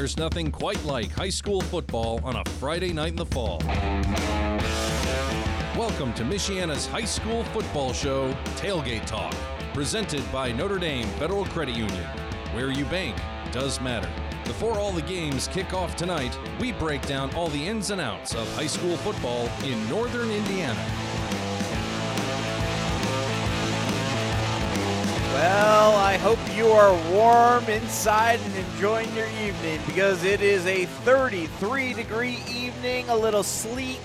There's nothing quite like high school football on a Friday night in the fall. Welcome to Michiana's high school football show, Tailgate Talk, presented by Notre Dame Federal Credit Union. Where you bank does matter. Before all the games kick off tonight, we break down all the ins and outs of high school football in northern Indiana. Well, I hope you are warm inside and enjoying your evening because it is a 33 degree evening, a little sleet,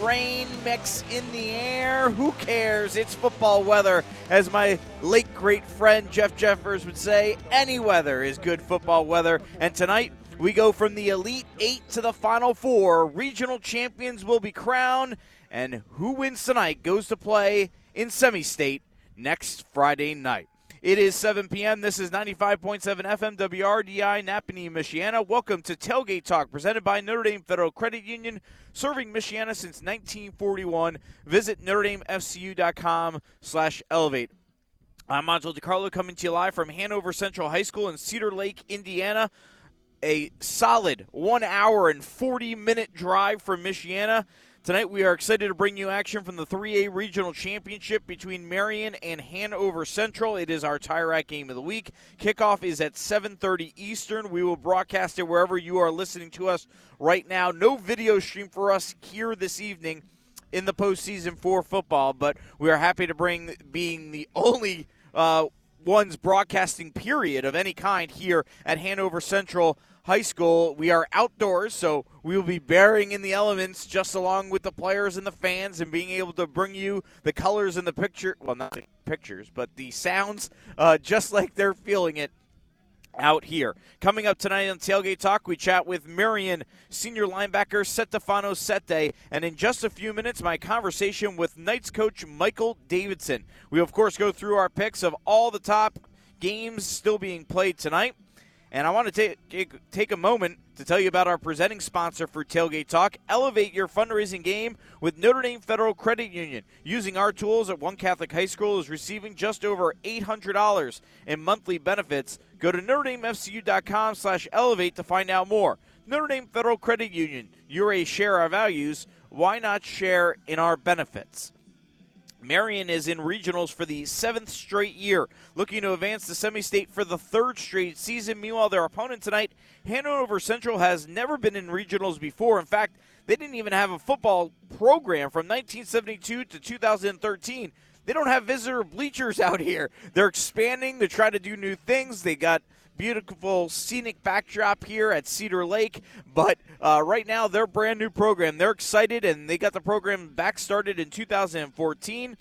rain mix in the air. Who cares? It's football weather. As my late great friend Jeff Jeffers would say, any weather is good football weather. And tonight, we go from the Elite Eight to the Final Four. Regional champions will be crowned, and who wins tonight goes to play in semi state next Friday night. It is 7 p.m. This is 95.7 FM WRDI Nappanee, Michiana. Welcome to Tailgate Talk, presented by Notre Dame Federal Credit Union, serving Michiana since 1941. Visit NotreDameFCU.com slash elevate. I'm Angelo DiCarlo coming to you live from Hanover Central High School in Cedar Lake, Indiana. A solid one hour and 40 minute drive from Michiana. Tonight we are excited to bring you action from the 3A Regional Championship between Marian and Hanover Central. It is our Tire game of the week. Kickoff is at 7:30 Eastern. We will broadcast it wherever you are listening to us right now. No video stream for us here this evening in the postseason for football, but we are happy to bring being the only uh, ones broadcasting period of any kind here at Hanover Central High School. We are outdoors, so we will be bearing in the elements just along with the players and the fans and being able to bring you the colors and the picture. Well, not the pictures, but the sounds uh, just like they're feeling it out here. Coming up tonight on Tailgate Talk, we chat with Marian senior linebacker Setefano Sete, and in just a few minutes, my conversation with Knights coach Michael Davidson. We, of course, go through our picks of all the top games still being played tonight. And I want to take, take, a moment to tell you about our presenting sponsor for Tailgate Talk. Elevate your fundraising game with Notre Dame Federal Credit Union. Using our tools at One Catholic High School is receiving just over $800 in monthly benefits. Go to NotreDameFCU.com slash elevate to find out more. Notre Dame Federal Credit Union. You're a share our values. Why not share in our benefits? Marian is in regionals for the seventh straight year, looking to advance to semi state for the third straight season. Meanwhile, their opponent tonight, Hanover Central, has never been in regionals before. In fact, they didn't even have a football program from 1972 to 2013. They don't have visitor bleachers out here. They're expanding, they're trying to do new things. They got beautiful scenic backdrop here at Cedar Lake. But uh, right now, their brand new program, they're excited, and they got the program back started in 2014.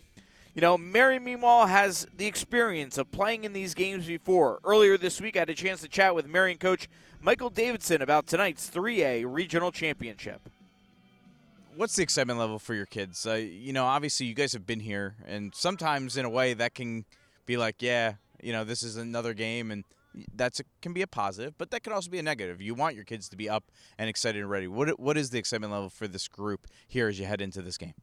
You know, Mary, meanwhile, has the experience of playing in these games before. Earlier this week, I had a chance to chat with Marian coach Michael Davidson about tonight's 3A regional championship. What's the excitement level for your kids? Uh, you know, obviously, you guys have been here, and sometimes, in a way, that can be like, yeah, you know, this is another game, and that's a, can be a positive, but that could also be a negative. You want your kids to be up and excited and ready. What what is the excitement level for this group here as you head into this game?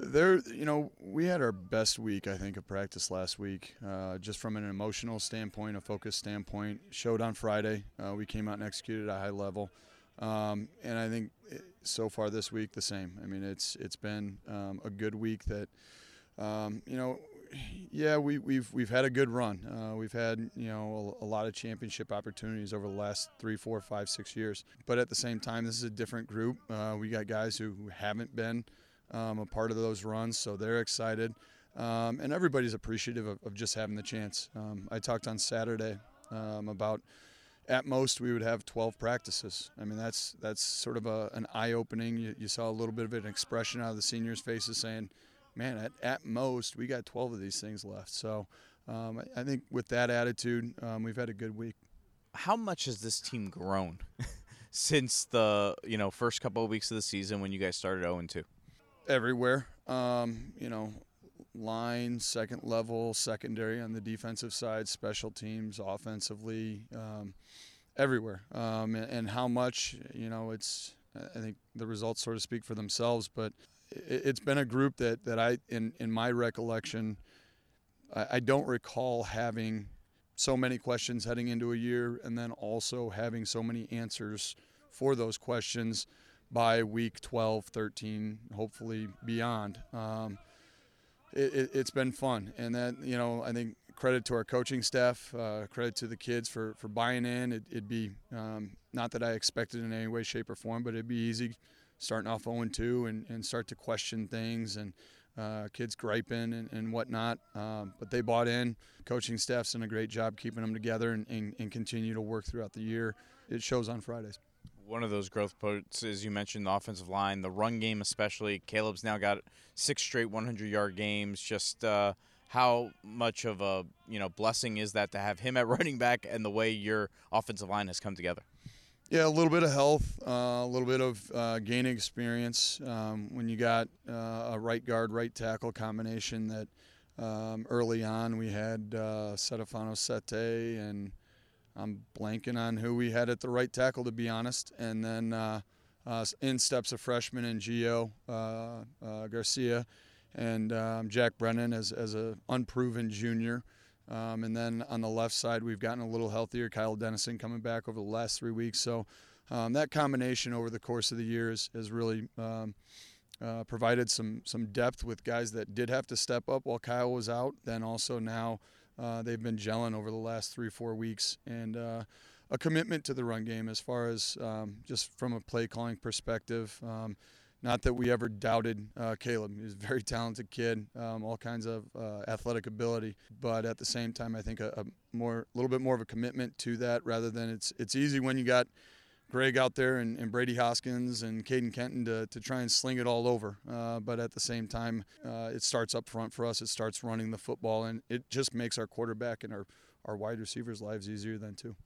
There, you know, we had our best week, I think, of practice last week. Uh, just from an emotional standpoint, a focus standpoint, showed on Friday. Uh, we came out and executed at a high level, um, and I think it, so far this week the same. I mean, it's it's been um, a good week that. Um, you know, yeah, we, we've we've had a good run. Uh, we've had you know a, a, lot of championship opportunities over the last three, four, five, six years. But at the same time, this is a different group. Uh, we got guys who, haven't been um, a part of those runs, so they're excited, um, and everybody's appreciative of, of, just having the chance. Um, I talked on Saturday um, about at most we would have 12 practices. I mean that's that's sort of a, an eye opening. You, you saw a little bit of an expression out of the seniors' faces saying man, at, at most, we got 12 of these things left. So um, I, I, think with that attitude, um, we've had a good week. How much has this team grown since the you know first couple of weeks of the season when you guys started 0 2? Everywhere, um, you know, line, second level, secondary on the defensive side, special teams, offensively, um, everywhere. Um, and, and how much, you know, it's I think the results sort of speak for themselves, but it's been a group that, that I, in, in my recollection, I, I don't recall having so many questions heading into a year, and then also having so many answers for those questions by week 12, 13, hopefully beyond. Um, it, has it, been fun, and that you know I think credit to our coaching staff, uh, credit to the kids for for buying in. It, would be um, not that I expected in any way, shape, or form, but it'd be easy starting off 0 2 and, and start to question things and uh, kids griping and, and whatnot. Um, but they bought in. Coaching staff's done a great job keeping them together and, and, and, continue to work throughout the year. It shows on Fridays. One of those growth points, as you mentioned, the offensive line, the run game especially. Caleb's now got six straight 100-yard games. Just uh, how much of a you know blessing is that to have him at running back and the way your offensive line has come together? Yeah, a little bit of health, uh, a little bit of uh, gaining experience. Um, when you got uh, a right guard, right tackle combination that um, early on we had uh, Setefano Sete and I'm blanking on who we had at the right tackle to be honest, and then uh, uh, in steps a freshman in Gio uh, Garcia and um, Jack Brennan as as a unproven junior. Um, and then on the left side, we've gotten a little healthier. Kyle Dennison coming back over the last three weeks. So um, that combination over the course of the years has really um, uh, provided some some depth with guys that did have to step up while Kyle was out. Then also now uh, they've been gelling over the last three four weeks and. Uh, a commitment to the run game as far as um, just from a play calling perspective. Not that we ever doubted uh, Caleb. He's a very talented kid, um, all kinds of uh, athletic ability. But at the same time, I think a, a more, a little bit more of a commitment to that, rather than it's it's easy when you got Greg out there and, and Brady Hoskins and Caden Kenton to, to try and sling it all over. Uh, but at the same time, uh, it starts up front for us. It starts running the football, and it just makes our quarterback and our, our wide receivers' lives easier than too.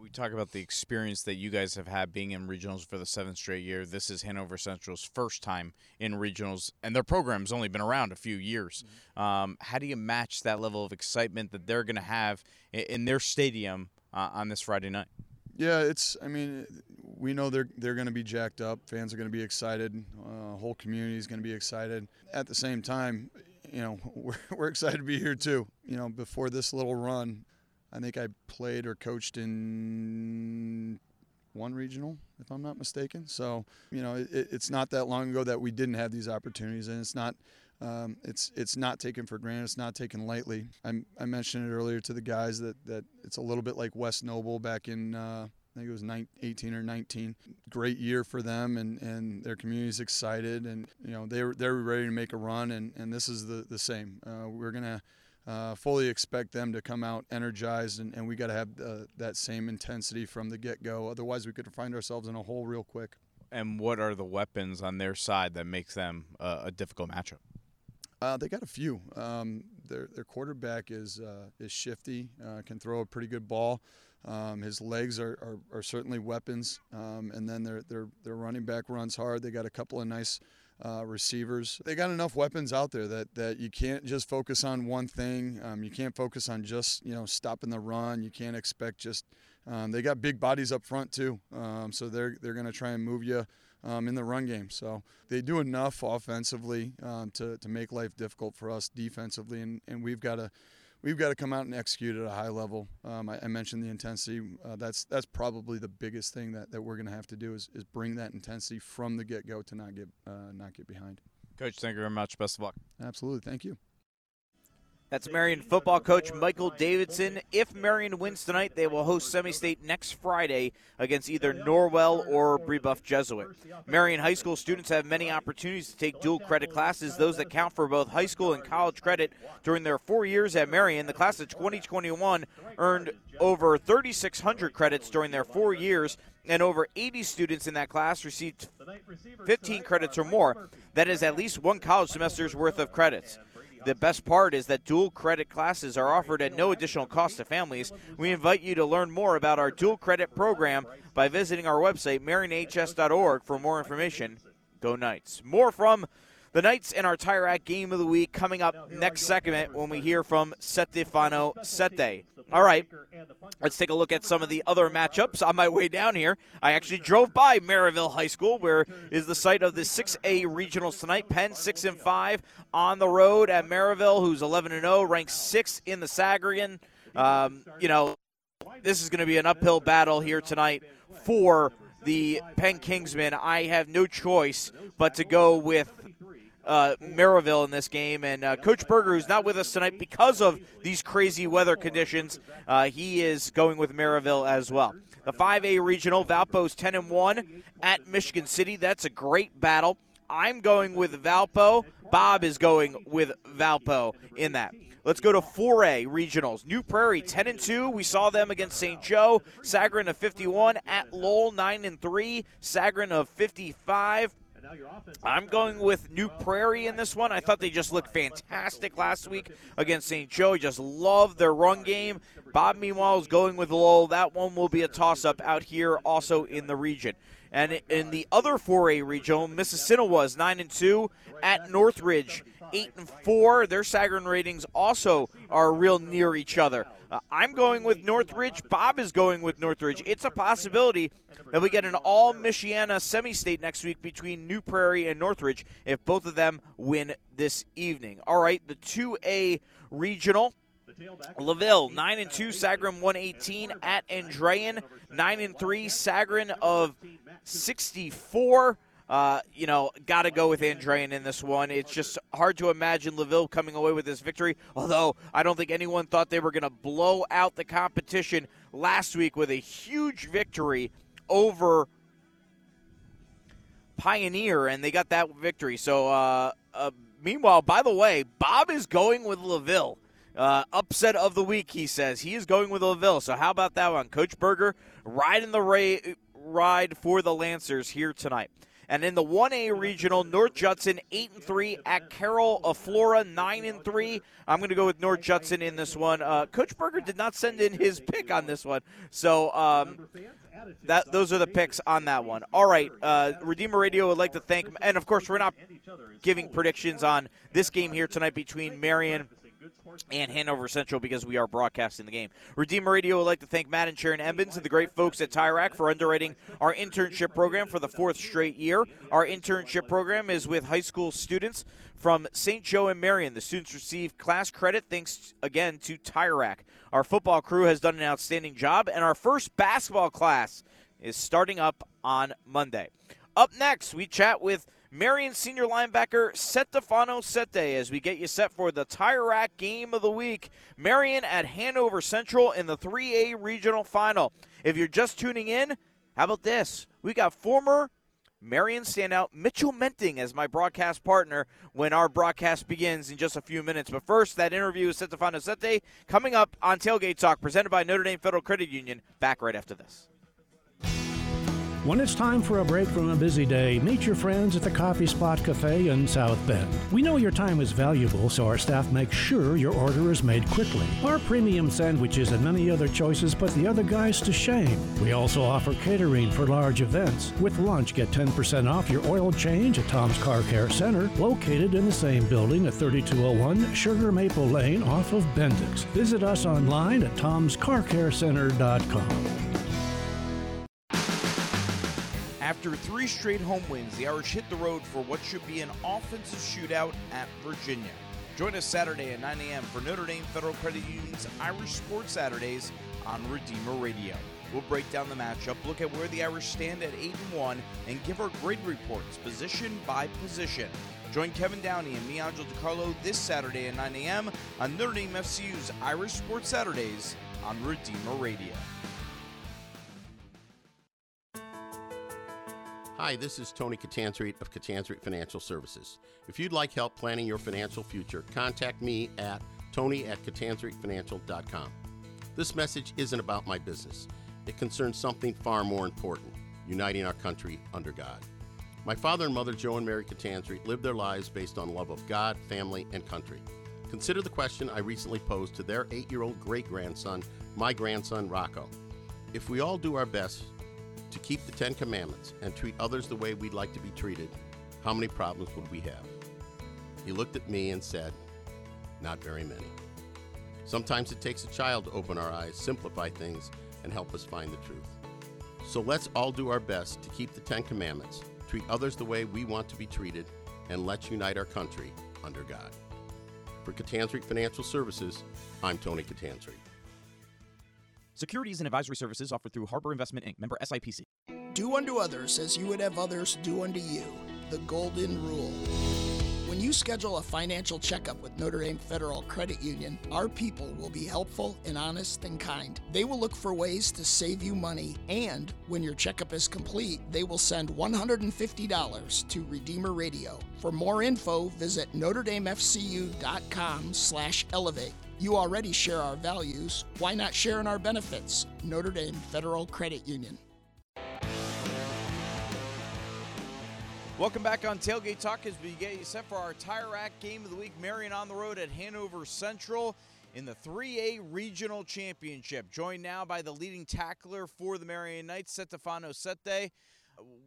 We talk about the experience that you guys have had being in regionals for the seventh straight year. This is Hanover Central's first time in regionals, and their program's only been around a few years. Mm-hmm. Um, how do you match that level of excitement that they're going to have in their stadium uh, on this Friday night? Yeah, it's. I mean, we know they're they're going to be jacked up. Fans are going to be excited. Uh, whole community is going to be excited. At the same time, you know, we're, we're excited to be here too. You know, before this little run, I think I played or coached in one regional, if I'm not mistaken. So, you know, it, it's not that long ago that we didn't have these opportunities, and it's not. Um, it's it's not taken for granted. It's not taken lightly. I, I mentioned it earlier to the guys that, that it's a little bit like West Noble back in uh, I think it was 19, 18 or 19. Great year for them, and, and their community's excited, and you know they're they're ready to make a run, and, and this is the the same. Uh, we're gonna uh, fully expect them to come out energized, and, and we got to have uh, that same intensity from the get go. Otherwise, we could find ourselves in a hole real quick. And what are the weapons on their side that makes them uh, a difficult matchup? Uh, they got a few. Um, their their quarterback is uh, is shifty, uh, can throw a pretty good ball. Um, his legs are, are, are certainly weapons, um, and then their their their running back runs hard. They got a couple of nice uh, receivers. They got enough weapons out there that, that you can't just focus on one thing. Um, you can't focus on just you know stopping the run. You can't expect just. Um, they got big bodies up front too, um, so they're they're going to try and move you um, in the run game. So they do enough offensively um, to to make life difficult for us defensively, and, and we've got to we've got to come out and execute at a high level. Um, I, I, mentioned the intensity. Uh, that's that's probably the biggest thing that, that we're going to have to do is, is bring that intensity from the get go to not get uh, not get behind. Coach, thank you very much. Best of luck. Absolutely. Thank you. That's Marian football coach Michael Davidson. If Marian wins tonight, they will host Semi State next Friday against either Norwell or Brebeuf Jesuit. Marian high school students have many opportunities to take dual credit classes, those that count for both high school and college credit. During their four years at Marian, the class of 2021 earned over 3,600 credits during their four years, and over 80 students in that class received 15 credits or more. That is at least one college semester's worth of credits. The best part is that dual credit classes are offered at no additional cost to families. We invite you to learn more about our dual credit program by visiting our website, marianhs.org, for more information. Go Knights. More from the Knights and our Tire Rack game of the week coming up next segment when we hear from Setefano Sete. All right, let's take a look at some of the other matchups. On my way down here, I actually drove by Maryville High School, where is the site of the 6A regionals tonight. Penn six and five on the road at Maryville, who's 11 and 0, ranked sixth in the Sagarin um, you know, this is going to be an uphill battle here tonight for the Penn Kingsmen. I have no choice but to go with uh, Maryville in this game. And uh, Coach Berger, who's not with us tonight because of these crazy weather conditions, uh, he is going with Maryville as well. The 5A regional, Valpo's 10 and 1 at Michigan City. That's a great battle. I'm going with Valpo. Bob is going with Valpo in that. Let's go to 4A regionals. New Prairie 10 and 2. We saw them against St. Joe. Sagarin of 51 at Lowell 9 and 3. Sagarin of 55. I'm going with New Prairie in this one. I thought they just looked fantastic last week against St. Joe. Just love their run game. Bob, meanwhile, is going with Lowell. That one will be a toss up out here also in the region. And in the other 4A regional, Mississinewa 9 and 2 at Northridge, 8 and 4. Their Sagarin ratings also are real near each other. Uh, I'm going with Northridge. Bob is going with Northridge. It's a possibility that we get an all Michiana semi state next week between New Prairie and Northridge if both of them win this evening. All right, the 2A regional. LaVille, 9 and 2, Sagarin 118 at Andrean, 9 and 3, Sagarin of 64. Uh, you know, got to go with Andrean in this one. It's just hard to imagine LaVille coming away with this victory, although I don't think anyone thought they were going to blow out the competition last week with a huge victory over Pioneer, and they got that victory. So, uh, uh, meanwhile, by the way, Bob is going with LaVille. Uh, upset of the week, he says. He is going with LaVille. So, how about that one? Coach Berger riding the ra- ride for the Lancers here tonight. And in the 1A regional, North Judson 8 and 3 at Carroll of Flora 9 and 3. I'm going to go with North Judson in this one. Uh, Coach Berger did not send in his pick on this one. So um, that those are the picks on that one. All right, uh, Redeemer Radio would like to thank, and of course, we're not giving predictions on this game here tonight between Marian and Hanover Central because we are broadcasting the game. Redeemer Radio would like to thank Matt and Sharon Embens and the great folks at Tire Rack for underwriting our internship program for the fourth straight year. Our internship program is with high school students from St. Joe and Marian. The students receive class credit thanks again to Tire Rack. Our football crew has done an outstanding job, and our first basketball class is starting up on Monday. Up next, we chat with Marian senior linebacker Setefano Sete as we get you set for the Tire Rack game of the week. Marian at Hanover Central in the 3A regional final. If you're just tuning in, how about this? We got former Marian standout Mitchell Menting as my broadcast partner when our broadcast begins in just a few minutes. But first, that interview with Setefano Sete coming up on Tailgate Talk, presented by Notre Dame Federal Credit Union. Back right after this. When it's time for a break from a busy day, meet your friends at the Coffee Spot Cafe in South Bend. We know your time is valuable, so our staff makes sure your order is made quickly. Our premium sandwiches and many other choices put the other guys to shame. We also offer catering for large events. With lunch, get 10% off your oil change at Tom's Car Care Center, located in the same building at 3201 Sugar Maple Lane off of Bendix. Visit us online at tomscarcarecenter.com. After three straight home wins, the Irish hit the road for what should be an offensive shootout at Virginia. Join us Saturday at 9 a.m. for Notre Dame Federal Credit Union's Irish Sports Saturdays on Redeemer Radio. We'll break down the matchup, look at where the Irish stand at 8 and 1, and give our grade reports position by position. Join Kevin Downey and me, Angel DiCarlo, this Saturday at 9 a.m. on Notre Dame FCU's Irish Sports Saturdays on Redeemer Radio. Hi, this is Tony Catanzarite of Catanzarite Financial Services. If you'd like help planning your financial future, contact me at tony at catanzaritefinancial.com. This message isn't about my business. It concerns something far more important, uniting our country under God. My father and mother, Joe and Mary Catanzarite, lived their lives based on love of God, family, and country. Consider the question I recently posed to their eight-year-old great-grandson, my grandson Rocco. If we all do our best to keep the Ten Commandments and treat others the way we'd like to be treated, how many problems would we have? He looked at me and said, Not very many. Sometimes it takes a child to open our eyes, simplify things, and help us find the truth. So let's all do our best to keep the Ten Commandments, treat others the way we want to be treated, and let's unite our country under God. For Catanzarite Financial Services, I'm Tony Catanzarite. Securities and advisory services offered through Harbor Investment Inc., member SIPC. Do unto others as you would have others do unto you. The Golden Rule. When you schedule a financial checkup with Notre Dame Federal Credit Union, our people will be helpful and honest and kind. They will look for ways to save you money, and when your checkup is complete, they will send $150 to Redeemer Radio. For more info, visit NotreDameFCU.com slash elevate. You already share our values. Why not share in our benefits? Notre Dame Federal Credit Union. Welcome back on Tailgate Talk as we get you set for our Tire Rack game of the week. Marian on the road at Hanover Central in the 3A Regional Championship. Joined now by the leading tackler for the Marian Knights, Stefano Sette.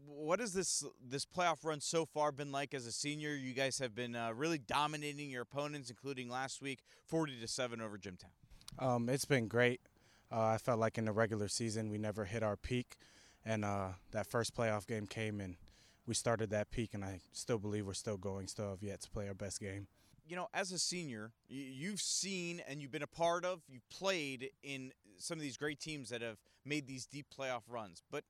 What has this this playoff run so far been like as a senior? You guys have been uh, really dominating your opponents, including last week, 40 to seven over Jimtown. Um, it's been great. Uh, I felt like in the regular season we never hit our peak, and uh, that first playoff game came and we started that peak, and I still believe we're still going, still have yet to play our best game. You know, as a senior, you've seen and you've been a part of, you've played in some of these great teams that have made these deep playoff runs. But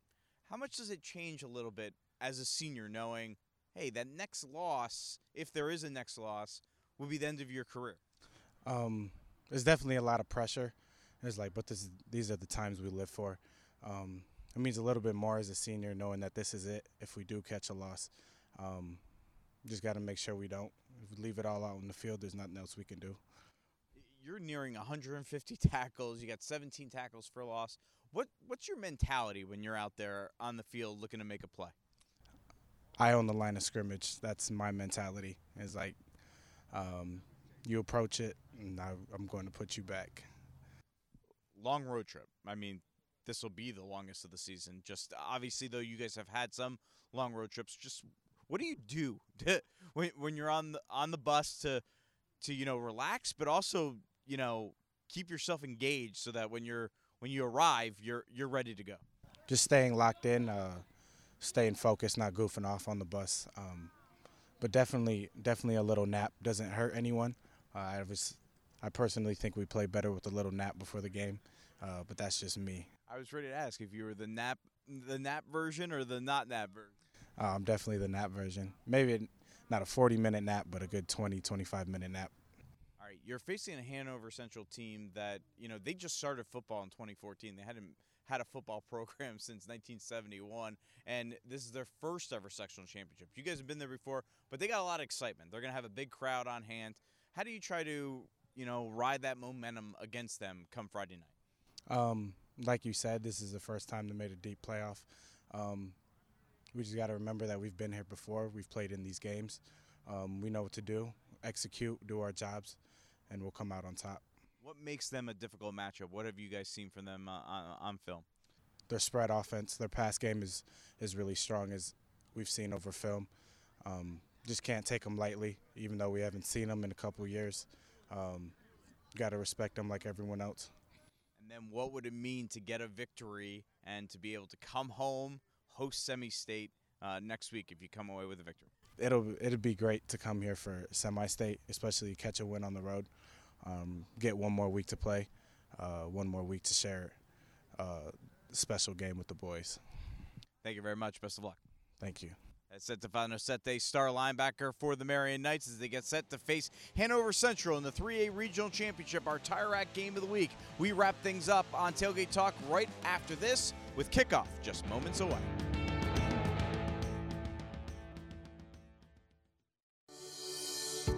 how much does it change a little bit as a senior knowing, hey, that next loss, if there is a next loss, will be the end of your career? Um, there's definitely a lot of pressure. It's like, but this, these are the times we live for. Um, it means a little bit more as a senior knowing that this is it if we do catch a loss. Um, just got to make sure we don't. If we leave it all out in the field, there's nothing else we can do. You're nearing 150 tackles. You got 17 tackles for loss. What what's your mentality when you're out there on the field looking to make a play? I own the line of scrimmage. That's my mentality. It's like um, you approach it, and I, I'm going to put you back. Long road trip. I mean, this will be the longest of the season. Just obviously, though, you guys have had some long road trips. Just what do you do to, when when you're on the on the bus to to you know relax, but also you know keep yourself engaged so that when you're when you arrive, you're you're ready to go. Just staying locked in, uh, staying focused, not goofing off on the bus. Um, but definitely, definitely a little nap doesn't hurt anyone. Uh, I was, I personally think we play better with a little nap before the game, uh, but that's just me. I was ready to ask if you were the nap the nap version or the not nap version. I'm definitely the nap version. Maybe not a 40 minute nap, but a good 20, 25 minute nap. Right, you're facing a Hanover Central team that you know they just started football in 2014. They hadn't had a football program since 1971, and this is their first ever sectional championship. You guys have been there before, but they got a lot of excitement. They're going to have a big crowd on hand. How do you try to you know ride that momentum against them come Friday night? Um, like you said, this is the first time they made a deep playoff. Um, we just got to remember that we've been here before. We've played in these games. Um, we know what to do, execute, do our jobs, and we'll come out on top. What makes them a difficult matchup? What have you guys seen from them uh, on, on film? Their spread offense, their pass game is is really strong, as we've seen over film. Um, just can't take them lightly, even though we haven't seen them in a couple years. Um, got to respect them like everyone else And then what would it mean to get a victory and to be able to come home, host semi-state uh, next week if you come away with a victory? It'll it'll be great to come here for semi-state, especially catch a win on the road. Um, get one more week to play, uh, one more week to share a uh, special game with the boys. Thank you very much. Best of luck. Thank you. That's Stefano Sette, star linebacker for the Marian Knights as they get set to face Hanover Central in the 3A Regional Championship, our Tire Rack game of the week. We wrap things up on Tailgate Talk right after this with kickoff just moments away.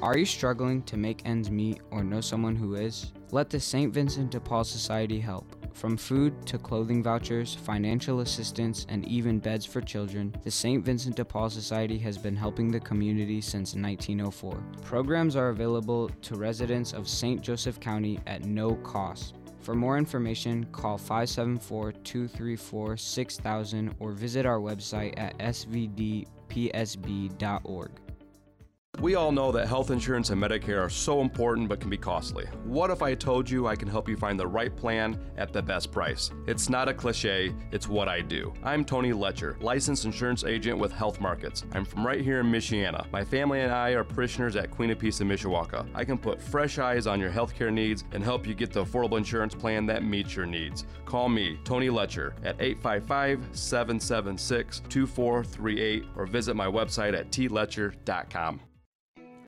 Are you struggling to make ends meet or know someone who is? Let the St. Vincent de Paul Society help. From food to clothing vouchers, financial assistance, and even beds for children, the St. Vincent de Paul Society has been helping the community since 1904. Programs are available to residents of St. Joseph County at no cost. For more information, call 574 234 6000 or visit our website at svdpsb.org. We all know that health insurance and Medicare are so important but can be costly. What if I told you I can help you find the right plan at the best price? It's not a cliche, it's what I do. I'm Tony Letcher, licensed insurance agent with Health Markets. I'm from right here in Michiana. My family and I are parishioners at Queen of Peace in Mishawaka. I can put fresh eyes on your healthcare needs and help you get the affordable insurance plan that meets your needs. Call me, Tony Letcher, at 855 776 2438 or visit my website at tletcher.com.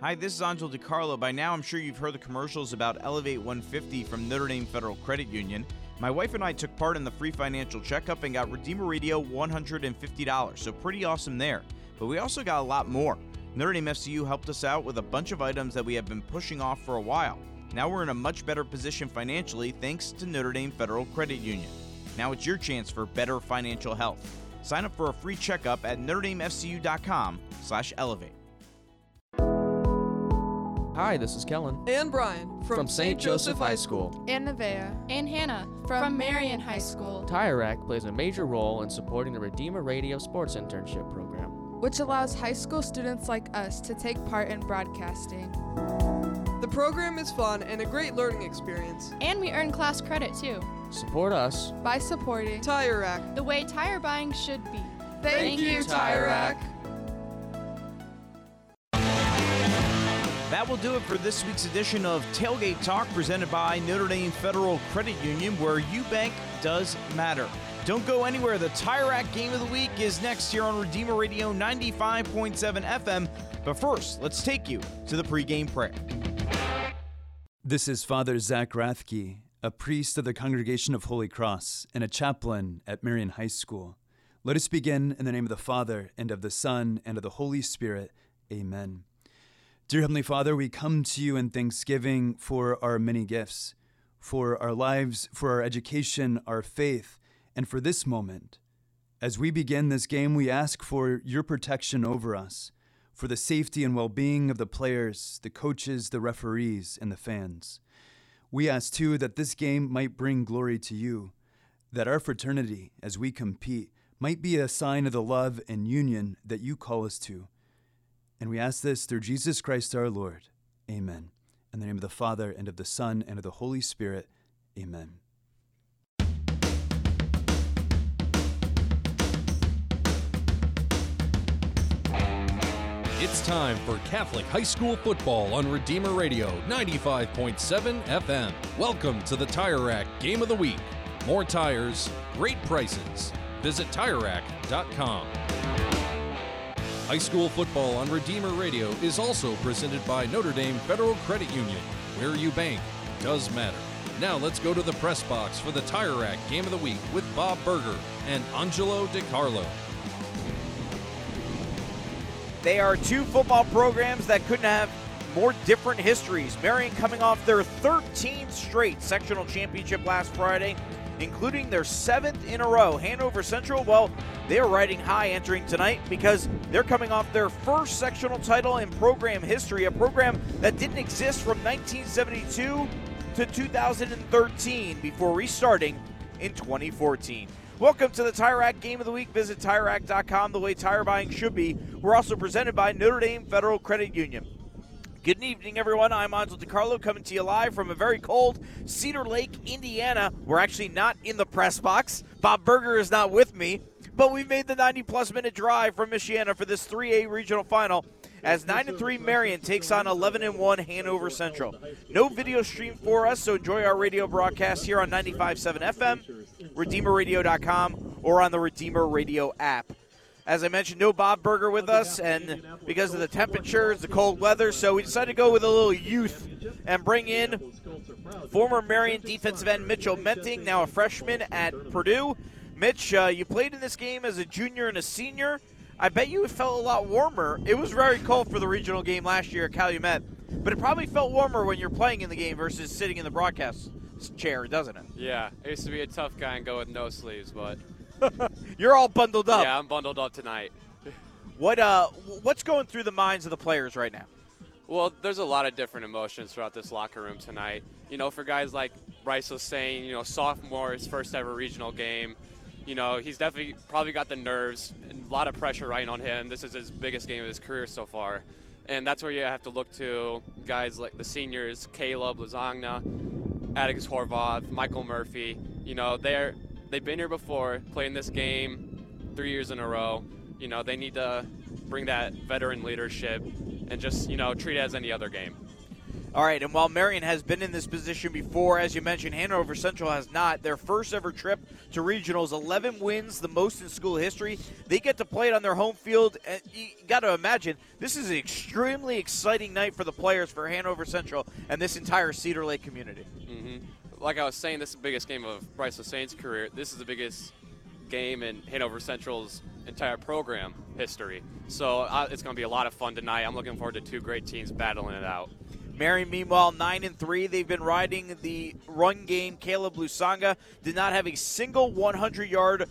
Hi, this is Angel DiCarlo. By now, I'm sure you've heard the commercials about Elevate 150 from Notre Dame Federal Credit Union. My wife and I took part in the free financial checkup and got Redeemer Radio $150, so pretty awesome there. But we also got a lot more. Notre Dame FCU helped us out with a bunch of items that we have been pushing off for a while. Now we're in a much better position financially thanks to Notre Dame Federal Credit Union. Now it's your chance for better financial health. Sign up for a free checkup at NotreDameFCU.com/elevate. Hi, this is Kellen. And Brian from, from St. Joseph High School. And Nevaeh. And Hannah from, from Marian High School. Tire Rack plays a major role in supporting the Redeemer Radio Sports Internship Program, which allows high school students like us to take part in broadcasting. The program is fun and a great learning experience. And we earn class credit too. Support us by supporting Tire Rack, the way tire buying should be. Thank, Thank you, Tire Rack. That will do it for this week's edition of Tailgate Talk presented by Notre Dame Federal Credit Union, where you bank does matter. Don't go anywhere. The Tire Rack Game of the Week is next here on Redeemer Radio 95.7 FM. But first, let's take you to the pregame prayer. This is Father Zach Rathke, a priest of the Congregation of Holy Cross and a chaplain at Marian High School. Let us begin in the name of the Father, and of the Son, and of the Holy Spirit. Amen. Dear Heavenly Father, we come to you in thanksgiving for our many gifts, for our lives, for our education, our faith, and for this moment. As we begin this game, we ask for your protection over us, for the safety and well being of the players, the coaches, the referees, and the fans. We ask too that this game might bring glory to you, that our fraternity, as we compete, might be a sign of the love and union that you call us to. And we ask this through Jesus Christ our Lord. Amen. In the name of the Father, and of the Son, and of the Holy Spirit. Amen. It's time for Catholic High School football on Redeemer Radio 95.7 FM. Welcome to the Tire Rack Game of the Week. More tires, great prices. Visit TireRack.com. High school football on Redeemer Radio is also presented by Notre Dame Federal Credit Union. Where you bank does matter. Now let's go to the press box for the Tire Rack Game of the Week with Bob Berger and Angelo DiCarlo. They are two football programs that couldn't have more different histories. Marian coming off their 13th straight sectional championship last Friday including their seventh in a row. Hanover Central, well, they're riding high entering tonight because they're coming off their first sectional title in program history, a program that didn't exist from 1972 to 2013 before restarting in 2014. Welcome to the Tire Rack Game of the Week. Visit TireRack.com, the way tire buying should be. We're also presented by Notre Dame Federal Credit Union. Good evening, everyone. I'm Angel DiCarlo coming to you live from a very cold Cedar Lake, Indiana. We're actually not in the press box. Bob Berger is not with me, but we've made the 90 plus minute drive from Michiana for this 3A regional final as 9 3 Marian takes on 11 1 Hanover Central. No video stream for us, so enjoy our radio broadcast here on 95.7 FM, RedeemerRadio.com, or on the Redeemer Radio app. As I mentioned, no Bob Berger with us, and because of the temperatures, the cold weather, so we decided to go with a little youth and bring in former Marian defensive end Mitchell Menting, now a freshman at Purdue. Mitch, uh, you played in this game as a junior and a senior. I bet you it felt a lot warmer. It was very cold for the regional game last year at Calumet, but it probably felt warmer when you're playing in the game versus sitting in the broadcast chair, doesn't it? Yeah, I used to be a tough guy and go with no sleeves, but You're all bundled up. Yeah, I'm bundled up tonight. what uh, what's going through the minds of the players right now? Well, there's a lot of different emotions throughout this locker room tonight. You know, for guys like Bryce was saying, you know, sophomore, his first ever regional game. You know, he's definitely probably got the nerves and a lot of pressure right on him. This is his biggest game of his career so far. and that's where you have to look to guys like the seniors, Caleb Lusanga, Atticus Horvath, Michael Murphy. You know, they're they've been here before, playing this game three years in a row. You know, they need to bring that veteran leadership and just you know treat it as any other game. All right, and while Marian has been in this position before, as you mentioned, Hanover Central has not. Their first ever trip to regionals, 11 wins, the most in school history. They get to play it on their home field. And you got to imagine this is an extremely exciting night for the players for Hanover Central and this entire Cedar Lake community. hmm Like I was saying, this is the biggest game of Bryce Saint's career. This is the biggest game in Hanover Central's entire program history. So uh, it's going to be a lot of fun tonight. I'm looking forward to two great teams battling it out. Mary, meanwhile, nine and three. They've been riding the run game. Caleb Lusanga did not have a single 100-yard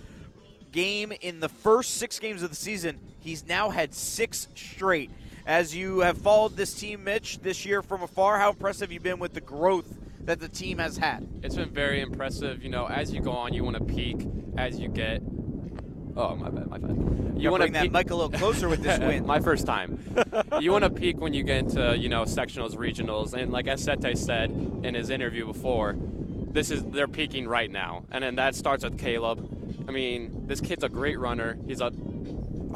game in the first six games of the season. He's now had six straight. As you have followed this team, Mitch, this year from afar, how impressive have you been with the growth that the team has had? It's been very impressive. You know, as you go on, you want to peak as you get. Oh, my bad, my bad. You wanna bring that mic a little closer with this win. my first time. you want to peak when you get into you know sectionals, regionals, and like Asete said in his interview before, this is they're peaking right now, and then that starts with Caleb. I mean, this kid's a great runner. He's a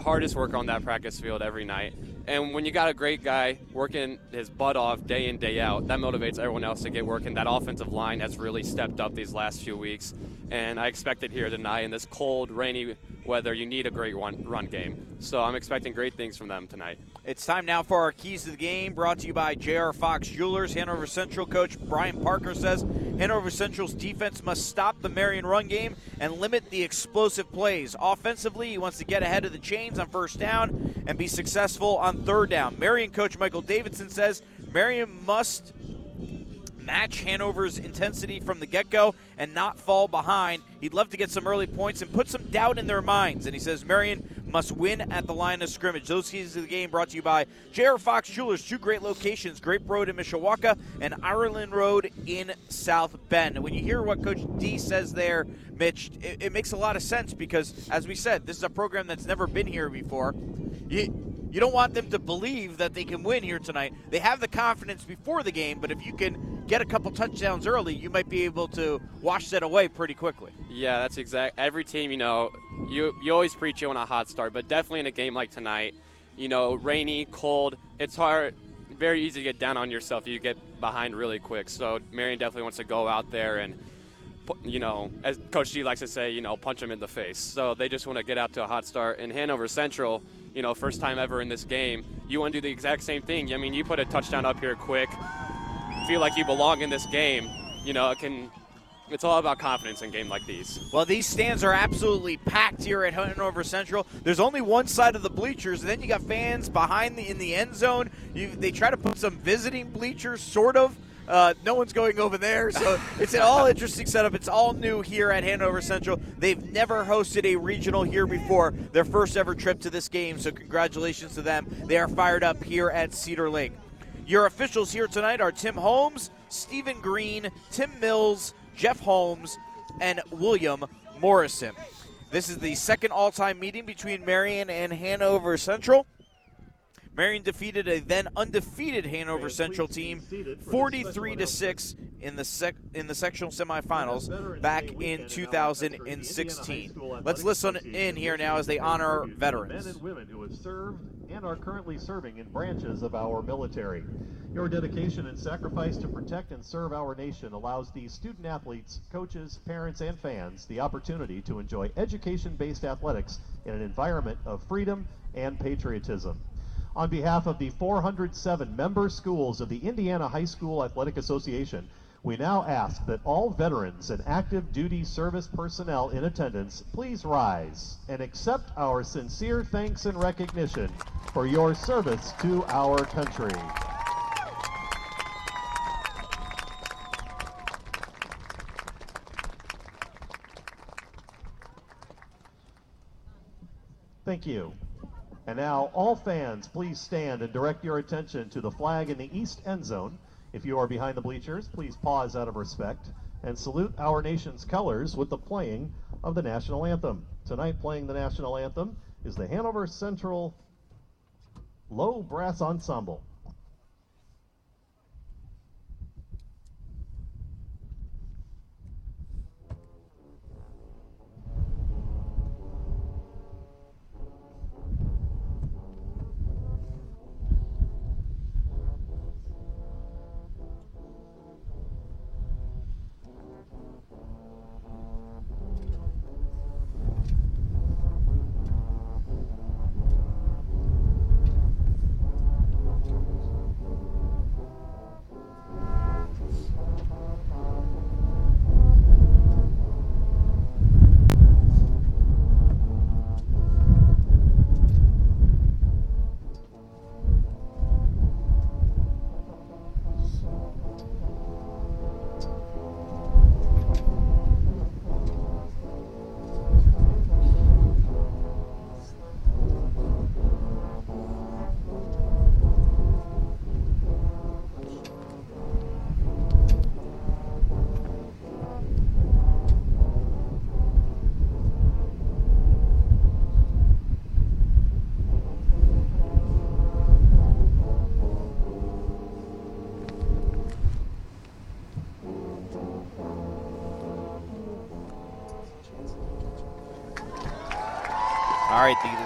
hardest worker on that practice field every night. And when you got a great guy working his butt off day in, day out, that motivates everyone else to get working. That offensive line has really stepped up these last few weeks. And I expect it here tonight in this cold, rainy weather. You need a great run, run game. So I'm expecting great things from them tonight. It's time now for our keys to the game, brought to you by J.R. Fox Jewelers. Hanover Central coach Brian Parker says Hanover Central's defense must stop the Marian run game and limit the explosive plays. Offensively, he wants to get ahead of the chains on first down and be successful on third down. Marian coach Michael Davidson says Marian must match Hanover's intensity from the get go and not fall behind. He'd love to get some early points and put some doubt in their minds. And he says Marian must win at the line of scrimmage. Those keys of the game brought to you by J.R. Fox Jewelers, two great locations Grape Road in Mishawaka and Ireland Road in South Bend. When you hear what Coach D says there, Mitch, it, it makes a lot of sense because, as we said, this is a program that's never been here before. You, you don't want them to believe that they can win here tonight. They have the confidence before the game, but if you can get a couple touchdowns early, you might be able to wash that away pretty quickly. Yeah, that's exact. Every team, you know, you you always preach you on a hot start, but definitely in a game like tonight, you know, rainy, cold, it's hard, very easy to get down on yourself. You get behind really quick. So Marian definitely wants to go out there and, you know, as Coach G likes to say, you know, punch them in the face. So they just want to get out to a hot start. And Hanover Central, you know, first time ever in this game, you want to do the exact same thing. I mean, you put a touchdown up here quick, feel like you belong in this game. You know, it can. It's all about confidence in a game like these. Well, these stands are absolutely packed here at Hanover Central. There's only one side of the bleachers, and then you got fans behind the in the end zone. You, they try to put some visiting bleachers, sort of. Uh, no one's going over there, so it's an all interesting setup. It's all new here at Hanover Central. They've never hosted a regional here before. Their first ever trip to this game, so congratulations to them. They are fired up here at Cedar Lake. Your officials here tonight are Tim Holmes, Stephen Green, Tim Mills, Jeff Holmes, and William Morrison. This is the second all time meeting between Marian and Hanover Central. Marian defeated a then undefeated Hanover Central team 43 to 6 in the sec- in the sectional semifinals back in 2016. Let's listen in here now as they honor veterans. And are currently serving in branches of our military. Your dedication and sacrifice to protect and serve our nation allows these student athletes, coaches, parents, and fans the opportunity to enjoy education based athletics in an environment of freedom and patriotism. On behalf of the 407 member schools of the Indiana High School Athletic Association, we now ask that all veterans and active duty service personnel in attendance please rise and accept our sincere thanks and recognition for your service to our country. Thank you. And now, all fans, please stand and direct your attention to the flag in the east end zone. If you are behind the bleachers, please pause out of respect and salute our nation's colors with the playing of the national anthem. Tonight, playing the national anthem is the Hanover Central Low Brass Ensemble.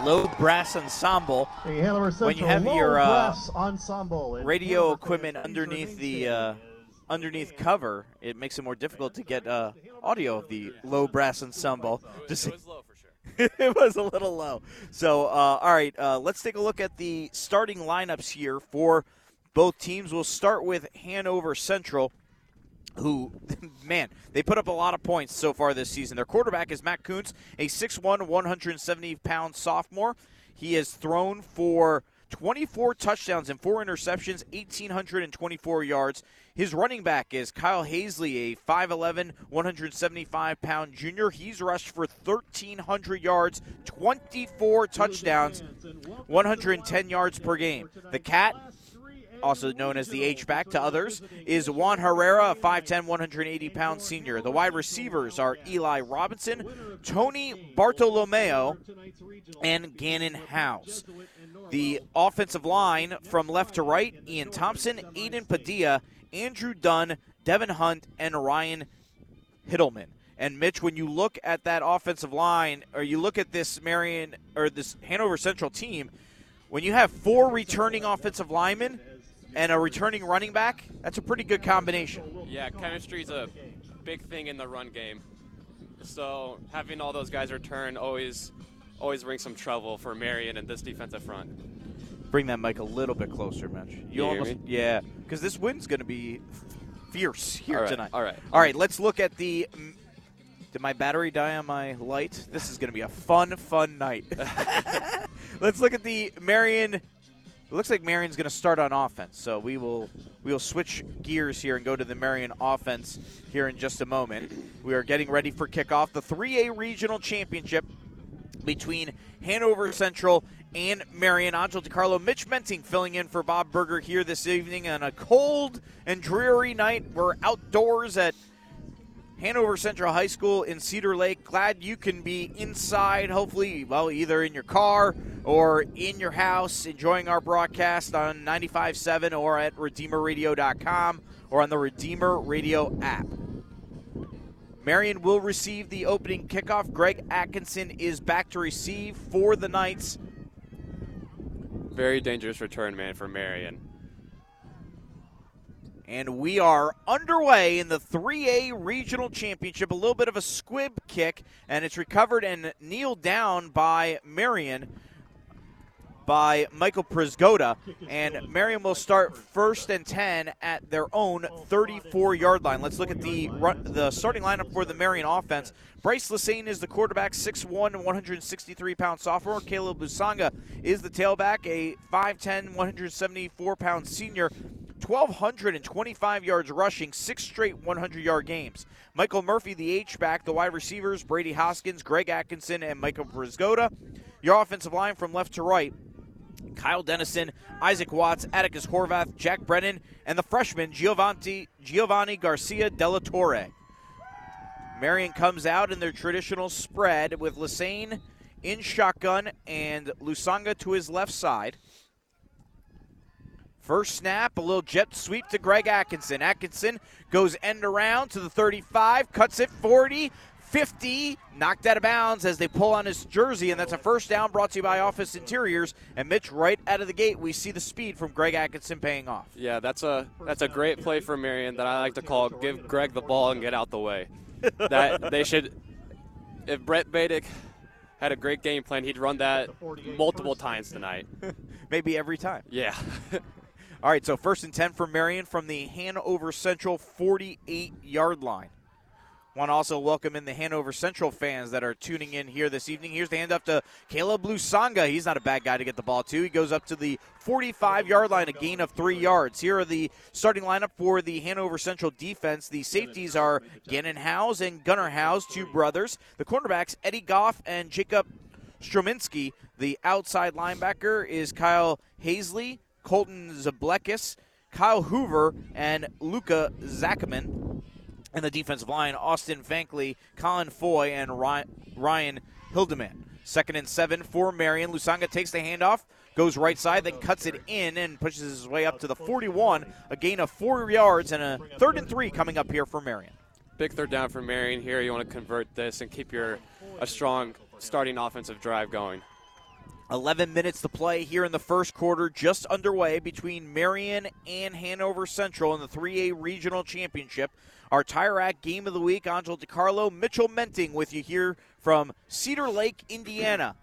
Low brass ensemble. When you have your uh, Brass Ensemble. and radio equipment underneath the uh, underneath cover, it makes it more difficult to get uh, audio of the low brass ensemble. Just It was low for sure. it was a little low. So, uh, all right, uh, let's take a look at the starting lineups here for both teams. We'll start with Hanover Central, who, man, they put up a lot of points so far this season. Their quarterback is Matt Kuntz, a 6'1, 170 pound sophomore. He has thrown for 24 touchdowns and four interceptions, 1,824 yards. His running back is Kyle Hazley, a 5'11, 175 pound junior. He's rushed for 1,300 yards, 24 touchdowns, 110 yards per game. The Cat, also known as the H-back to others, is Juan Herrera, a 5'10", 180 pound senior. The wide receivers are Eli Robinson, Tony Bartolomeo, and Gannon House. The offensive line from left to right, Ian Thompson, Aiden Padilla, Andrew Dunn, Devin Hunt, and Ryan Hildeman. And Mitch, when you look at that offensive line, or you look at this Marian or this Hanover Central team, when you have four returning offensive linemen and a returning running back, that's a pretty good combination. Yeah, chemistry's a big thing in the run game. So having all those guys return always always brings some trouble for Marian and this defensive front. Bring that mic a little bit closer, Mitch. You You almost, yeah, because this wind's going to be fierce here All right, tonight. all right. all right. Let's look at the. Did my battery die on my light? This is going to be a fun, fun night. let's look at the Marian. It looks like Marian's going to start on offense, so we will we will switch gears here and go to the Marian offense here in just a moment. We are getting ready for kickoff. The 3A Regional Championship between Hanover Central and Marian. Angel DiCarlo, Mitch Menting filling in for Bob Berger here this evening on a cold and dreary night. We're outdoors at Hanover Central High School in Cedar Lake. Glad you can be inside, hopefully, well, either in your car or in your house, enjoying our broadcast on 95.7 or at RedeemerRadio.com or on the Redeemer Radio app. Marian will receive the opening kickoff. Greg Atkinson is back to receive for the Knights. Very dangerous return man for Marian. And we are underway in the 3A Regional Championship. A little bit of a squib kick, and it's recovered and kneeled down by Marian by Michael Prisgoda. And Marian will start first and 10 at their own 34 yard line. Let's look at the the starting lineup for the Marian offense. Bryce Lassane is the quarterback, 6'1, 163 pound sophomore. Caleb Lusanga is the tailback, a 5'10, 174 pound senior. 1,225 yards rushing, six straight 100 yard games. Michael Murphy, the H back, the wide receivers, Brady Hoskins, Greg Atkinson, and Michael Brisgoda. Your offensive line from left to right. Kyle Dennison, Isaac Watts, Atticus Horvath, Jack Brennan, and the freshman Giovanni, Giovanni Garcia Della Torre. Marian comes out in their traditional spread with Lassane in shotgun and Lusanga to his left side. First snap, a little jet sweep to Greg Atkinson. Atkinson goes end around to the 35, cuts it 40, 50, knocked out of bounds as they pull on his jersey, and that's a first down brought to you by Office Interiors. And Mitch, right out of the gate, we see the speed from Greg Atkinson paying off. Yeah, that's a that's a great play for Marian that I like to call give Greg the ball and get out the way. that they should if Brett Badick had a great game plan, he'd run that multiple times tonight. Maybe every time. Yeah. All right, so first and 10 for Marian from the Hanover Central 48 yard line. Want to also welcome in the Hanover Central fans that are tuning in here this evening. Here's the handoff to Caleb Lusanga. He's not a bad guy to get the ball to. He goes up to the 45 yard line, a gain of three yards. Here are the starting lineup for the Hanover Central defense. The safeties are Gannon House and Gunnar House, two brothers. The cornerbacks, Eddie Goff and Jacob Strominski. The outside linebacker is Kyle Hazley, Colton Zablekis, Kyle Hoover, and Luca Zackerman. And the defensive line, Austin Fankley, Colin Foy, and Ryan Hildeman. Second and seven for Marian. Lusanga takes the handoff, goes right side, then cuts it in and pushes his way up to the 41. A gain of four yards and a third and three coming up here for Marian. Big third down for Marian here. You want to convert this and keep your a strong starting offensive drive going. 11 minutes to play here in the first quarter, just underway between Marian and Hanover Central in the 3A Regional Championship. Our Tire Rack Game of the Week, Angel DiCarlo, Mitchell Menting with you here from Cedar Lake, Indiana.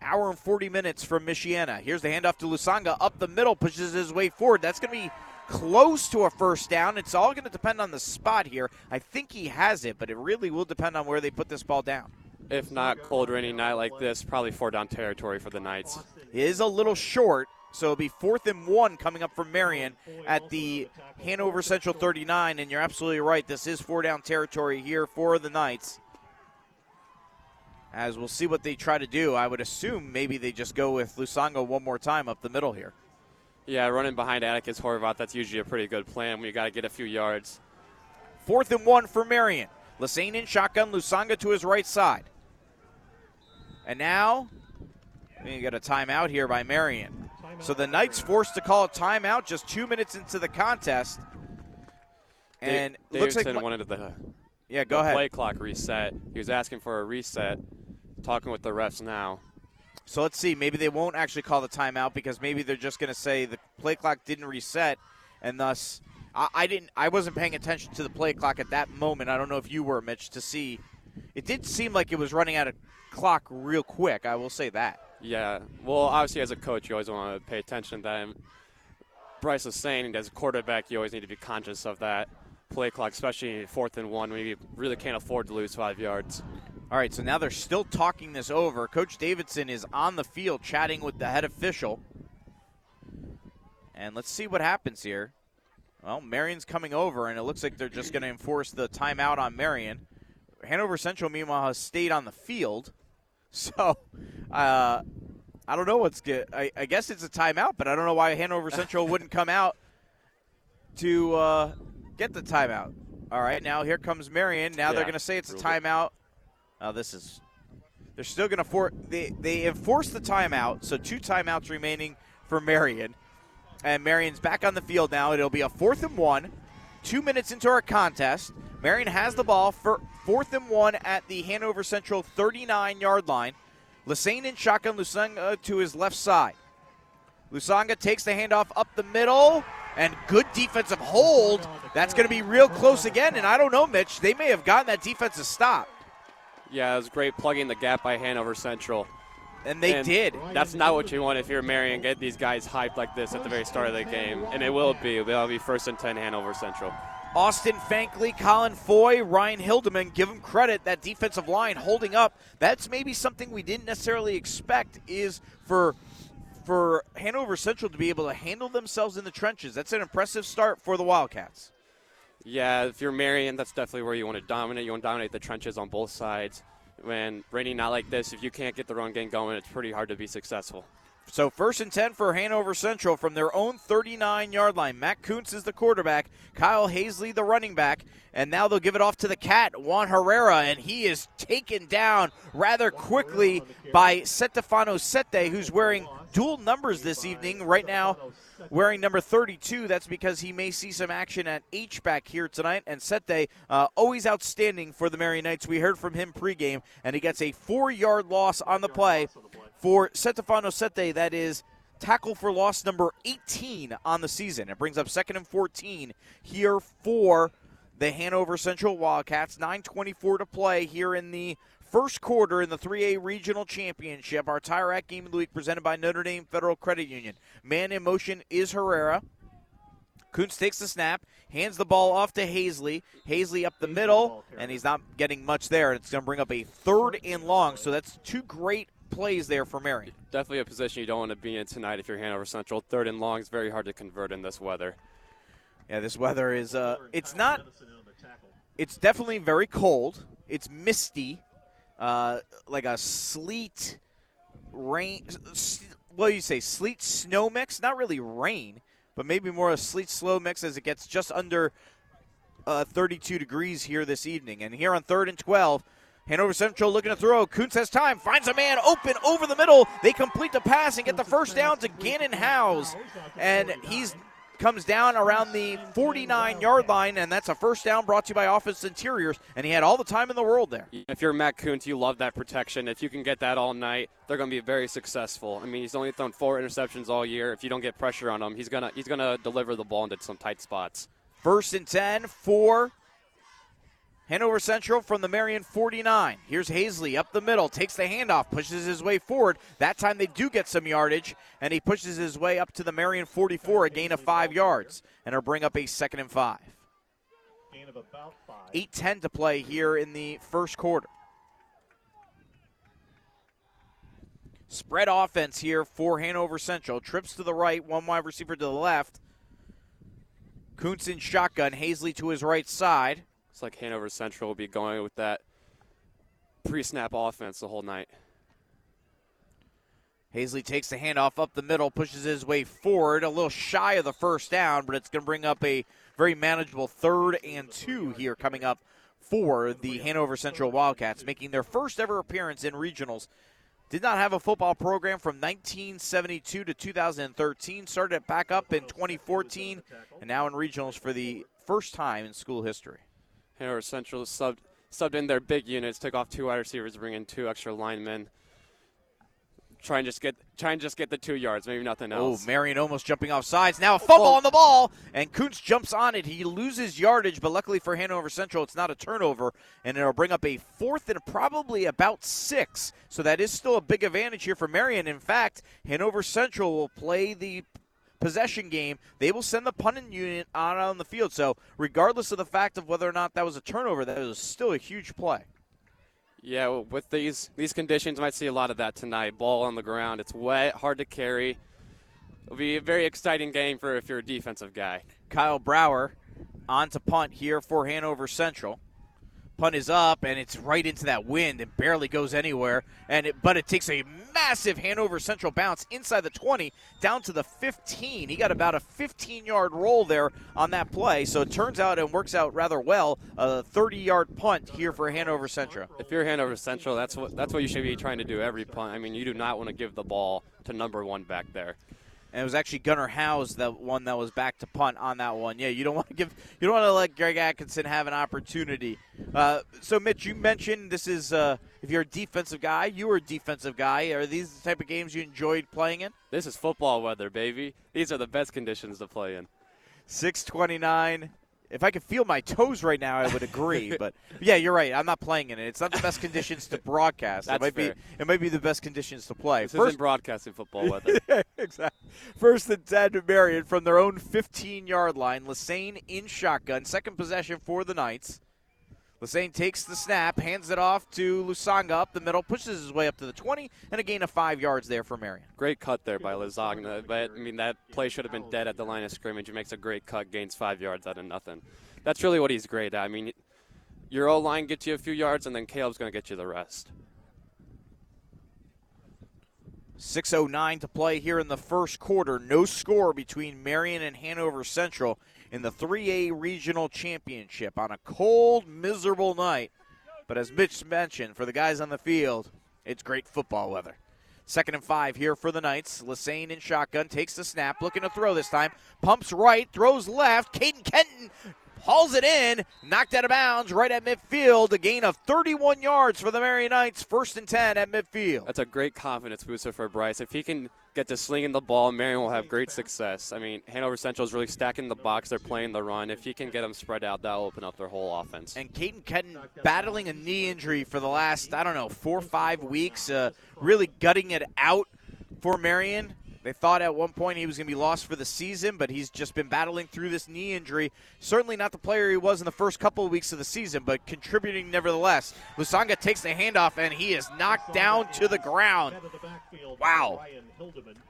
Hour and 40 minutes from Michiana. Here's the handoff to Lusanga up the middle, pushes his way forward. That's going to be close to a first down. It's all going to depend on the spot here. I think he has it, but it really will depend on where they put this ball down. If not cold rainy night like this, probably four down territory for the Knights. It is a little short, so it'll be fourth and one coming up from Marian at the Hanover Central 39. And you're absolutely right. This is four down territory here for the Knights. As we'll see what they try to do. I would assume maybe they just go with Lusanga one more time up the middle here. Yeah, running behind Atticus Horvath, that's usually a pretty good plan when you got to get a few yards. Fourth and one for Marian. Lassane in shotgun, Lusanga to his right side. And now we got a timeout here by Marian. So the Knights forced to call a timeout just two minutes into the contest. And Dave, looks Davidson like wanted the yeah go the ahead play clock reset. He was asking for a reset. Talking with the refs now. So let's see. Maybe they won't actually call the timeout because maybe they're just going to say the play clock didn't reset, and thus I, I didn't. I wasn't paying attention to the play clock at that moment. I don't know if you were, Mitch, to see. It did seem like it was running out of clock real quick. I will say that. Yeah. Well, obviously, as a coach, you always want to pay attention to that. And Bryce was saying, as a quarterback, you always need to be conscious of that play clock, especially fourth and one when you really can't afford to lose five yards. All right, so now they're still talking this over. Coach Davidson is on the field chatting with the head official. And let's see what happens here. Well, Marian's coming over, and it looks like they're just going to enforce the timeout on Marian. Hanover Central, meanwhile, has stayed on the field. So, uh, I don't know what's good. I, I, guess it's a timeout, but I don't know why Hanover Central wouldn't come out to uh, get the timeout. All right, now here comes Marian. Now yeah, they're going to say it's a timeout. Oh, this is. They're still going to for they they enforce the timeout. So two timeouts remaining for Marian, and Marian's back on the field now. It'll be a fourth and one. Two minutes into our contest, Marian has the ball for fourth and one at the Hanover Central 39 yard line. Lassane in shotgun, Lusanga to his left side. Lusanga takes the handoff up the middle, and good defensive hold. That's going to be real close again, and I don't know, Mitch. They may have gotten that defensive stop. Yeah, it was great plugging the gap by Hanover Central. And they and did. That's not what you want if you're Marian. Get these guys hyped like this at the very start of the game, and it will be. They'll be first and ten Hanover Central. Austin Fankley, Colin Foy, Ryan Hildeman, give them credit. That defensive line holding up. That's maybe something we didn't necessarily expect is for for Hanover Central to be able to handle themselves in the trenches. That's an impressive start for the Wildcats. Yeah, if you're Marian, that's definitely where you want to dominate. You want to dominate the trenches on both sides. When raining not like this, if you can't get the run game going, it's pretty hard to be successful. So first and 10 for Hanover Central from their own 39 yard line. Matt Kuntz is the quarterback, Kyle Hazley the running back, and now they'll give it off to the cat, Juan Herrera, and he is taken down rather quickly by Setefano Sete, who's wearing dual numbers this evening. Right now, wearing number 32. That's because he may see some action at H back here tonight. And Sete, uh, always outstanding for the Marian Knights. We heard from him pregame, and he gets a four-yard loss on the play for Setefano Sete. That is tackle for loss number 18 on the season. It brings up second and 14 here for the Hanover Central Wildcats. 9:24 to play here in the first quarter in the 3A Regional Championship. Our Tire Rack Game of the Week presented by Notre Dame Federal Credit Union. Man in motion is Herrera. Kuntz takes the snap, hands the ball off to Hazley. Hazley up the middle, and he's not getting much there. It's going to bring up a third and long. So that's two great plays there for Marian. Definitely a position you don't want to be in tonight if you're Hanover Central. Third and long is very hard to convert in this weather. Yeah, this weather is uh it's not it's definitely very cold. It's misty. Uh like a sleet rain s- what do you say? Sleet snow mix? Not really rain, but maybe more a sleet slow mix as it gets just under uh, 32 degrees here this evening. And here on third and 12, Hanover Central looking to throw. Kuntz has time, finds a man open over the middle. They complete the pass and get the first down to Gannon House. And he's comes down around the 49 yard line, and that's a first down brought to you by Office Interiors. And he had all the time in the world there. If you're Matt Kuntz, you love that protection. If you can get that all night, they're going to be very successful. I mean, he's only thrown four interceptions all year. If you don't get pressure on him, he's gonna he's gonna deliver the ball into some tight spots. First and 10 for Hanover Central from the Marian 49. Here's Hazley up the middle, takes the handoff, pushes his way forward. That time they do get some yardage, and he pushes his way up to the Marian 44, a gain of five yards, and it'll bring up a second and five. 8-10 to play here in the first quarter. Spread offense here for Hanover Central. Trips to the right, one wide receiver to the left. Kuntz in shotgun, Hazley to his right side. It's like Hanover Central will be going with that pre-snap offense the whole night. Hazley takes the handoff up the middle, pushes his way forward, a little shy of the first down, but it's going to bring up a very manageable third and two here coming up for the Hanover Central Wildcats, making their first ever appearance in regionals. Did not have a football program from 1972 to 2013. Started it back up in 2014, and now in regionals for the first time in school history. Hanover Central subbed subbed in their big units, took off two wide receivers, bring in two extra linemen. Try and just get try and just get the two yards, maybe nothing oh, else. Oh. Marian almost jumping off sides. Now a fumble on the ball, and Kuntz jumps on it. He loses yardage, but luckily for Hanover Central, it's not a turnover, and it'll bring up a fourth and probably about six. So that is still a big advantage here for Marian. In fact, Hanover Central will play the possession game. They will send the punting unit out on the field. So regardless of the fact of whether or not that was a turnover, that was still a huge play. Yeah, well, with these these conditions, might see a lot of that tonight. Ball on the ground, it's wet, hard to carry. It'll be a very exciting game for if you're a defensive guy. Kyle Brower on to punt here for Hanover Central. Punt is up and it's right into that wind and barely goes anywhere. And it, but it takes a massive Hanover Central bounce inside the 20 down to the 15. He got about a 15-yard roll there on that play. So it turns out and works out rather well. A 30-yard punt here for Hanover Central. If you're Hanover Central, that's what that's what you should be trying to do every punt. I mean, you do not want to give the ball to number one back there. And it was actually Gunnar House that one that was back to punt on that one. Yeah, you don't want to give, you don't want to let Greg Atkinson have an opportunity. Uh, so, Mitch, you mentioned this is uh, if you're a defensive guy, you were a defensive guy. Are these the type of games you enjoyed playing in? This is football weather, baby. These are the best conditions to play in. 629. If I could feel my toes right now, I would agree. but yeah, you're right. I'm not playing in it. It's not the best conditions to broadcast. That's it might fair. be. It might be the best conditions to play. This isn't broadcasting football weather. exactly. First and 10 to Marian from their own 15 yard line. Lassane in shotgun. Second possession for the Knights. Lassane takes the snap, hands it off to Lusanga up the middle, pushes his way up to the 20, and a gain of five yards there for Marian. Great cut there by Lusanga, but I mean that play should have been dead at the line of scrimmage. He makes a great cut, gains five yards out of nothing. That's really what he's great at. I mean, your O line gets you a few yards, and then Caleb's going to get you the rest. 6.09 to play here in the first quarter. No score between Marian and Hanover Central in the 3A Regional Championship on a cold, miserable night. But as Mitch mentioned, for the guys on the field, it's great football weather. Second and five here for the Knights. Lassane in shotgun takes the snap, looking to throw this time. Pumps right, throws left. Caden Kenton hauls it in, knocked out of bounds right at midfield. A gain of 31 yards for the Marian Knights. First and 10 at midfield. That's a great confidence booster for Bryce. If he can get to slinging the ball, Marian will have great success. I mean, Hanover Central is really stacking the box. They're playing the run. If he can get them spread out, that'll open up their whole offense. And Caden Kenton battling a knee injury for the last, I don't know, four or five weeks, uh, really gutting it out for Marian. They thought at one point he was going to be lost for the season, but he's just been battling through this knee injury. Certainly not the player he was in the first couple of weeks of the season, but contributing nevertheless. Lusanga takes the handoff, and he is knocked down to the ground. Wow.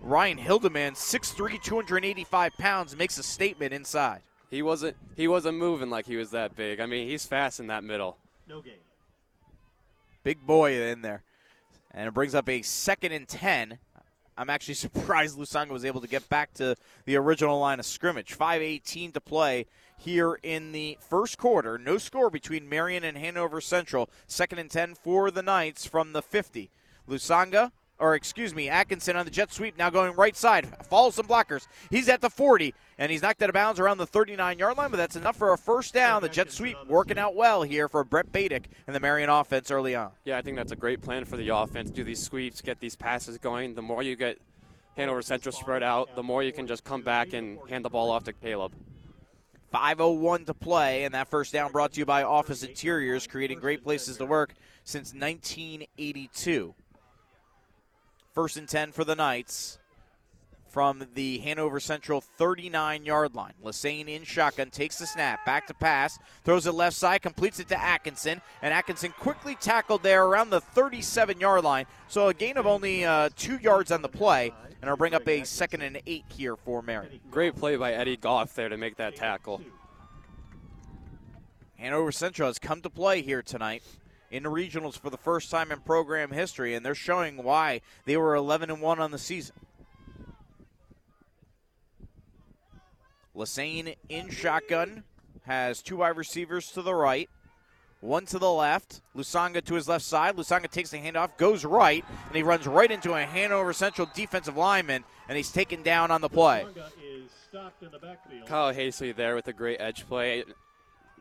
Ryan Hildeman, 6'3", 285 pounds, makes a statement inside. He wasn't he wasn't moving like he was that big. I mean, he's fast in that middle. No game. Big boy in there. And it brings up a second and 10. I'm actually surprised Lusanga was able to get back to the original line of scrimmage. 5.18 to play here in the first quarter. No score between Marian and Hanover Central. Second and 10 for the Knights from the 50. Lusanga, or excuse me, Atkinson on the jet sweep, now going right side. Follows some blockers. He's at the 40, and he's knocked out of bounds around the 39 yard line, but that's enough for a first down. The jet sweep working out well here for Brett Badick and the Marian offense early on. Yeah, I think that's a great plan for the offense. Do these sweeps, get these passes going. The more you get Hanover Central spread out, the more you can just come back and hand the ball off to Caleb. 5.01 to play, and that first down brought to you by Office Interiors, creating great places to work since 1982. First and 10 for the Knights from the Hanover Central 39 yard line. Lassane in shotgun takes the snap, back to pass, throws it left side, completes it to Atkinson, and Atkinson quickly tackled there around the 37 yard line. So a gain of only uh, two yards on the play, and I'll bring up a second and eight here for Marian. Great play by Eddie Goff there to make that tackle. Hanover Central has come to play here tonight in the regionals for the first time in program history, and they're showing why they were 11 and 1 on the season. Lassane in shotgun has two wide receivers to the right, one to the left. Lusanga to his left side. Lusanga takes the handoff, goes right, and he runs right into a Hanover Central defensive lineman, and he's taken down on the play. Kyle Hazley there with a great edge play.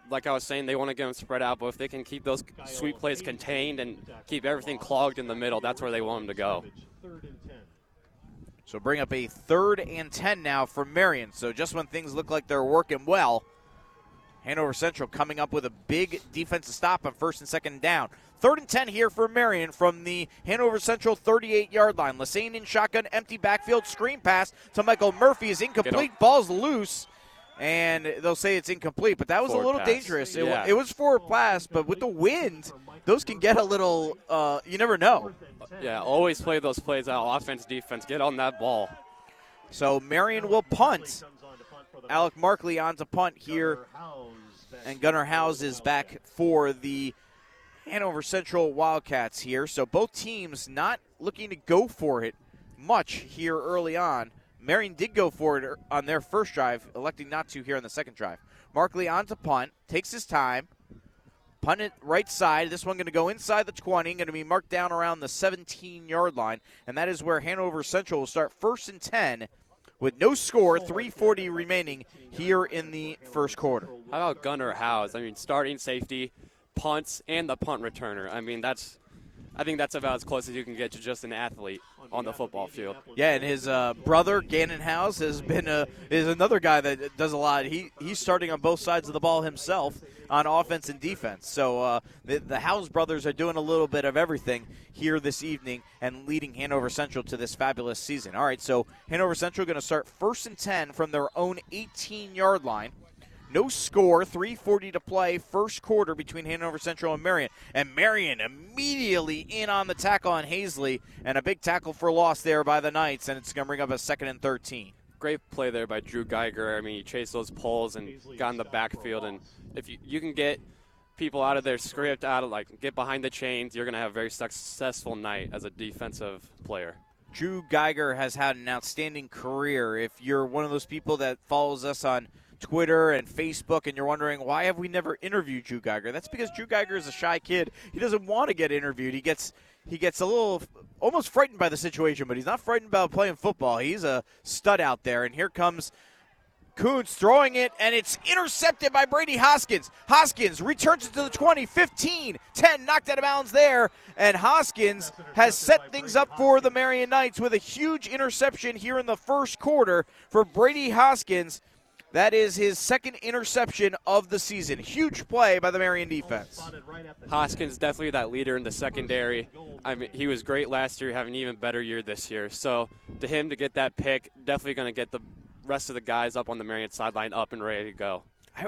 Like I was saying, they want to get them spread out, but if they can keep those sweep plays contained and keep everything clogged in the middle, that's where they want them to go. So bring up a third and 10 now for Marian. So just when things look like they're working well, Hanover Central coming up with a big defensive stop on first and second down. Third and 10 here for Marian from the Hanover Central 38 yard line. Lassane in shotgun, empty backfield, screen pass to Michael Murphy is incomplete. Ball's loose. And they'll say it's incomplete, but that was Forward a little pass. dangerous. It, Yeah. it was forward pass, but with the wind, those can get a little, uh, you never know. Yeah, always play those plays out. Offense, defense, get on that ball. So Marian will punt. Alec Markley on to punt here. And Gunnar House is back for the Hanover Central Wildcats here. So both teams not looking to go for it much here early on. Marian did go for it er, on their first drive, electing not to here on the second drive. Markley on to punt, takes his time. Punt it right side. This one going to go inside the 20, going to be marked down around the 17 yard line. And that is where Hanover Central will start first and 10 with no score, 340 remaining here in the first quarter. How about Gunnar House? I mean, starting safety, punts, and the punt returner. I mean, that's. I think that's about as close as you can get to just an athlete on the football field. Yeah, and his uh, brother Gannon House has been a, is another guy that does a lot. He he's starting on both sides of the ball himself on offense and defense. So uh, the, the House brothers are doing a little bit of everything here this evening and leading Hanover Central to this fabulous season. All right, so Hanover Central going to start first and ten from their own 18 yard line. No score, 340 to play, first quarter between Hanover Central and Marian. And Marian immediately in on the tackle on Hazley, and a big tackle for loss there by the Knights, and it's going to bring up a second and 13. Great play there by Drew Geiger. I mean, he chased those poles and got in the backfield. And if you, you can get people out of their script, out of like get behind the chains, you're going to have a very successful night as a defensive player. Drew Geiger has had an outstanding career. If you're one of those people that follows us on Twitter and Facebook, and you're wondering why have we never interviewed Drew Geiger? That's because Drew Geiger is a shy kid. He doesn't want to get interviewed. He gets he gets a little almost frightened by the situation, but he's not frightened about playing football. He's a stud out there, and here comes Kuntz throwing it, and it's intercepted by Brady Hoskins. Hoskins returns it to the 20, 15, 10, knocked out of bounds there. And Hoskins has set things up for the Marian Knights with a huge interception here in the first quarter for Brady Hoskins. That is his second interception of the season. Huge play by the Marian defense. Hoskins definitely that leader in the secondary. I mean, he was great last year, having an even better year this year. So to him to get that pick, definitely going to get the rest of the guys up on the Marian sideline up and ready to go.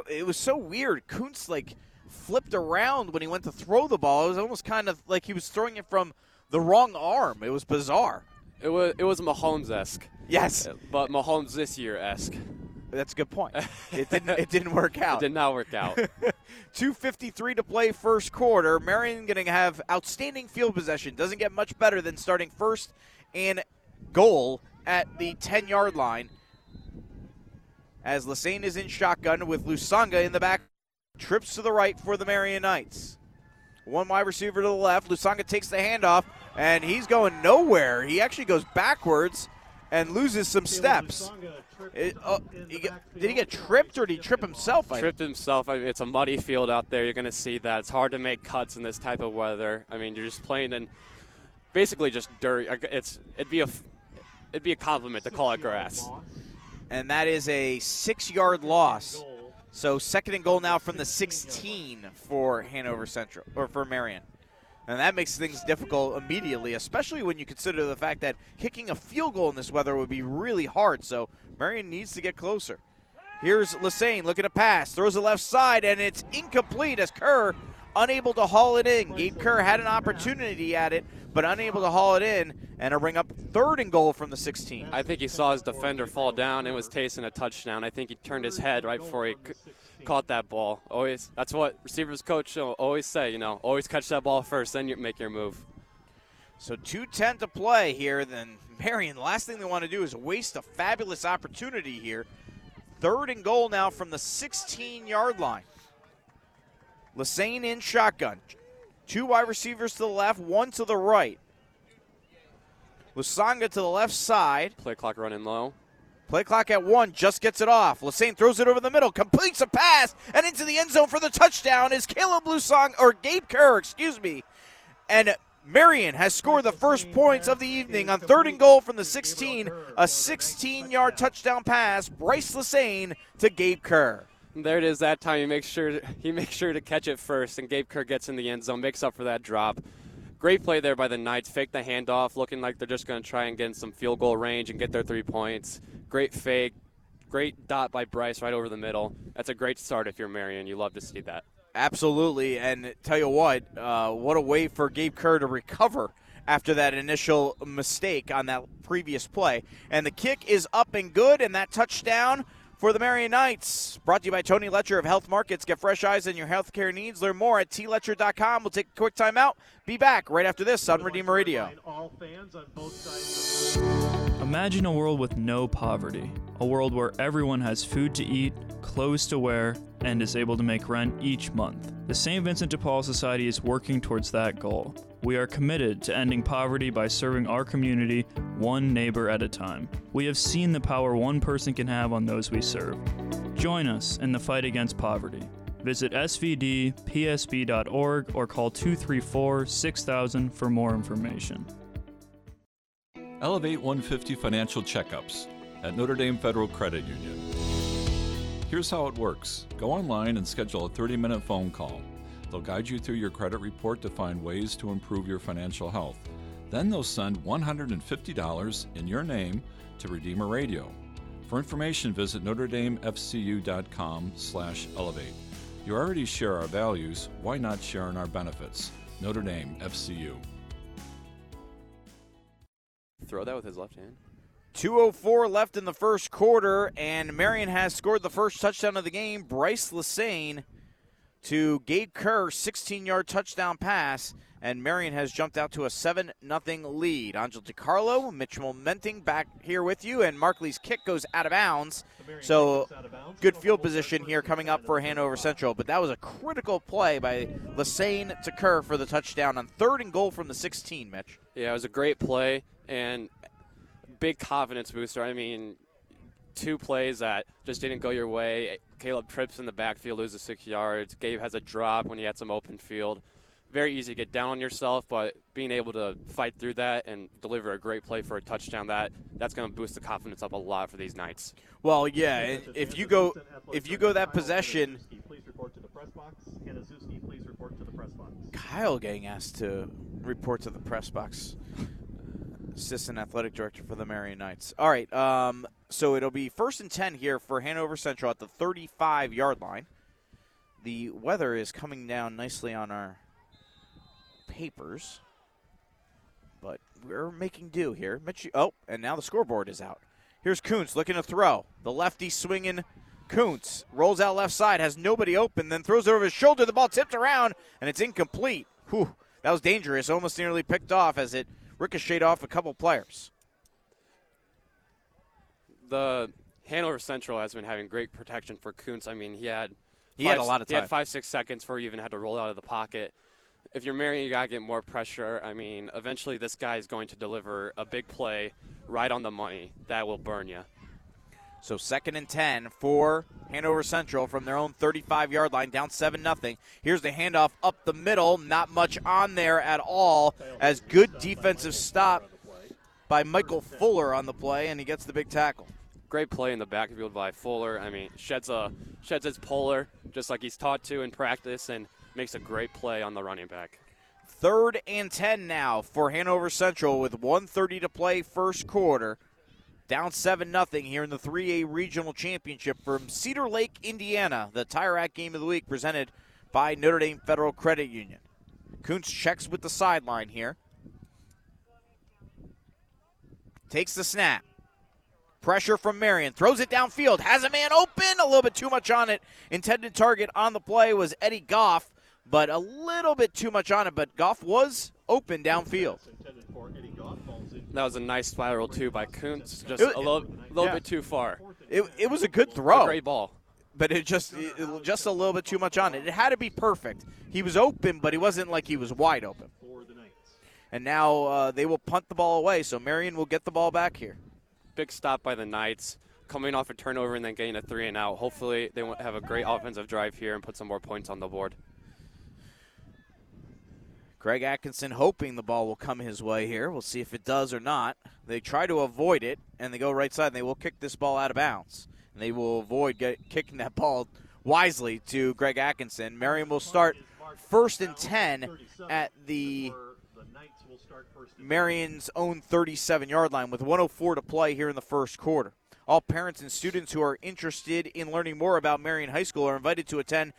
It was so weird. Kuntz like flipped around when he went to throw the ball. It was almost kind of like he was throwing it from the wrong arm. It was bizarre. It was it was Mahomes esque. Yes, but Mahomes this year esque. That's a good point. It didn't. it didn't work out. It did not work out. 253 to play first quarter. Marian going to have outstanding field possession. Doesn't get much better than starting first and goal at the 10 yard line. As Lassane is in shotgun with Lusanga in the back, trips to the right for the Marion Knights. One wide receiver to the left. Lusanga takes the handoff, and he's going nowhere. He actually goes backwards and loses some steps. It, uh, he get, did he get tripped or did he trip himself? Tripped himself. I mean, it's a muddy field out there. You're going to see that. It's hard to make cuts in this type of weather. I mean, you're just playing in basically just dirt. It's it'd be a it'd be a compliment to call it grass. And that is a six-yard loss. So second and goal now from the 16 for Hanover Central or for Marian. And that makes things difficult immediately, especially when you consider the fact that kicking a field goal in this weather would be really hard. So Marian needs to get closer. Here's Lassane looking to pass, throws the left side, and it's incomplete as Kerr unable to haul it in. Gabe Kerr had an opportunity at it, but unable to haul it in, and a bring up third and goal from the 16. I think he saw his defender fall down and was tasting a touchdown. I think he turned his head right before he caught that ball. Always, that's what receivers coach will always say. You know, always catch that ball first, then you make your move. So 2:10 to play here. Then Marian, the last thing they want to do is waste a fabulous opportunity here. Third and goal now from the 16-yard line. Lassane in shotgun. Two wide receivers to the left, one to the right. Lusanga to the left side. Play clock running low. Play clock at one, just gets it off. Lassane throws it over the middle, completes a pass, and into the end zone for the touchdown is Caleb Lusang or Gabe Kerr, excuse me. And Marian has scored the first points of the evening on third and goal from the 16, a 16-yard touchdown pass. Bryce Lassane to Gabe Kerr. There it is. That time he makes sure he makes sure to catch it first, and Gabe Kerr gets in the end zone, makes up for that drop. Great play there by the Knights. Fake the handoff, looking like they're just going to try and get in some field goal range and get their three points. Great fake. Great dot by Bryce right over the middle. That's a great start if you're Marian. You love to see that. Absolutely. And tell you what, uh, what a way for Gabe Kerr to recover after that initial mistake on that previous play. And the kick is up and good, and that touchdown for the Marian Knights. Brought to you by Tony Letcher of Health Markets. Get fresh eyes on your healthcare needs. Learn more at tletcher.com. We'll take a quick timeout. Be back right after this on Redeemer Radio. Imagine a world with no poverty, a world where everyone has food to eat, clothes to wear, and is able to make rent each month. The St. Vincent de Paul Society is working towards that goal. We are committed to ending poverty by serving our community one neighbor at a time. We have seen the power one person can have on those we serve. Join us in the fight against poverty. Visit svdpsb.org or call 234 6000 for more information. Elevate 150 Financial Checkups at Notre Dame Federal Credit Union. Here's how it works go online and schedule a 30 minute phone call. They'll guide you through your credit report to find ways to improve your financial health. Then they'll send $150 in your name to Redeemer Radio. For information, visit NotreDameFCU.com slash elevate. You already share our values, why not share in our benefits? Notre Dame FCU. Throw that with his left hand. 204 left in the first quarter, and Marian has scored the first touchdown of the game. Bryce Lassane to Gabe Kerr, 16 yard touchdown pass. And Marian has jumped out to a 7 0 lead. Angel DiCarlo, Mitch Menting back here with you, and Markley's kick goes out of bounds. So good field position here coming up for Hanover Central, but that was a critical play by Lassane to for the touchdown on third and goal from the 16, Mitch. Yeah, it was a great play and big confidence booster. I mean, two plays that just didn't go your way. Caleb trips in the backfield, loses six yards. Gabe has a drop when he had some open field. Very easy to get down on yourself, but being able to fight through that and deliver a great play for a touchdown, that that's going to boost the confidence up a lot for these Knights. Well, yeah, and if you go if you go that possession, Please report to the press box. Hannah please report to the press box. Kyle getting asked to report to the press box. Assistant athletic director for the Marian Knights. All right, um, so it'll be first and 10 here for Hanover Central at the 35 yard line. The weather is coming down nicely on our papers, but we're making do here. Mitch, oh, and now the scoreboard is out. Here's Kuntz looking to throw. The lefty swinging. Kuntz rolls out left side, has nobody open, then throws it over his shoulder. The ball tipped around, and it's incomplete. Whew, that was dangerous. Almost nearly picked off as it ricocheted off a couple players. The Hanover Central has been having great protection for Kuntz. I mean, he had He had a lot of time. He had five six seconds before he even had to roll out of the pocket. If you're you gotta get more pressure. I mean, eventually this guy is going to deliver a big play right on the money that will burn you. So second and 10 for Hanover Central from their own 35 yard line, down 7 0. Here's the handoff up the middle. Not much on there at all, as good defensive stop by Michael Fuller on the play, and he gets the big tackle. Great play in the backfield by Fuller. I mean, sheds a sheds his polar just like he's taught to in practice, and makes a great play on the running back. Third and 10 now for Hanover Central with 130 to play first quarter. Down 7 0 here in the 3A Regional Championship from Cedar Lake, Indiana. The Tire Rack Game of the Week presented by Notre Dame Federal Credit Union. Kuntz checks with the sideline here. Takes the snap. Pressure from Marian. Throws it downfield. Has a man open. A little bit too much on it. Intended target on the play was Eddie Goff, but a little bit too much on it. But Goff was open downfield. That was a nice spiral too by Kuntz, just was- a little, little yeah. bit too far. It, it was a good throw. A great ball. But it just it, just a little bit too much on it. It had to be perfect. He was open, but he wasn't like he was wide open. And now uh, they will punt the ball away, so Marian will get the ball back here. Big stop by the Knights, coming off a turnover and then getting a three and out. Hopefully, they won't have a great offensive drive here and put some more points on the board. Greg Atkinson hoping the ball will come his way here. We'll see if it does or not. They try to avoid it, and they go right side, and they will kick this ball out of bounds. And they will avoid get, kicking that ball wisely to Greg Atkinson. Marian will start first and 10 at the Marian's own 37 yard line with 104 to play here in the first quarter. All parents and students who are interested in learning more about Marian High School are invited to attend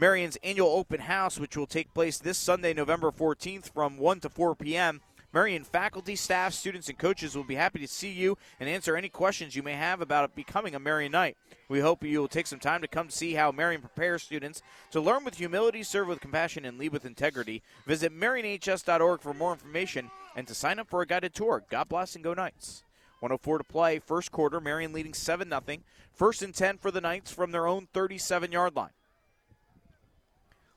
Marian's annual open house, which will take place this Sunday, November 14th from 1 to 4 p.m. Marian faculty, staff, students, and coaches will be happy to see you and answer any questions you may have about becoming a Marian Knight. We hope you will take some time to come see how Marian prepares students to learn with humility, serve with compassion, and lead with integrity. Visit marianhs.org for more information and to sign up for a guided tour. God bless and go Knights. 104 to play, first quarter. Marian leading 7 0. First and 10 for the Knights from their own 37 yard line.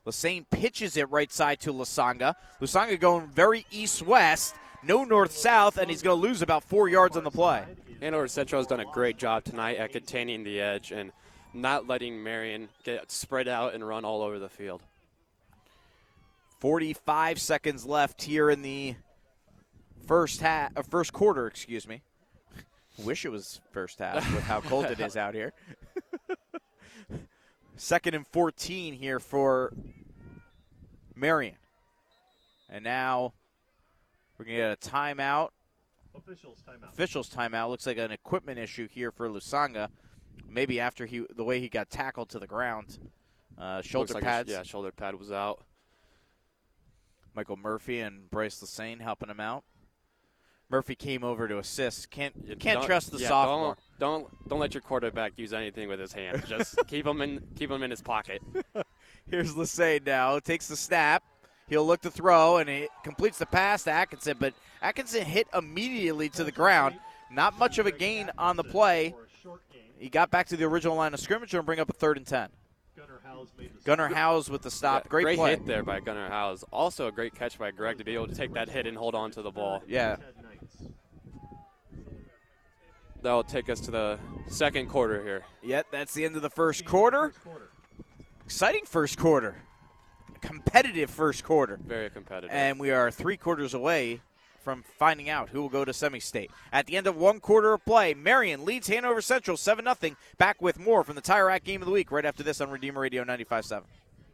Lassane pitches it right side to Lusanga. Lusanga going very east west, no north south, and he's going to lose about four yards on the play. Hanover Central has done a great job tonight at containing the edge and not letting Marian get spread out and run all over the field. 45 seconds left here in the first half, uh, first quarter, excuse me. Wish it was first half with how cold it is out here. Second and 14 here for Marian. And now we're going to get a timeout. Officials timeout. Officials timeout. Looks like an equipment issue here for Lusanga. Maybe after he the way he got tackled to the ground. Uh, shoulder Looks like his- pads. yeah, shoulder pad was out. Michael Murphy and Bryce Lassane helping him out. Murphy came over to assist. Can't can't Don't- trust the yeah, sophomore. Don't, don't don't let your quarterback use anything with his hands. Just keep him in keep him in his pocket. Here's Lassane now. Takes the snap. He'll look to throw, and it completes the pass to Atkinson, but Atkinson hit immediately to the ground. Not much of a gain on the play. He got back to the original line of scrimmage and bring up a third and 10. Gunnar House with the stop. Yeah, great, great play. hit there by Gunnar House. Also a great catch by Greg to be able to take that hit and hold on to the ball. Yeah. That'll take us to the second quarter here. Yep, that's the end of the first quarter. Exciting first quarter. Competitive first quarter. Very competitive. And we are three quarters away from finding out who will go to semi-state. At the end of one quarter of play, Marian leads Hanover Central 7-0. Back with more from the Tire Rack Game of the Week right after this on Redeemer Radio 95.7.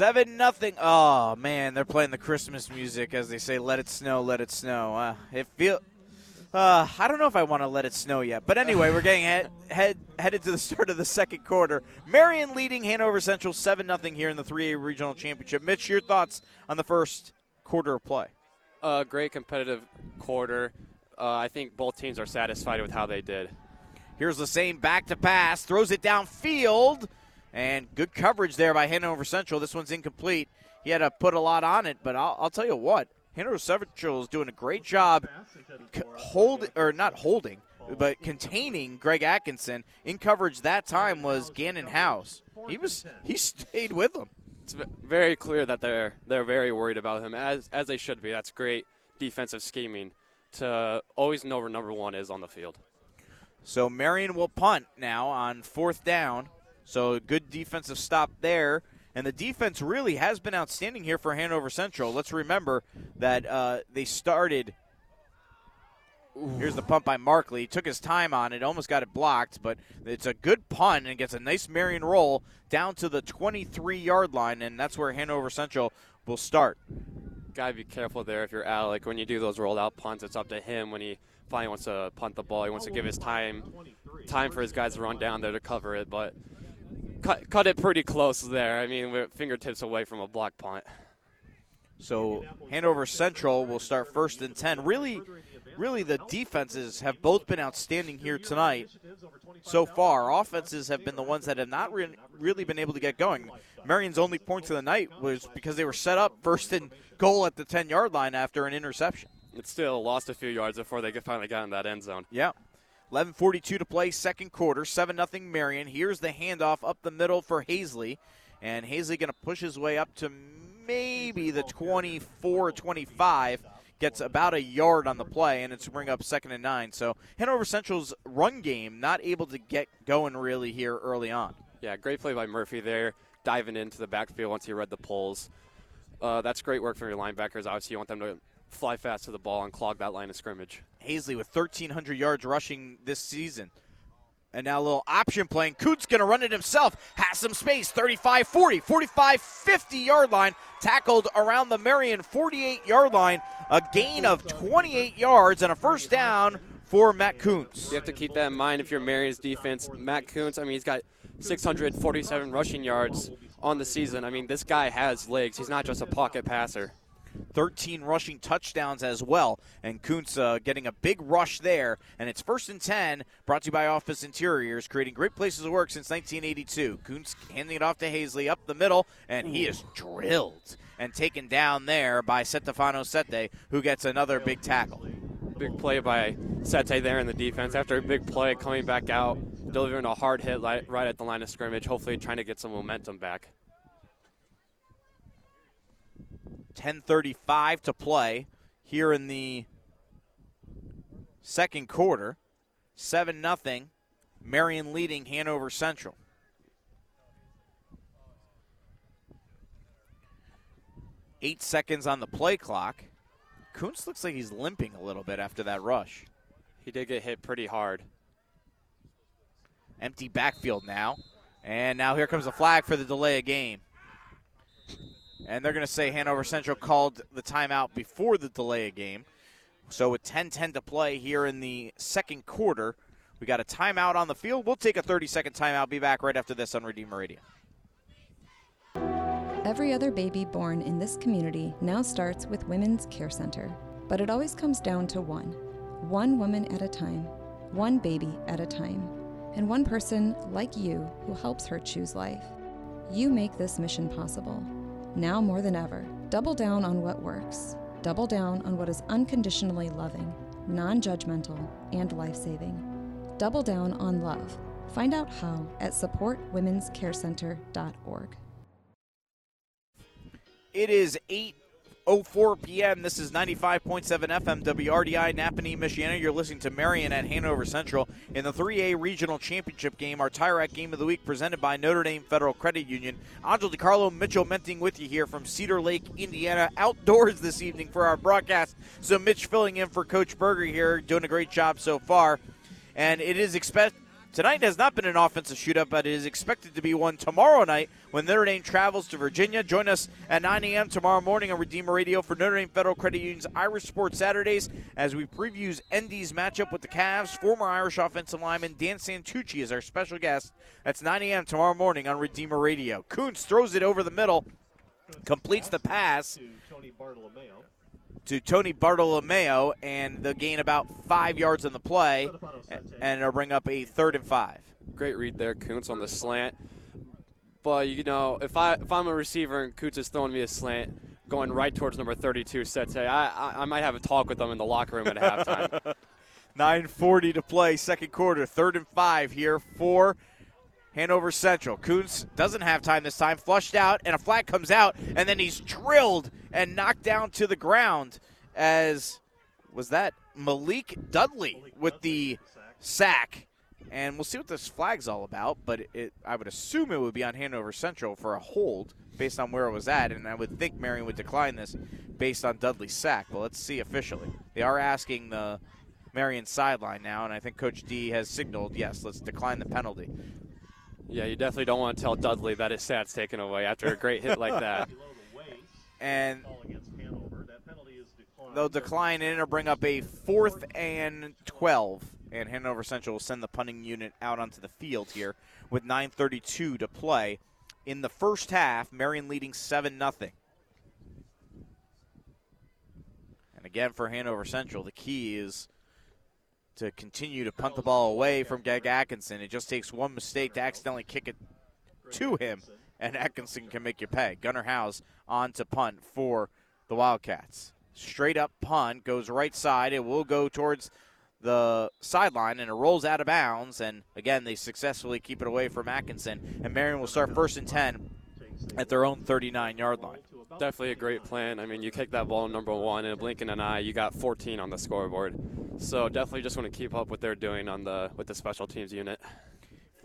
Seven nothing. Oh man, they're playing the Christmas music as they say, "Let it snow, let it snow." Uh, it feel. Uh, I don't know if I want to let it snow yet, but anyway, we're getting head, head headed to the start of the second quarter. Marian leading Hanover Central seven nothing here in the 3A Regional Championship. Mitch, your thoughts on the first quarter of play? A uh, great competitive quarter. Uh, I think both teams are satisfied with how they did. Here's the same back to pass, throws it downfield. And good coverage there by Hanover Central. This one's incomplete. He had to put a lot on it, but I'll, I'll tell you what, Hanover Central is doing a great job c- hold or not holding, but containing Greg Atkinson. In coverage that time was Gannon House. He was he stayed with him. It's very clear that they're they're very worried about him, as as they should be. That's great defensive scheming to always know where number one is on the field. So Marian will punt now on fourth down. So a good defensive stop there. And the defense really has been outstanding here for Hanover Central. Let's remember that uh, they started. Here's the punt by Markley. He took his time on it, almost got it blocked, but it's a good punt and gets a nice Marian roll down to the 23 yard line, and that's where Hanover Central will start. Gotta be careful there if you're Alec. When you do those rolled out punts, it's up to him when he finally wants to punt the ball. He wants to give his time time for his guys to run down there to cover it, but cut, cut it pretty close there. I mean, we're fingertips away from a block punt. So Hanover Central will start first and 10. Really, really, the defenses have both been outstanding here tonight so far. Offenses have been the ones that have not re- really been able to get going. Marian's only points of the night was because they were set up first and goal at the 10 yard line after an interception. It still lost a few yards before they finally got in that end zone. Yeah. 11:42 to play, second quarter, seven nothing Marian. Here's the handoff up the middle for Hazley, and Hazley going to push his way up to maybe the 24, 25. Gets about a yard on the play, and it's bring up second and nine. So Hanover Central's run game not able to get going really here early on. Yeah, great play by Murphy there, diving into the backfield once he read the pulls. Uh, that's great work from your linebackers. Obviously, you want them to fly fast to the ball and clog that line of scrimmage. Hazley with 1,300 yards rushing this season. And now a little option playing. Kuntz going to run it himself. Has some space. 35 40, 45 50 yard line. Tackled around the Marian 48 yard line. A gain of 28 yards and a first down for Matt Kuntz. You have to keep that in mind if you're Marian's defense. Matt Kuntz, I mean, he's got 647 rushing yards on the season. I mean, this guy has legs. He's not just a pocket passer. 13 rushing touchdowns as well. And Kuntz uh, getting a big rush there. And it's first and 10, brought to you by Office Interiors, creating great places to work since 1982. Kuntz handing it off to Hazley up the middle, and he is drilled and taken down there by Stefano Sete, who gets another big tackle. Big play by Sete there in the defense. After a big play, coming back out, delivering a hard hit right at the line of scrimmage, hopefully trying to get some momentum back. 10:35 to play here in the second quarter. 7 nothing. Marian leading Hanover Central. Eight seconds on the play clock. Kuntz looks like he's limping a little bit after that rush. He did get hit pretty hard. Empty backfield now. And now here comes a flag for the delay of game. And they're going to say Hanover Central called the timeout before the delay of game. So with 10-10 to play here in the second quarter, we got a timeout on the field. We'll take a 30-second timeout. Be back right after this on Redeemer Radio. Every other baby born in this community now starts with Women's Care Center, but it always comes down to one one woman at a time, one baby at a time, and one person like you who helps her choose life. You make this mission possible. Now more than ever, double down on what works, double down on what is unconditionally loving, non judgmental, and life saving. Double down on love. Find out how at supportwomenscarecenter.org. It is 8.04 p.m. This is 95.7 FM WRDI Nappanee, Michiana. You're listening to Marian at Hanover Central in the 3A Regional Championship game, our Tire Game of the Week presented by Notre Dame Federal Credit Union. Angel DiCarlo, Mitchell Menting with you here from Cedar Lake, Indiana, outdoors this evening for our broadcast. So Mitch filling in for Coach Berger here, doing a great job so far. And it is expected Tonight has not been an offensive shootout, but it is expected to be one tomorrow night when Notre Dame travels to Virginia. Join us at 9 a.m. tomorrow morning on Redeemer Radio for Notre Dame Federal Credit Union's Irish Sports Saturdays as we previews ND's matchup with the Cavs. Former Irish offensive lineman Dan Santucci is our special guest. That's 9 a.m. tomorrow morning on Redeemer Radio. Kuntz throws it over the middle, completes the pass to Tony Bartolomeo, and they'll gain about five yards on the play, and it'll bring up a third and five. Great read there, Kuntz on the slant. But you know, if I if I'm a receiver and Kuntz is throwing me a slant, going right towards number 32, Sete, I, I I might have a talk with them in the locker room at halftime. 9:40 to play, second quarter, third and five here for Hanover Central. Kuntz doesn't have time this time, flushed out, and a flag comes out, and then he's drilled and knocked down to the ground as was that Malik Dudley with the sack. And we'll see what this flag's all about, but it, I would assume it would be on Hanover Central for a hold based on where it was at, and I would think Marian would decline this based on Dudley's sack. But let's see officially. They are asking the Marian sideline now, and I think Coach D has signaled, yes, let's decline the penalty. Yeah, you definitely don't want to tell Dudley that his stat's taken away after a great hit like that. and they'll decline in or bring up a fourth and 12 and hanover central will send the punting unit out onto the field here with 9.32 to play. In the first half marian leading 7 nothing. And again for hanover central the key is to continue to punt the ball away from Greg Atkinson. It just takes one mistake to accidentally kick it to him, and Atkinson can make you pay. Gannon House on to punt for the Wildcats. Straight up punt goes right side. It will go towards the sideline and it rolls out of bounds. And again, they successfully keep it away from Atkinson. And Marian will start first and 10 at their own 39 yard line. Definitely a great plan. I mean, you kick that ball number one, and a blink and an eye, you got 14 on the scoreboard. So definitely just want to keep up what they're doing on the with the special teams unit.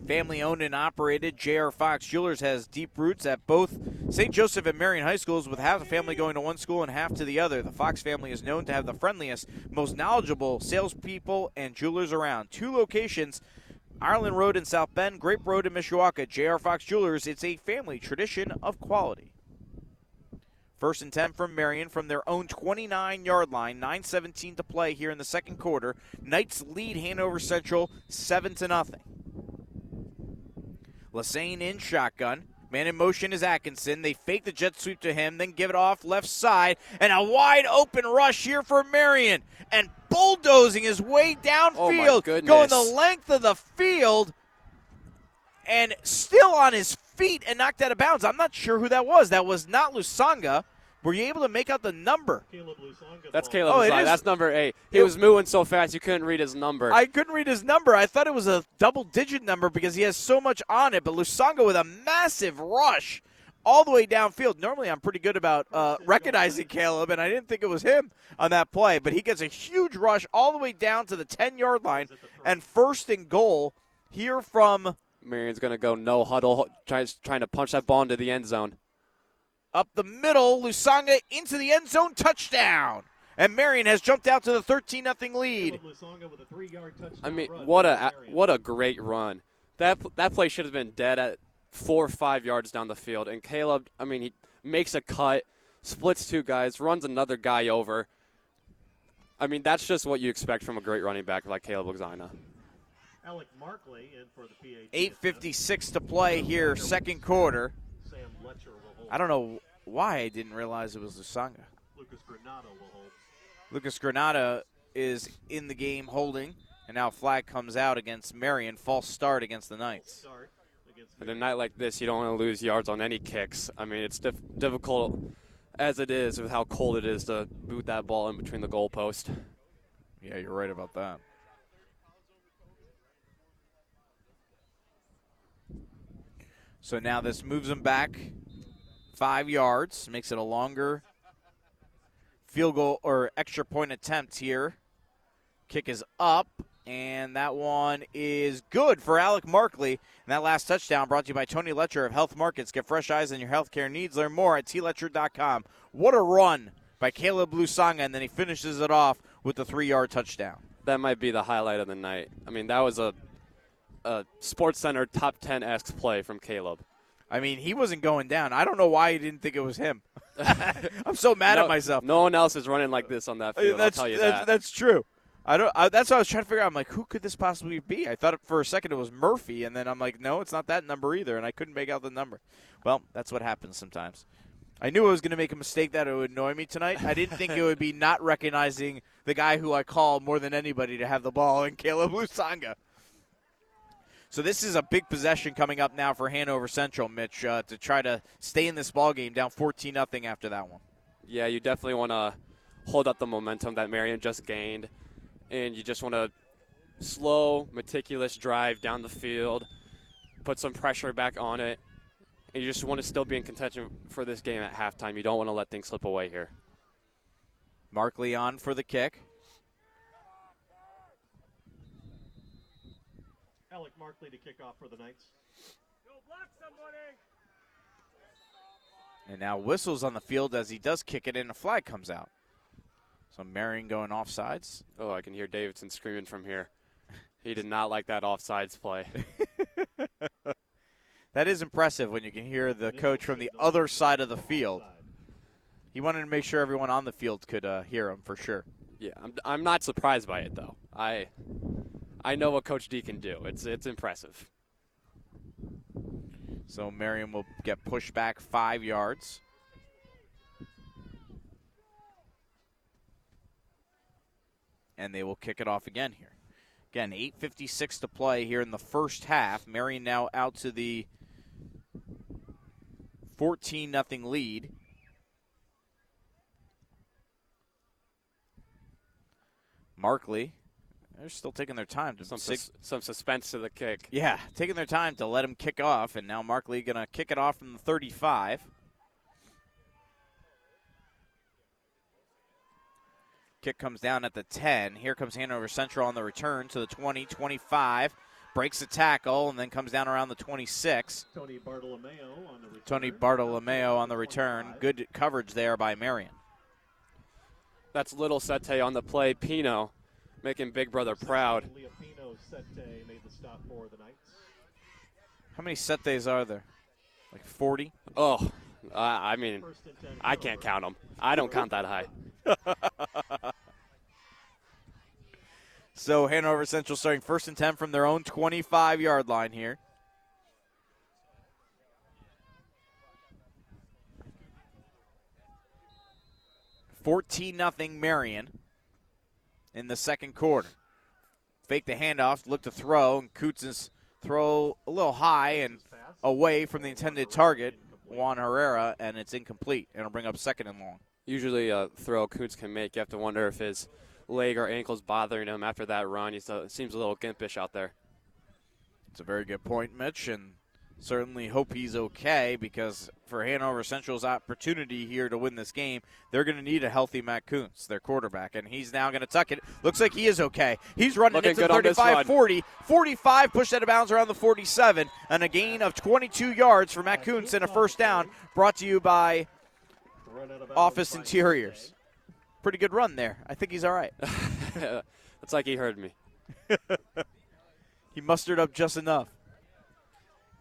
Family owned and operated, J.R. Fox Jewelers has deep roots at both St. Joseph and Marian High Schools, with half the family going to one school and half to the other. The Fox family is known to have the friendliest, most knowledgeable salespeople and jewelers around. Two locations Ireland Road in South Bend, Grape Road in Mishawaka. J.R. Fox Jewelers, it's a family tradition of quality. First and 10 from Marian from their own 29 yard line. 9.17 to play here in the second quarter. Knights lead Hanover Central 7 to nothing. Lassane in shotgun. Man in motion is Atkinson. They fake the jet sweep to him, then give it off left side, and a wide open rush here for Marian. And bulldozing his way oh, downfield, goodness. going the length of the field, and still on his feet and knocked out of bounds. I'm not sure who that was. That was not Lusanga. Were you able to make out the number? That's Caleb Oh, it Lusanga. is- That's number eight. He It- was moving so fast you couldn't read his number. I couldn't read his number. I thought it was a double digit number because he has so much on it. But Lusanga with a massive rush all the way downfield. Normally, I'm pretty good about uh, recognizing Caleb, and I didn't think it was him on that play. But he gets a huge rush all the way down to the 10 yard line and first and goal here from Marian's going to go no huddle, trying, trying to punch that ball into the end zone. Up the middle. Lusanga into the end zone, touchdown. And Marian has jumped out to the 13 0 lead. I mean, what a what a great run. That that play should have been dead at four or five yards down the field. And Caleb, I mean, he makes a cut, splits two guys, runs another guy over. I mean, that's just what you expect from a great running back like Caleb Lusanga. Alec Markley in for the PAT. 8.56 to play here, second quarter. Sam Letcher will hold. I don't know why I didn't realize it was Lusanga. Lucas Granado will hold. Lucas Granada is in the game holding, and now flag comes out against Marian. False start against the Knights. Start And a night like this, you don't want to lose yards on any kicks. I mean, it's diff- difficult as it is with how cold it is to boot that ball in between the goalpost. Yeah, you're right about that. So now this moves them back five yards, makes it a longer field goal or extra point attempt here. Kick is up, and that one is good for Alec Markley. And that last touchdown brought to you by Tony Letcher of Health Markets. Get fresh eyes on your healthcare needs. Learn more at tletcher.com. What a run by Caleb Lusanga, and then he finishes it off with the three yard touchdown. That might be the highlight of the night. I mean, that was a, a Sports Center top 10 esque play from Caleb. I mean, he wasn't going down. I don't know why he didn't think it was him. I'm so mad no, at myself. No one else is running like this on that field. that's, I'll tell you that's, that. that's true. I don't. I, that's what I was trying to figure out. I'm like, who could this possibly be? I thought for a second it was Murphy, and then I'm like, no, it's not that number either, and I couldn't make out the number. Well, that's what happens sometimes. I knew I was going to make a mistake that it would annoy me tonight. I didn't think it would be not recognizing the guy who I call more than anybody to have the ball, in Caleb Lusanga. So this is a big possession coming up now for Hanover Central, Mitch, uh, to try to stay in this ball game, down 14 nothing after that one. Yeah, you definitely want to hold up the momentum that Marian just gained, and you just want to slow, meticulous drive down the field, put some pressure back on it, and you just want to still be in contention for this game at halftime. You don't want to let things slip away here. Markley on for the kick. Alec Markley to kick off for the Knights. And now whistles on the field as he does kick it in. A flag comes out. So Marian going offsides. Oh, I can hear Davidson screaming from here. He did not like that offsides play. that is impressive when you can hear the coach from the other side of the field. He wanted to make sure everyone on the field could uh, hear him for sure. Yeah, I'm, I'm not surprised by it though. I I know what Coach D can do. It's it's impressive. So Marian will get pushed back five yards. And they will kick it off again here. Again, 8.56 to play here in the first half. Marian now out to the 14 0 lead. Markley, they're still taking their time to Some sig- sus- some suspense to the kick. yeah, taking their time to let him kick off, and now Markley going to kick it off from the 35. Kick comes down at the 10. Here comes Hanover Central on the return to the 20, 25. Breaks the tackle and then comes down around the 26. Tony Bartolomeo on the return. Tony Bartolomeo on the return. Good coverage there by Marian. That's little Sete on the play. Pino making Big Brother proud. Leopino Sete made the stop for the Knights. How many set days are there? Like 40? Oh, uh, I mean, I can't count them. I don't count that high. So Hanover Central starting first and 10 from their own 25 yard line here. Fourteen nothing Marian in the second quarter. Fake the handoff, look to throw, and Kuntz's throw a little high and away from the intended target, Juan Herrera, and it's incomplete. And it'll bring up second and long. Usually, a throw Kuntz can make, you have to wonder if his leg or ankle's bothering him after that run. He seems a little gimpish out there. It's a very good point, Mitch, and certainly hope he's okay because for Hanover Central's opportunity here to win this game, they're going to need a healthy Matt Kuntz, their quarterback, and he's now going to tuck it. Looks like he is okay. He's running Looking into good on this 35 run. 40. 45 pushed out of bounds around the 47, and a gain of 22 yards for Matt Kuntz and a first down brought to you by Office Interiors. Pretty good run there. I think he's all right. it's like he heard me. he mustered up just enough.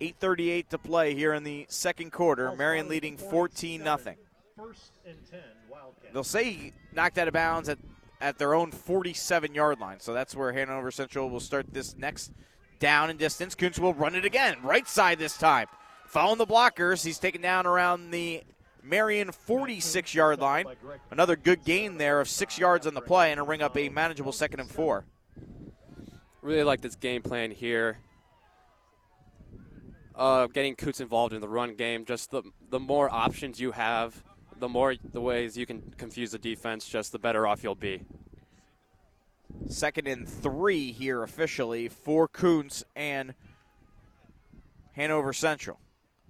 8:38 to play here in the second quarter. Marian leading 14 nothing. First and 10, Wildcats. They'll say he knocked out of bounds at, at their own 47 yard line. So that's where Hanover Central will start this next down and distance. Kuntz will run it again, right side this time. Following the blockers, he's taken down around the Marian 46 yard line. Another good gain there of six yards on the play and a ring up a manageable second and four. Really like this game plan here. Uh, getting Kuntz involved in the run game. Just the the more options you have, the more the ways you can confuse the defense, just the better off you'll be. Second and three here officially for Kuntz and Hanover Central.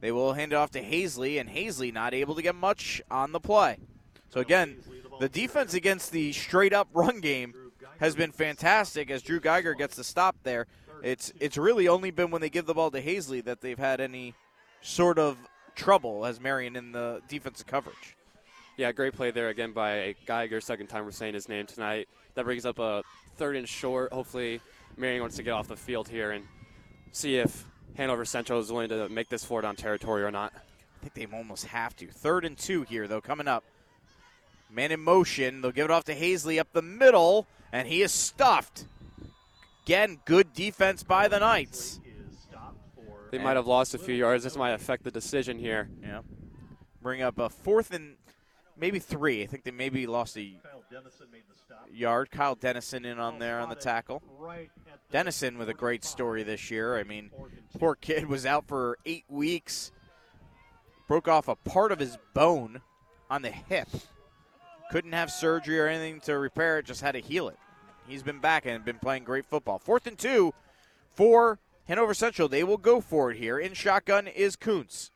They will hand it off to Hazley, and Hazley not able to get much on the play. So again, the defense against the straight up run game has been fantastic as Drew Geiger gets the stop there. It's it's really only been when they give the ball to Hazley that they've had any sort of trouble as Marian in the defensive coverage. Yeah, great play there again by Geiger. Second time we're saying his name tonight. That brings up a third and short. Hopefully, Marian wants to get off the field here and see if Hanover Central is willing to make this four down territory or not. I think they almost have to. Third and two here, though, coming up. Man in motion. They'll give it off to Hazley up the middle, and he is stuffed. Again, good defense by the Knights. They might have lost a few yards. This might affect the decision here. Yeah. Bring up a fourth and maybe three. I think they maybe lost a yard. Kyle Dennison in on there on the tackle. Dennison with a great story this year. I mean, poor kid was out for eight weeks, broke off a part of his bone on the hip. Couldn't have surgery or anything to repair it, just had to heal it. He's been back and been playing great football. Fourth and two for Hanover Central. They will go for it here. In shotgun is Kuntz.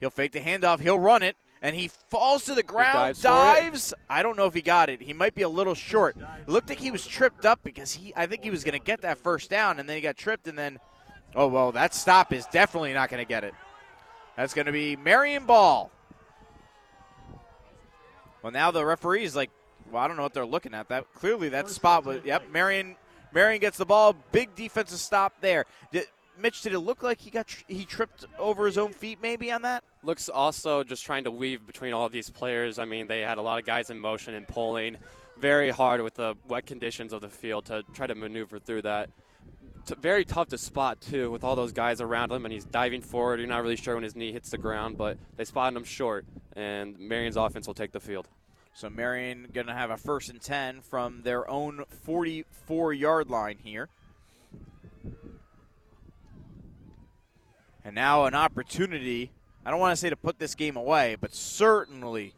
He'll fake the handoff. He'll run it, and he falls to the ground. dives dives. I don't know if he got it. He might be a little short. It looked like he was tripped up because he. I think he was going to get that first down, and then he got tripped, and then, oh well, that stop is definitely not going to get it. That's going to be Marian Ball. Well, now the referee's like, well, I don't know what they're looking at. That clearly that spot was. Yep, Marian. Marian gets the ball. Big defensive stop there. Did, Mitch, did it look like he got tr- he tripped over his own feet maybe on that? Looks also just trying to weave between all of these players. I mean, they had a lot of guys in motion and pulling very hard with the wet conditions of the field to try to maneuver through that. T- very tough to spot, too, with all those guys around him, and he's diving forward. You're not really sure when his knee hits the ground, but they spotted him short, and Marian's offense will take the field. So Marian going to have a first and 10 from their own 44 yard line here. And now an opportunity, I don't want to say to put this game away, but certainly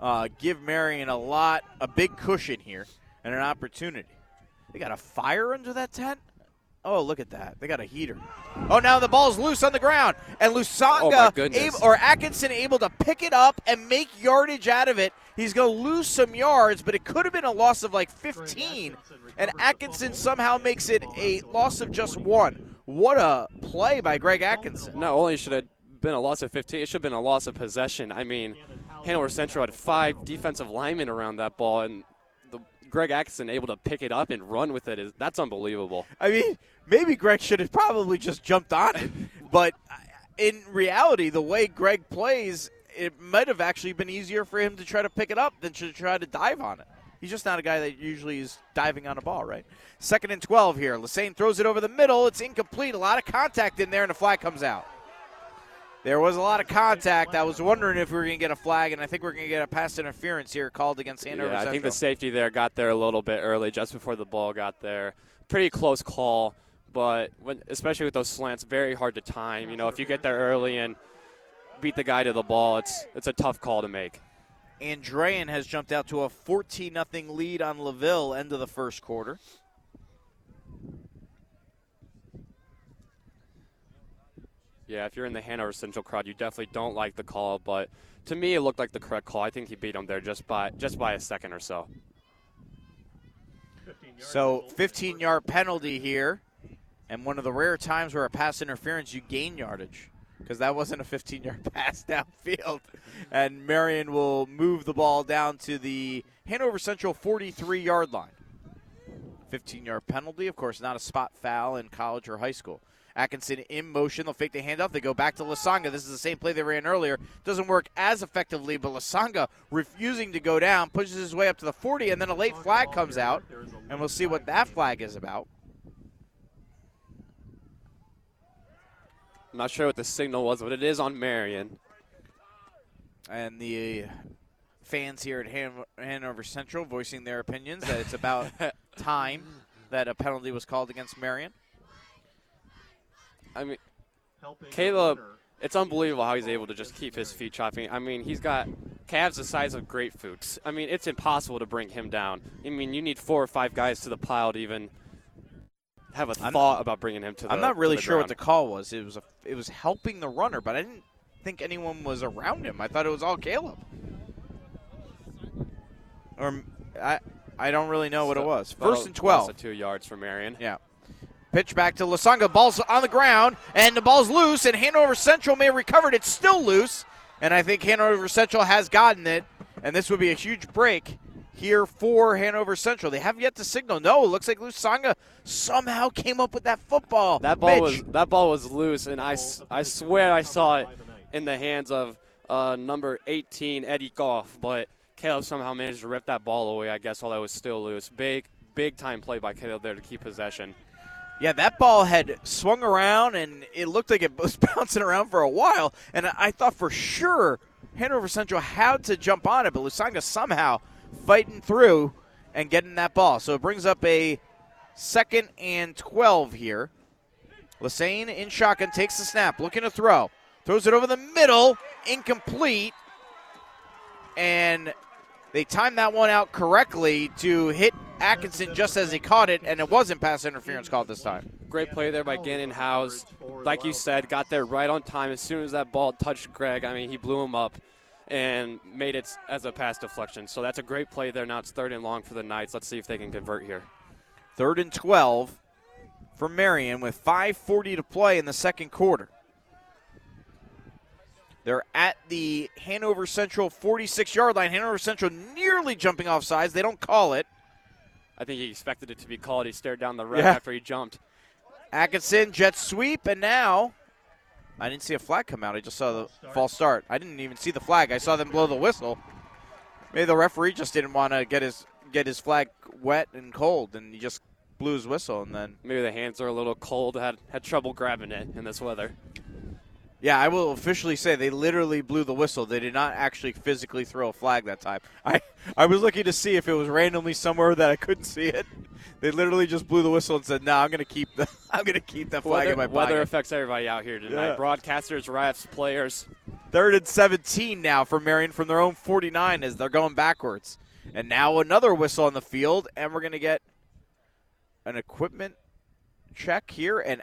uh, give Marian a lot, a big cushion here and an opportunity. They got a fire under that tent? Oh, look at that. They got a heater. Oh, now the ball's loose on the ground. And Oh, Lusanga able, or Atkinson able to pick it up and make yardage out of it. He's going to lose some yards, but it could have been a loss of like 15. And Atkinson somehow makes it a loss of just one. What a play by Greg Atkinson. Not only should it have been a loss of 15, it should have been a loss of possession. I mean, Hanover Central had five defensive linemen around that ball, and the Greg Atkinson able to pick it up and run with it is that's unbelievable. I mean, maybe Greg should have probably just jumped on it. But uh, in reality, the way Greg plays, it might have actually been easier for him to try to pick it up than to try to dive on it. He's just not a guy that usually is diving on a ball, right? Second and 12 here. Lassane throws it over the middle. It's incomplete. A lot of contact in there, and a flag comes out. There was a lot of contact. I was wondering if we were going to get a flag, and I think we're going to get a pass interference here called against Hanover Yeah, I think the safety there got there a little bit early, just before the ball got there. Pretty close call, but when, especially with those slants, very hard to time. You know, if you get there early and beat the guy to the ball, it's it's a tough call to make. Andrean has jumped out to a 14 0 lead on LaVille end of the first quarter. Yeah, if you're in the Hanover Central crowd, you definitely don't like the call, but to me, it looked like the correct call. I think he beat him there just by just by a second or so. So 15 yard penalty here, and one of the rare times where a pass interference you gain yardage because that wasn't a 15 yard pass downfield. And Marian will move the ball down to the Hanover Central 43 yard line. 15 yard penalty, of course, not a spot foul in college or high school. Atkinson in motion. They'll fake the handoff. They go back to Lusanga. This is the same play they ran earlier. Doesn't work as effectively, but Lusanga refusing to go down, pushes his way up to the 40, and then a late flag comes out, and we'll see what that flag is about. I'm not sure what the signal was, but it is on Marian. And the fans here at Han- Hanover Central voicing their opinions that it's about time that a penalty was called against Marian. I mean, Caleb, it's unbelievable how he's able to just keep his feet chopping. I mean, he's got calves the size of grapefruits. I mean, it's impossible to bring him down. I mean, you need four or five guys to the pile to even have a I'm- thought about bringing him to the I'm not really sure what the call was. It was a, it was helping the runner, but I didn't think anyone was around him. I thought it was all Caleb. Or I I don't really know what it was. First and 12. loss two yards for Marian. Yeah. Pitch back to Lusanga. Ball's on the ground, and the ball's loose, and Hanover Central may have recovered. It's still loose, and I think Hanover Central has gotten it, and this would be a huge break here for Hanover Central. They have yet to signal. No, it looks like Lusanga somehow came up with that football. That ball Mitch. was that ball was loose, and I, I swear I saw it in the hands of uh, number 18 Eddie Goff, but Caleb somehow managed to rip that ball away. I guess while it was still loose. Big big time play by Caleb there to keep possession. Yeah, that ball had swung around and it looked like it was bouncing around for a while. And I thought for sure Hanover Central had to jump on it, but Lusanga somehow fighting through and getting that ball. So it brings up a second and 12 here. Lassane in shotgun takes the snap, looking to throw. Throws it over the middle, incomplete. And they timed that one out correctly to hit Atkinson just as he caught it, and it wasn't pass interference called this time. Great play there by Gannon House. Like you said, got there right on time. As soon as that ball touched Greg, I mean, he blew him up and made it as a pass deflection. So that's a great play there. Now it's third and long for the Knights. Let's see if they can convert here. Third and 12 for Marian with 5.40 to play in the second quarter. They're at the Hanover Central 46 yard line. Hanover Central nearly jumping off sides. They don't call it. I think he expected it to be called. He stared down the ref Yeah. after he jumped. Atkinson, jet sweep, and now I didn't see a flag come out. I just saw the false start. I didn't even see the flag. I saw them blow the whistle. Maybe the referee just didn't want to get his get his flag wet and cold, and he just blew his whistle, and then Maybe the hands are a little cold. Had had trouble grabbing it in this weather. Yeah, I will officially say they literally blew the whistle. They did not actually physically throw a flag that time. I, I was looking to see if it was randomly somewhere that I couldn't see it. They literally just blew the whistle and said, "No, I'm going to keep the I'm going to keep that flag Weather, in my pocket." weather affects everybody out here tonight. Yeah. Broadcasters, refs, players. Third and 17 now for Marian from their own 49 as they're going backwards. And now another whistle on the field, and we're going to get an equipment check here. And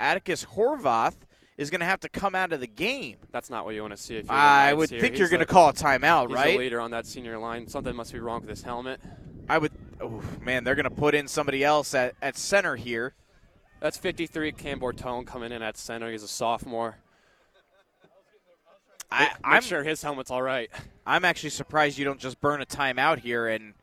Atticus Horvath is going to have to come out of the game. That's not what you want to see. If you're I would here. think He's you're going to call a timeout, he's right? the leader on that senior line. Something must be wrong with his helmet. I would. Oh, man, they're going to put in somebody else at, at center here. That's 53 Cam Bortone coming in at center. He's a sophomore. I, I'm sure his helmet's all right. I'm actually surprised you don't just burn a timeout here and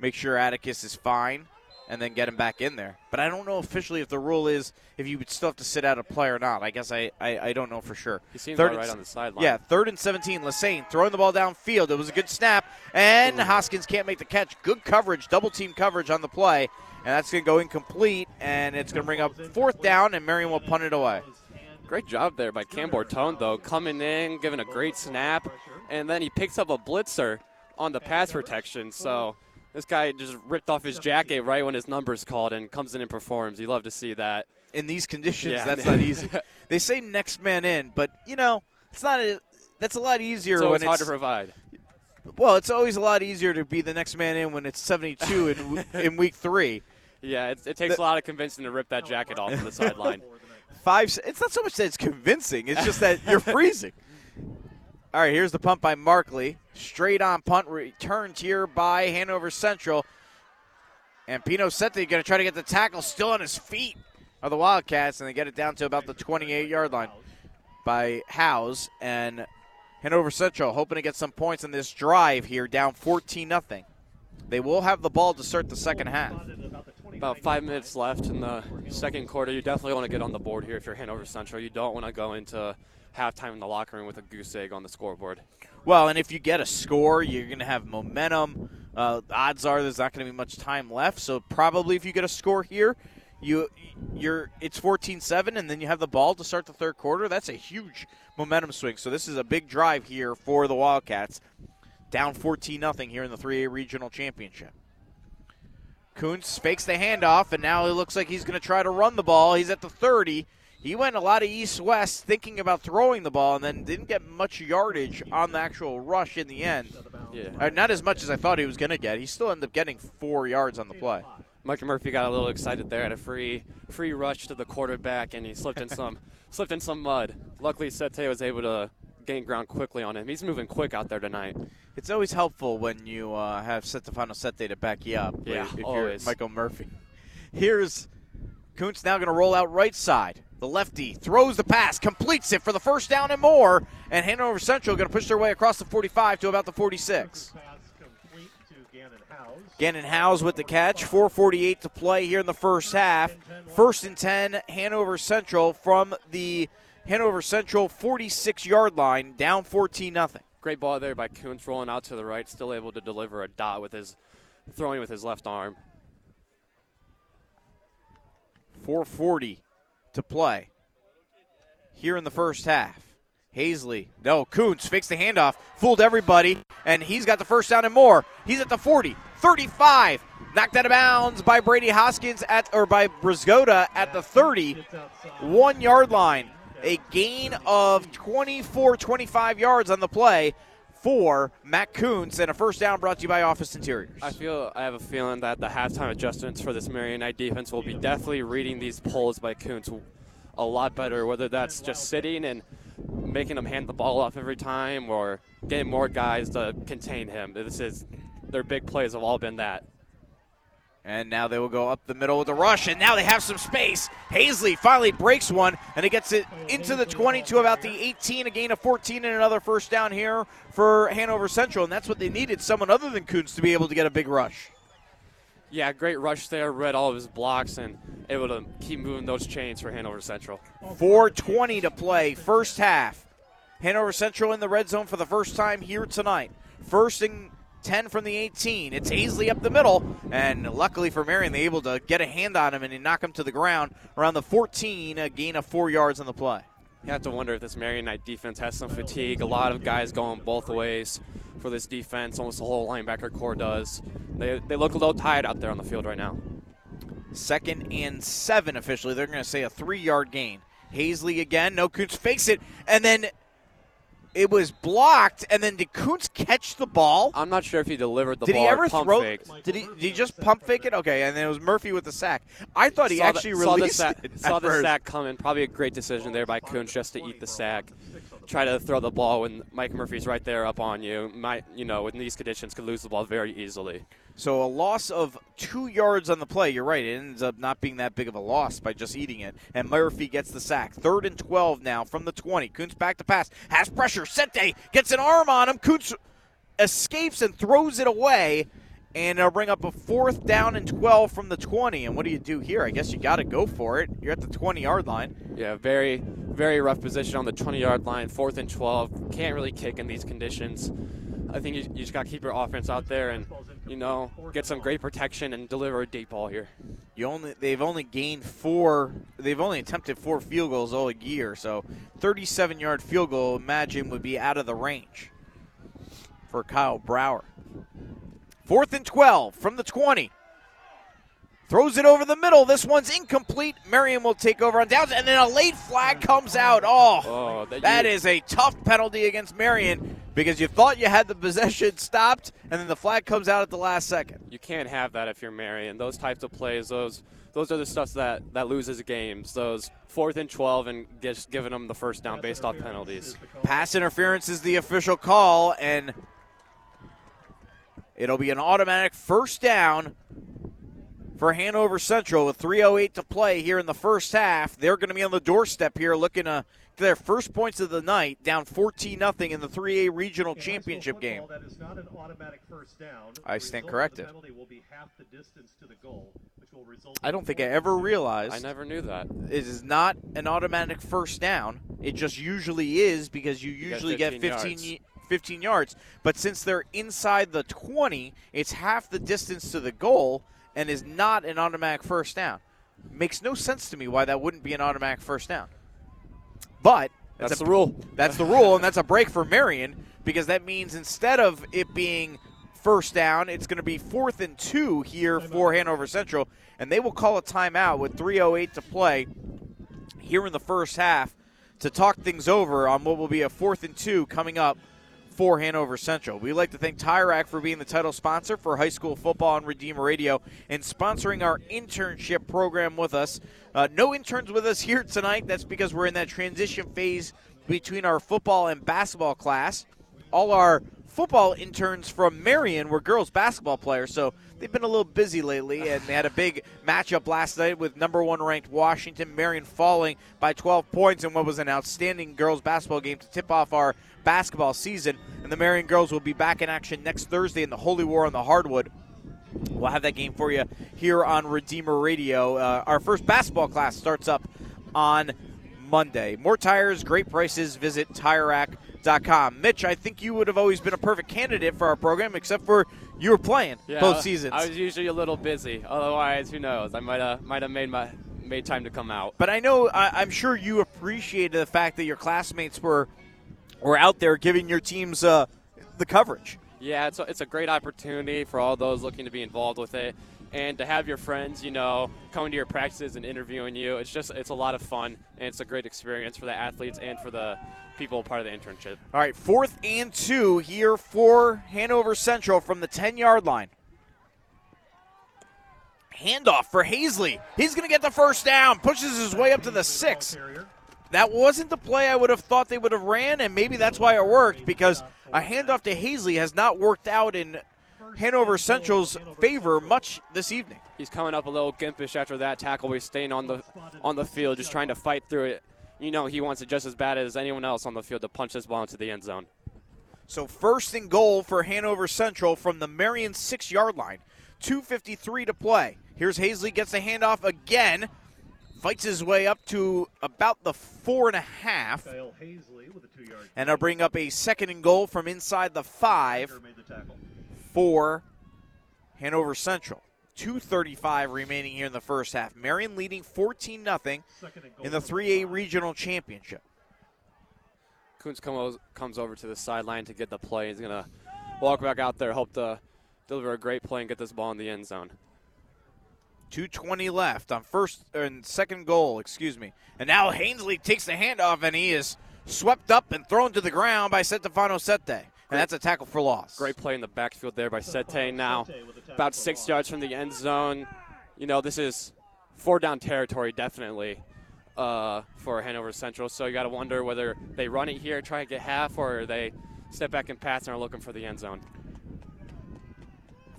make sure Atticus is fine and then get him back in there. But I don't know officially if the rule is if you would still have to sit out a play or not. I guess I, I, I don't know for sure. He seems Third right on the sideline. Yeah, third and 17. Lassane throwing the ball downfield. It was a good snap, and Hoskins can't make the catch. Good coverage, double team coverage on the play, and that's going to go incomplete, and it's going to bring up fourth down, and Marian will punt it away. Great job there by Cam Bortone, though, coming in, giving a great snap, and then he picks up a blitzer on the pass protection. So this guy just ripped off his jacket right when his number's called and comes in and performs. You love to see that. in these conditions, Yeah. that's not easy. they say next man in, but you know, it's not. A, that's a lot easier It's when it's hard to provide. Well, it's always a lot easier to be the next man in when it's 72 in in week three. Yeah, it, it takes The- a lot of convincing to rip that jacket off on the sideline. Five. It's not so much that it's convincing; it's just that you're freezing. All right, here's the pump by Markley. Straight on punt returned here by Hanover Central. And Pino Sete going to try to get the tackle still on his feet of the Wildcats, and they get it down to about the 28 yard line by House. And Hanover Central hoping to get some points in this drive here, down 14 0. They will have the ball to start the second half. about five minutes left in the second quarter. You definitely want to get on the board here if you're Hanover Central. You don't want to go into halftime in the locker room with a goose egg on the scoreboard. Well, and if you get a score, you're going to have momentum. Uh, odds are there's not going to be much time left, so probably if you get a score here, you you're it's 14-7 and then you have the ball to start the third quarter. That's a huge momentum swing. So this is a big drive here for the Wildcats. Down 14 nothing here in the 3A regional championship. Kuntz fakes the handoff, and now it looks like he's going to try to run the ball. He's at the 30. He went a lot of east-west thinking about throwing the ball, and then didn't get much yardage on the actual rush in the end. Yeah. Uh, not as much as I thought he was going to get. He still ended up getting four yards on the play. Mike Murphy got a little excited there at a free free rush to the quarterback, and he slipped in some slipped in some mud. Luckily, Sete was able to gain ground quickly on him. He's moving quick out there tonight. It's always helpful when you uh, have Stefano Sete to back you up. Yeah, if always. you're Michael Murphy. Here's Kuntz now going to roll out right side. The lefty throws the pass, completes it for the first down and more, and Hanover Central going to push their way across the 45 to about the 46. Gannon House with the catch. 4:48 to play here in the first half. First and 10, Hanover Central from the Hanover Central 46-yard line, down 14 nothing. Great ball there by Kuntz, rolling out to the right, still able to deliver a dot with his throwing with his left arm. 4:40 to play here in the first half. Hazley, no, Kuntz fakes the handoff, fooled everybody, and he's got the first down and more. He's at the 40, 35, knocked out of bounds by Brady Hoskins at or by Briscoda at the 30, one yard line. A gain of 24, 25 yards on the play for Matt Kuntz, and a first down brought to you by Office Interiors. I feel I have a feeling that the halftime adjustments for this Marian Knight defense will be definitely reading these pulls by Kuntz a lot better, whether that's just sitting and making him hand the ball off every time or getting more guys to contain him. This is their big plays have all been that. And now they will go up the middle with a rush, and now they have some space. Hazley finally breaks one, and it gets it into the 20 to about the 18, a gain of 14, and another first down here for Hanover Central. And that's what they needed someone other than Kuntz to be able to get a big rush. Yeah, great rush there. Read all of his blocks and able to keep moving those chains for Hanover Central. 4:20 to play, first half. Hanover Central in the red zone for the first time here tonight. First and 10 from the 18. It's Hazley up the middle, and luckily for Marian, they able to get a hand on him and knock him to the ground around the 14, a gain of four yards on the play. You have to wonder if this Marian Knight defense has some fatigue. A lot of guys going both ways for this defense. Almost the whole linebacker core does. They, they look a little tired out there on the field right now. Second and seven officially. They're going to say a three yard gain. Hazley again. No, Kuntz fakes it. And then it was blocked. And then did Kuntz catch the ball? I'm not sure if he delivered the did ball Did he ever throw? faked. Did he? Did he just pump fake it? Okay, and then it was Murphy with the sack. I thought he Saw actually the, saw the released sack, it. Saw the first. sack coming. Probably a great decision there by Kuntz just to eat the sack. Try to throw the ball when Mike Murphy's right there up on you. Might you know in these conditions could lose the ball very easily. So a loss of two yards on the play. You're right. It ends up not being that big of a loss by just eating it. And Murphy gets the sack. Third and 12 now from the 20. Kuntz back to pass. Has pressure. Sete gets an arm on him. Kuntz escapes and throws it away. And it'll bring up a fourth down and 12 from the 20. And what do you do here? I guess you got to go for it. You're at the 20 yard line. Yeah, very very rough position on the 20 yard line. Fourth and 12. Can't really kick in these conditions. I think you, you just got to keep your offense out there and you know get some great protection and deliver a deep ball here. You only they've only gained four. They've only attempted four field goals all year. So, 37 yard field goal, imagine would be out of the range for Kyle Brower. Fourth and 12 from the 20. Throws it over the middle. This one's incomplete. Marian will take over on downs, and then a late flag comes out. Oh, Oh, that, that is a tough penalty against Marian because you thought you had the possession stopped, and then the flag comes out at the last second. You can't have that if you're Marian. Those types of plays, those those are the stuff that that loses games. Those fourth and 12 and just giving them the first down based off penalties. Pass interference is the official call, and it'll be an automatic first down for Hanover Central with 3.08 to play here in the first half. They're going to be on the doorstep here looking uh, to get their first points of the night, down 14 0 in the 3A regional championship game. That is not an automatic first down. I stand corrected. Penalty will be half the distance to the goal, which I don't think I ever realized. I never knew that. It is not an automatic first down. It just usually is because you get usually get 15 15, yards. y- 15 yards. But since they're inside the 20, it's half the distance to the goal and is not an automatic first down. Makes no sense to me why that wouldn't be an automatic first down. But That's a- the rule. That's the rule, and that's a break for Marian because that means instead of it being first down, it's going to be fourth and two here for Hanover Central, and they will call a timeout with 3:08 to play here in the first half to talk things over on what will be a fourth and two coming up for Hanover Central. We'd like to thank Tire Rack for being the title sponsor for high school football on Redeemer Radio and sponsoring our internship program with us. Uh, no interns with us here tonight. That's because we're in that transition phase between our football and basketball class. All our football interns from Marian were girls basketball players, so they've been a little busy lately, and they had a big matchup last night with number one ranked Washington. Marian falling by 12 points in what was an outstanding girls basketball game to tip off our basketball season. And the Marian girls will be back in action next Thursday in the Holy War on the Hardwood. We'll have that game for you here on Redeemer Radio. Uh, our first basketball class starts up on Monday. More tires, great prices. Visit TireRack.com. Mitch, I think you would have always been a perfect candidate for our program, except for you were playing Yeah, both seasons. I was usually a little busy. Otherwise, who knows? I might have might have made my made time to come out. But I know, I, I'm sure you appreciated the fact that your classmates were were out there giving your teams uh, the coverage. Yeah, it's a, it's a great opportunity for all those looking to be involved with it, and to have your friends, you know, coming to your practices and interviewing you. It's just it's a lot of fun, and it's a great experience for the athletes and for the people part of the internship. All right, fourth and two here for Hanover Central from the 10 yard line. Handoff for Hazley. He's going to get the first down, pushes his way up to the six. That wasn't the play I would have thought they would have ran, and maybe that's why it worked because a handoff to Hazley has not worked out in Hanover Central's favor much this evening. He's coming up a little gimpish after that tackle. He's staying on the on the field, just trying to fight through it. You know, he wants it just as bad as anyone else on the field to punch this ball into the end zone. So first and goal for Hanover Central from the Marian six yard line. 2.53 to play. Here's Hazley, gets the handoff again. Fights his way up to about the four and a half. Kyle Hazley with a two-yard And they'll bring up a second and goal from inside the five made the tackle. For Hanover Central. 2.35 remaining here in the first half. Marian leading 14 0 in the 3A Regional Championship. Kuntz comes comes over to the sideline to get the play. He's gonna walk back out there, hope to deliver a great play and get this ball in the end zone. 220 left on first uh, and second goal, excuse me. And now Hazley takes the handoff and he is swept up and thrown to the ground by Setefano Sete. And that's a tackle for loss. Great play in the backfield there by Sete. Now, about six yards from the end zone. You know, this is four down territory, definitely, uh, for Hanover Central. So you got to wonder whether they run it here, try to get half, or they step back and pass and are looking for the end zone.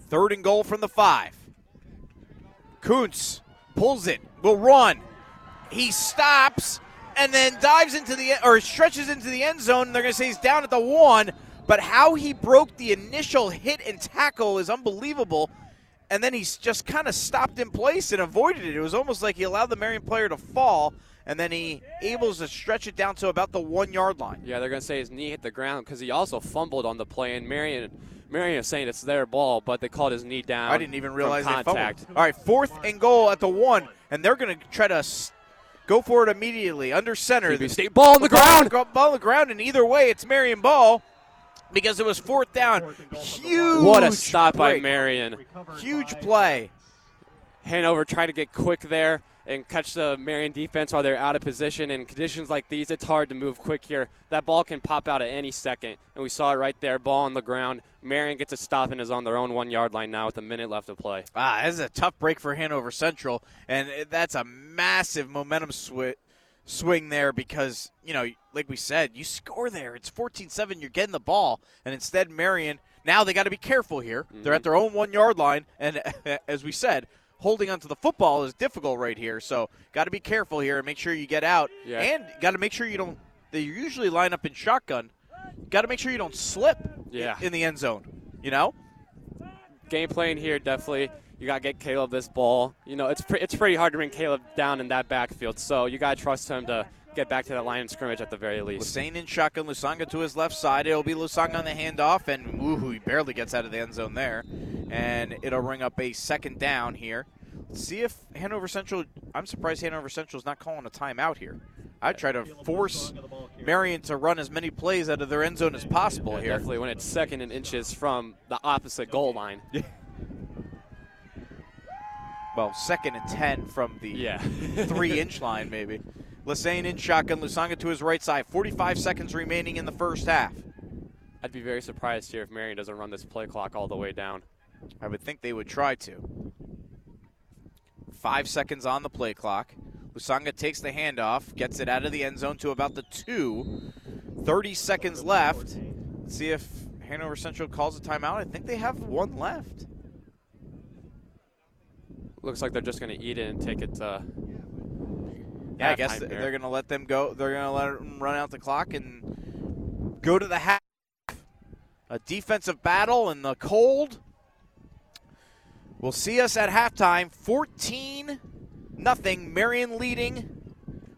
Third and goal from the five. Kuntz pulls it, will run. He stops and then dives into the or stretches into the end zone. They're going to say he's down at the one, but how he broke the initial hit and tackle is unbelievable. And then he's just kind of stopped in place and avoided it. It was almost like he allowed the Marian player to fall, and then he able to stretch it down to about the one yard line. Yeah, they're going to say his knee hit the ground because he also fumbled on the play. And Marian, Marian is saying it's their ball, but they called his knee down. I didn't even realize they fumbled. All right, fourth and goal at the one, and they're going to try to go for it immediately under center. TB State ball on the ground. Ball on the ground, and either way, it's Marian ball because it was fourth down. Huge. What a stop by. Marian. Huge play. Hanover trying to get quick there and catch the Marian defense while they're out of position. In conditions like these, it's hard to move quick here. That ball can pop out at any second, and we saw it right there. Ball on the ground. Marian gets a stop and is on their own one yard line now with a minute left to play. Ah, this is a tough break for Hanover Central, and that's a massive momentum swi- swing there because, you know, like we said, you score there. It's 14 7, you're getting the ball, and instead, Marian, now they got to be careful here. They're at mm-hmm. their own one yard line, and as we said, holding onto the football is difficult right here, so got to be careful here and make sure you get out, Yeah. and got to make sure you don't. They usually line up in shotgun. Got to make sure you don't slip Yeah. in the end zone, you know? game plan here definitely. You gotta get Caleb this ball. You know, it's pre- it's pretty hard to bring Caleb down in that backfield. So you gotta trust him to get back to that line of scrimmage at the very least. Lassane in shotgun, Lusanga to his left side. It'll be Lusanga on the handoff, and woohoo, he barely gets out of the end zone there. And it'll ring up a second down here. Let's see if Hanover Central. I'm surprised Hanover Central is not calling a timeout here. I'd try to force Marian to run as many plays out of their end zone as possible Yeah, here. Definitely when it's second and inches from the opposite goal line. Well, second and 10 from the Yeah. three inch line, maybe. Lassane in shotgun, Lusanga to his right side. 45 seconds remaining in the first half. I'd be very surprised here if Marian doesn't run this play clock all the way down. I would think they would try to. Five seconds on the play clock. Lusanga takes the handoff, gets it out of the end zone to about the two. 30 seconds left. Let's see if Hanover Central calls a timeout. I think they have one left. Looks like they're just going to eat it and take it to. Yeah, I guess halftime th- here. they're going to let them go. They're going to let them run out the clock and go to the half. A defensive battle in the cold. We'll see us at halftime. 14 nothing. Marian leading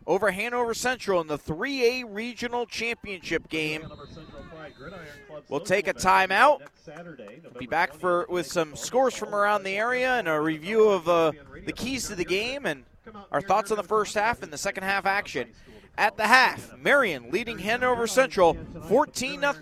over Hanover Central in the 3A Regional Championship game. We'll take a timeout. Be back for with some scores from around the area and a review of uh, the keys to the game and our thoughts on the first half and the second half action. At the half, Marian leading Hanover Central 14 0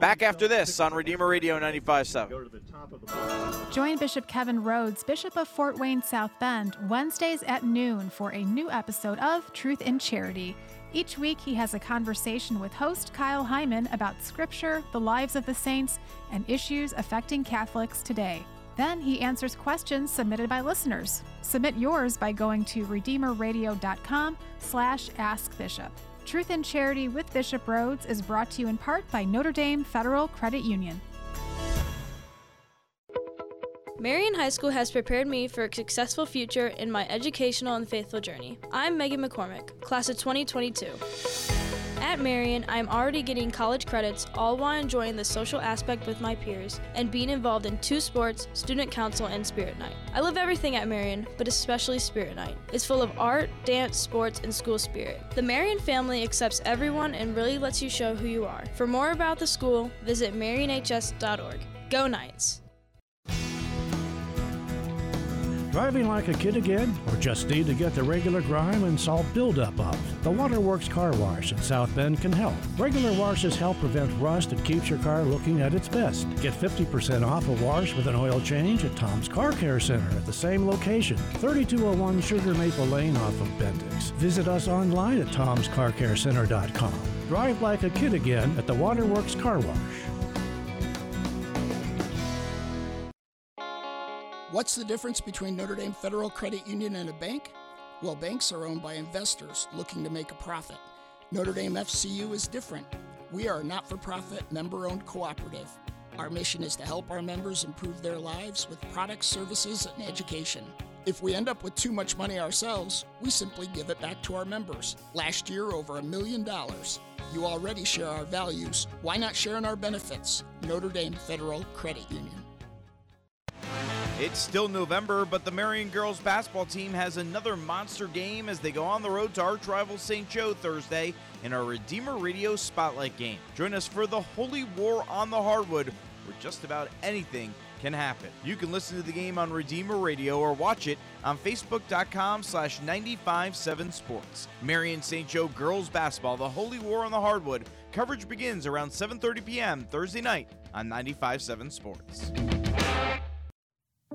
Back after this on Redeemer Radio 95.7. Join Bishop Kevin Rhodes, Bishop of Fort Wayne South Bend, Wednesdays at noon for a new episode of Truth in Charity. Each week, he has a conversation with host Kyle Hyman about Scripture, the lives of the saints, and issues affecting Catholics today. Then he answers questions submitted by listeners. Submit yours by going to redeemerradio.com slash askbishop. Truth and Charity with Bishop Rhodes is brought to you in part by Notre Dame Federal Credit Union. Marian High School has prepared me for a successful future in my educational and faithful journey. I'm Megan McCormick, class of 2022. At Marian, I'm already getting college credits, all while enjoying the social aspect with my peers and being involved in two sports, student council, and Spirit Night. I love everything at Marian, but especially Spirit Night. It's full of art, dance, sports, and school spirit. The Marian family accepts everyone and really lets you show who you are. For more about the school, visit marianhs.org. Go Knights! Driving like a kid again, or just need to get the regular grime and salt buildup off? The Waterworks Car Wash in South Bend can help. Regular washes help prevent rust and keeps your car looking at its best. Get 50% off a wash with an oil change at Tom's Car Care Center at the same location, 3201 Sugar Maple Lane off of Bendix. Visit us online at tomscarcarecenter.com. Drive like a kid again at the Waterworks Car Wash. What's the difference between Notre Dame Federal Credit Union and a bank? Well, banks are owned by investors looking to make a profit. Notre Dame FCU is different. We are a not for profit, member owned cooperative. Our mission is to help our members improve their lives with products, services, and education. If we end up with too much money ourselves, we simply give it back to our members. Last year, over a million dollars. You already share our values. Why not share in our benefits? Notre Dame Federal Credit Union. It's still November, but the Marian girls basketball team has another monster game as they go on the road to arch rival St. Joe Thursday in our Redeemer Radio Spotlight game. Join us for the Holy War on the Hardwood, where just about anything can happen. You can listen to the game on Redeemer Radio or watch it on Facebook.com slash 957 Sports. Marian St. Joe girls basketball, the Holy War on the Hardwood. Coverage begins around 7.30 p.m. Thursday night on 957 Sports.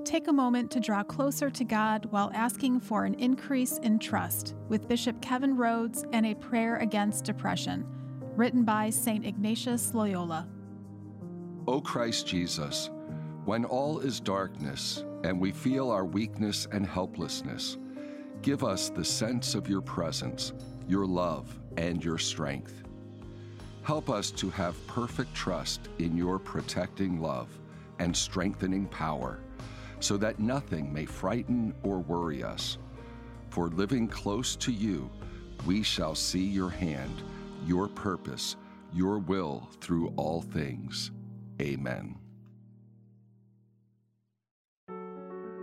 Take a moment to draw closer to God while asking for an increase in trust with Bishop Kevin Rhodes and a prayer against depression, written by St. Ignatius Loyola. O Christ Jesus, when all is darkness and we feel our weakness and helplessness, give us the sense of your presence, your love, and your strength. Help us to have perfect trust in your protecting love and strengthening power so that nothing may frighten or worry us. For living close to you, we shall see your hand, your purpose, your will through all things. Amen.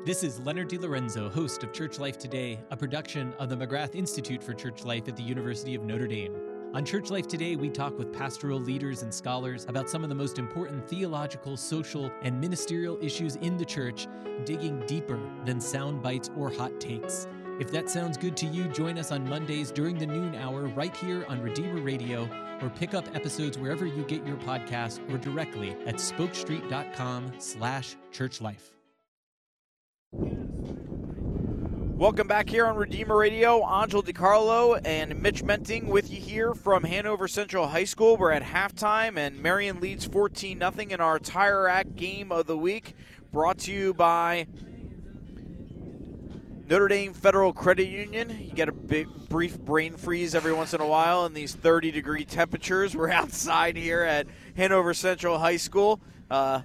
This is Leonard DiLorenzo, host of Church Life Today, a production of the McGrath Institute for Church Life at the University of Notre Dame. On Church Life Today, we talk with pastoral leaders and scholars about some of the most important theological, social, and ministerial issues in the church, digging deeper than sound bites or hot takes. If that sounds good to you, join us on Mondays during the noon hour right here on Redeemer Radio, or pick up episodes wherever you get your podcasts or directly at spokestreet.com slash churchlife. Welcome back here on Redeemer Radio. Angel DiCarlo and Mitch Menting with you here from Hanover Central High School. We're at halftime, and Marian leads 14 0 in our Tire Rack game of the week. Brought to you by Notre Dame Federal Credit Union. You get a big, brief brain freeze every once in a while in these 30 degree temperatures. We're outside here at Hanover Central High School. Uh,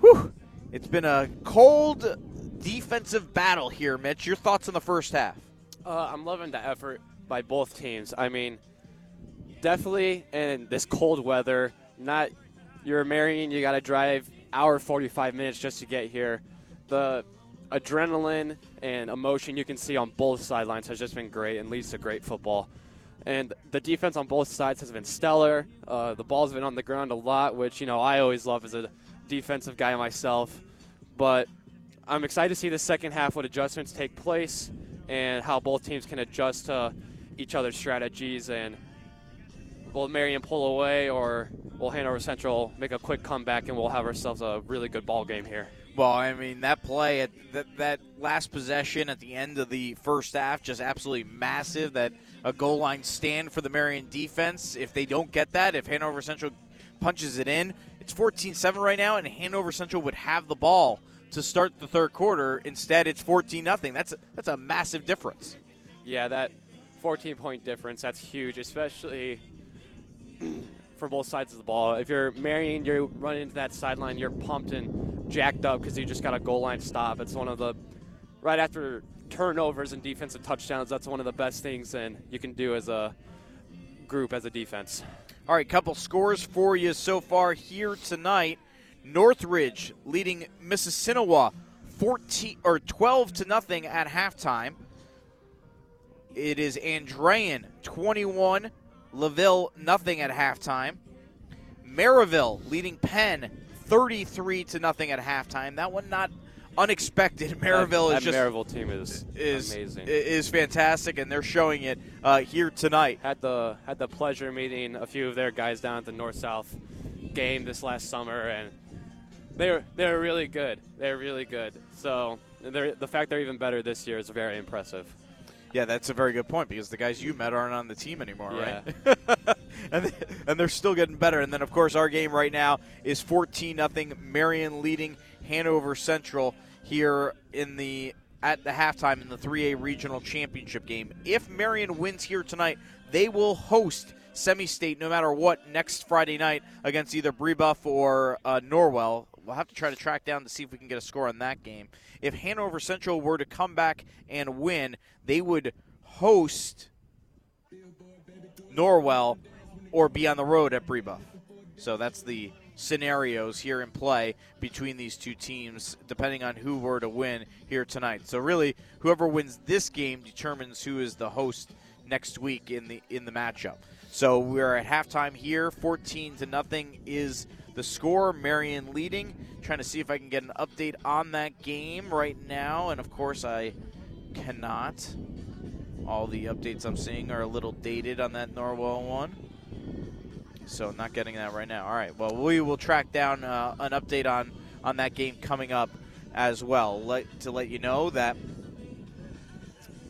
whew, it's been a cold defensive battle here, Mitch. Your thoughts on the first half? Uh, I'm loving the effort by both teams. I mean, definitely in this cold weather, not you're Marian, you got to drive hour 45 minutes just to get here. The adrenaline and emotion you can see on both sidelines has just been great and leads to great football. And the defense on both sides has been stellar. Uh, the ball's been on the ground a lot, which you know I always love as a defensive guy myself. But I'm excited to see the second half what adjustments take place and how both teams can adjust to each other's strategies and will Marian pull away or will Hanover Central make a quick comeback and we'll have ourselves a really good ball game here. Well, I mean that play at that, that last possession at the end of the first half just absolutely massive. That a goal line stand for the Marian defense. If they don't get that, if Hanover Central punches it in, it's 14-7 right now, and Hanover Central would have the ball to start the third quarter. Instead, it's 14 nothing. That's a, that's a massive difference. Yeah, that 14 point difference, that's huge, especially for both sides of the ball. If you're Marian, you're running into that sideline, you're pumped and jacked up because you just got a goal line stop. It's one of the, right after turnovers and defensive touchdowns, that's one of the best things and you can do as a group, as a defense. All right, couple scores for you so far here tonight. Northridge leading Mississinewa 14 or 12 to nothing at halftime. It is Andrean 21, LaVille nothing at halftime. Merrillville leading Penn 33 to nothing at halftime. That one not unexpected. Merrillville that, is just Merrillville team is, is amazing. Is fantastic, and they're showing it uh, here tonight. Had the had the pleasure meeting a few of their guys down at the North South game this last summer, and they're they're really good. They're really good. So the fact they're even better this year is very impressive. Yeah, that's a very good point because the guys you met aren't on the team anymore, Yeah. right? and, and they're still getting better. And then, of course, our game right now is 14 nothing. Marian leading Hanover Central here in the at the halftime in the 3A regional championship game. If Marian wins here tonight, they will host semi-state no matter what next Friday night against either Brebeuf or uh, Norwell. We'll have to try to track down to see if we can get a score on that game. If Hanover Central were to come back and win, they would host Norwell or be on the road at Brebeuf. So that's the scenarios here in play between these two teams, depending on who were to win here tonight. So really, whoever wins this game determines who is the host next week in the in the matchup. So we're at halftime here, 14 to nothing is the score. Marian leading. Trying to see if I can get an update on that game right now, and of course I cannot. All the updates I'm seeing are a little dated on that Norwell one. So not getting that right now. All right. Well, we will track down uh, an update on on that game coming up as well. Let, to let you know that.